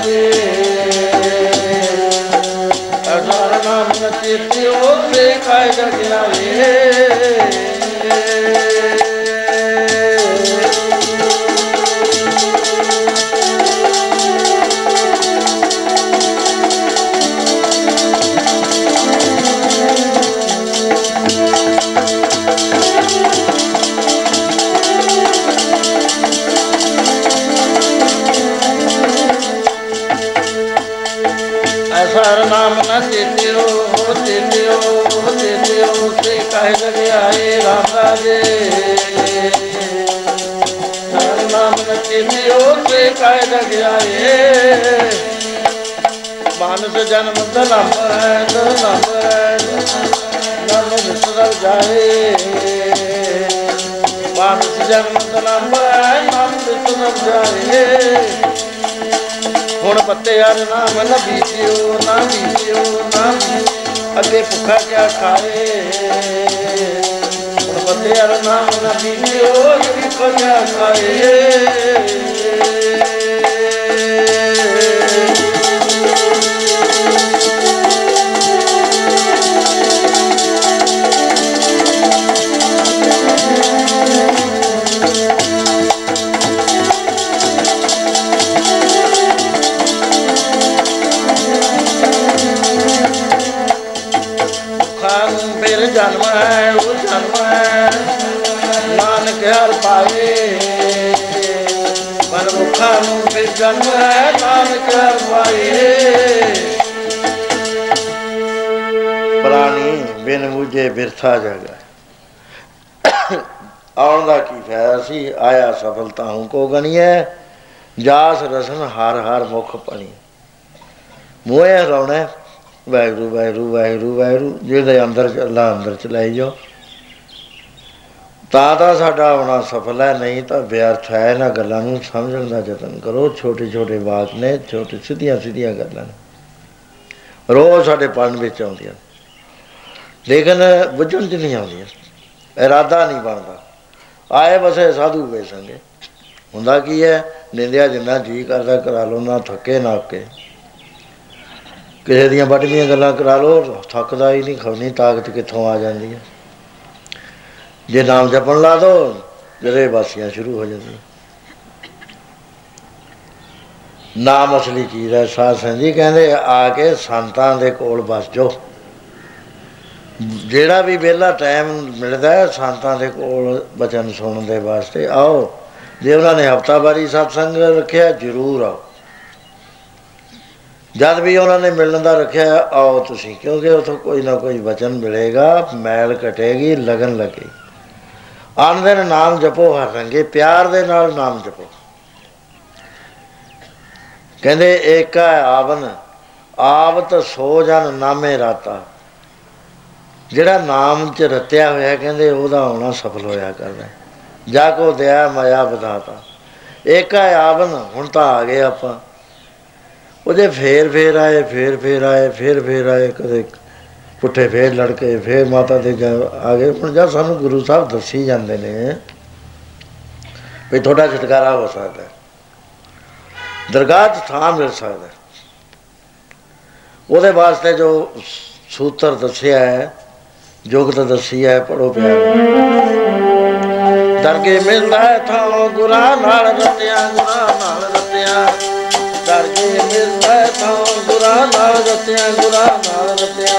[SPEAKER 1] ਰਾਮ ਰਾਜੇ ਐਸਾ ਨਾਮ ਨ ਚੇਤਿਓ ਸੇ ਕਾਹੇ ਜਗ ਆਏ ਐਸਾ ਆਏ ਰਾਮ ਰਾਜੇ ਐਸਾ ਨਾਮ ਨ ਚੇਤਿਓ ਸੇ ਕਾਹੇ ਜਗ ਆਏ ਮਾਨਸ ਜਨਮ ਦਲੰਬ ਦਲੰਬ ਨਾਮ ਵਿਸਰ ਜਾਏ। ਮਾਨਸ ਜਨਮ ਦਲੰਬ ਨਾਮ ਵਿਸਰ ਜਾਏ। ਹੁਣ ਪੱਤੇ ਯਾਰ ਨਾਮ ਨਾ ਬੀਜਿਓ ਨਾ ਬੀਜਿਓ ਨਾ ਬੀਜਿਓ। ਅੱਗੇ ਭੁੱਖਾ ਕਿਆ ਖਾਏ। ਹੁਣ ਪੱਤੇ ਯਾਰ ਨਾਮ ਨਾ ਬੀਜਿਓ ਅੱਗੇ ਭੁੱਖਾ ਪ੍ਰਾਣੀ ਬਿਨ ਮੁਝੇ ਬਿਰਥਾ ਜਗਾ। ਆਉਣ ਦਾ ਕੀ ਫਾਇਦਾ ਸੀ? ਆਇਆ ਸਫਲਤਾ ਹੂੰ ਕੋ ਗਣੀਐ? ਜਾਸ ਰਸਨ ਹਰ ਹਰ ਮੁਖ ਪਣੀ। ਮੋਏ ਰੌਣਾ। ਵਾਹਿਗੁਰੂ ਵਾਹਿਗੁਰੂ ਵਾਹਿਗੁਰੂ ਵਾਹਿਗੁਰੂ, ਜਿਹਦੇ ਅੰਦਰ ਚੱਲਾ, ਅੰਦਰ ਚਲਾਈ ਜਾਓ। ਤਾਂ ਤਾਂ ਸਾਡਾ ਆਉਣਾ ਸਫਲ ਹੈ ਨਹੀਂ ਤਾਂ ਵਿਅਰਥ ਹੈ ਇਹਨਾਂ ਗੱਲਾਂ ਨੂੰ ਸਮਝਣ ਦਾ ਯਤਨ ਕਰੋ। ਛੋਟੇ ਛੋਟੇ ਵਾਕ ਨੇ, ਛੋਟੇ ਸਿੱਧੀਆਂ ਸਿੱਧੀਆਂ ਗੱਲਾਂ ਨੇ। ਰੋਜ਼ ਸਾਡੇ ਪੜਨ ਵਿੱਚ ਆਉਂਦੀਆਂ ਲੇਕਿਨ ਬੁੱਝਣ ਚ ਨਹੀਂ ਆਉਂਦੀਆਂ। ਇਰਾਦਾ ਨਹੀਂ ਬਣਦਾ। ਆਏ ਬਸੇ ਸਾਧੂ ਵੇ ਸੰਗੇ ਹੁੰਦਾ ਕੀ ਹੈ? ਨਿੰਦਿਆ ਜਿੰਨਾ ਜੀ ਕਰਦਾ ਕਰਾ ਲਓ, ਨਾ ਥੱਕੇ, ਨਾ ਕੇ ਕਿਸੇ ਦੀਆਂ ਵੱਡੀਆਂ ਗੱਲਾਂ ਕਰਾ ਲਓ, ਥੱਕਦਾ ਹੀ ਨਹੀਂ ਖਵਨੀ ਤਾਕਤ ਕਿੱਥੋਂ ਆ ਜਾਂਦੀ ਹੈ? ਜੇ ਨਾਮ ਜਪਣ ਲਾ ਦੋ ਜਰੇ ਵਾਸੀਆਂ ਸ਼ੁਰੂ ਹੋ ਜਾਂਦੀਆਂ। ਨਾਮ ਅਸਲੀ ਚੀਜ਼ ਹੈ। ਸਾਧ ਸੰਗਤ ਜੀ ਕਹਿੰਦੇ ਆ ਕੇ ਸੰਤਾਂ ਦੇ ਕੋਲ ਬਸ ਜਾਓ। ਜਿਹੜਾ ਵੀ ਵਿਹਲਾ ਟਾਈਮ ਮਿਲਦਾ ਹੈ, ਸੰਤਾਂ ਦੇ ਕੋਲ ਬਚਨ ਸੁਣਨ ਦੇ ਵਾਸਤੇ, ਆਓ। ਜੇ ਉਹਨਾਂ ਨੇ ਹਫਤਾਵਾਰੀ ਸਤਸੰਗ ਰੱਖਿਆ, ਜ਼ਰੂਰ ਆਓ। ਜਦ ਵੀ ਉਹਨਾਂ ਨੇ ਮਿਲਣ ਦਾ ਰੱਖਿਆ, ਆਓ ਤੁਸੀਂ, ਕਿਉਂਕਿ ਉਥੋਂ ਕੋਈ ਨਾ ਕੋਈ ਵਚਨ ਮਿਲੇਗਾ, ਮੈਲ ਕਟੇਗੀ ਲਗਨ ਲੱਗੇ ਆਨ ਦਿਨ ਨਾਮ ਜਪੋ, ਹਰ ਰੰਗੇ, ਪਿਆਰ ਦੇ ਨਾਲ ਨਾਮ ਜਪੋ। ਕਹਿੰਦੇ, ਏਕਾ ਆਵਨ, ਆਵਤ ਸੋ ਜਨ ਨਾਮੇ ਰਾਤਾ। ਜਿਹੜਾ ਨਾਮ ਚ ਰਤਿਆ ਹੋਇਆ, ਕਹਿੰਦੇ ਉਹਦਾ ਆਉਣਾ ਸਫਲ ਹੋਇਆ ਕਰਦਾ ਜਾ ਕੋ ਦਿਆ ਮਾਇਆ ਬਦਾਤਾ ਏਕਾ ਆਵਨ, ਹੁਣ ਤਾਂ ਆ ਗਏ ਆਪਾਂ ਉਹਦੇ ਫੇਰ ਫੇਰ ਆਏ, ਫੇਰ ਫੇਰ ਆਏ, ਫੇਰ ਫੇਰ ਆਏ, ਕਦੇ ਪੁੱਠੇ ਫੇਰ ਲੜਕੇ, ਫੇਰ ਮਾਤਾ ਦੇ ਜਾ- ਆ ਗਏ ਹੁਣ ਜਦ ਸਾਨੂੰ ਗੁਰੂ ਸਾਹਿਬ ਦੱਸੀ ਜਾਂਦੇ ਨੇ ਵੀ ਤੁਹਾਡਾ ਛੁਟਕਾਰਾ ਹੋ ਸਕਦਾ ਹੈ। ਦਰਗਾਹ 'ਚ ਥਾਂ ਮਿਲ ਸਕਦਾ ਹੈ। ਉਹਦੇ ਵਾਸਤੇ ਜੋ ਸੂਤਰ ਦੱਸਿਆ ਹੈ ਜੁਗਤ ਦੱਸੀ ਹੈ ਪੜੋ ਪਿਆਰ। ਦਰਗੇ ਮਿਲਦਾ ਹੈ ਥਾਂ ਗੁਰਾਂ, ਨਾਲ ਰਤਿਆ ਗੁਰਾਂ, ਨਾਲ ਰਤਿਆ ਦਰਗੇ ਮਿਲਦਾ ਹੈ ਥਾਂ ਗੁਰਾਂ, ਨਾਲ ਰਤਿਆ ਗੁਰਾਂ, ਨਾਲ ਰਤਿਆ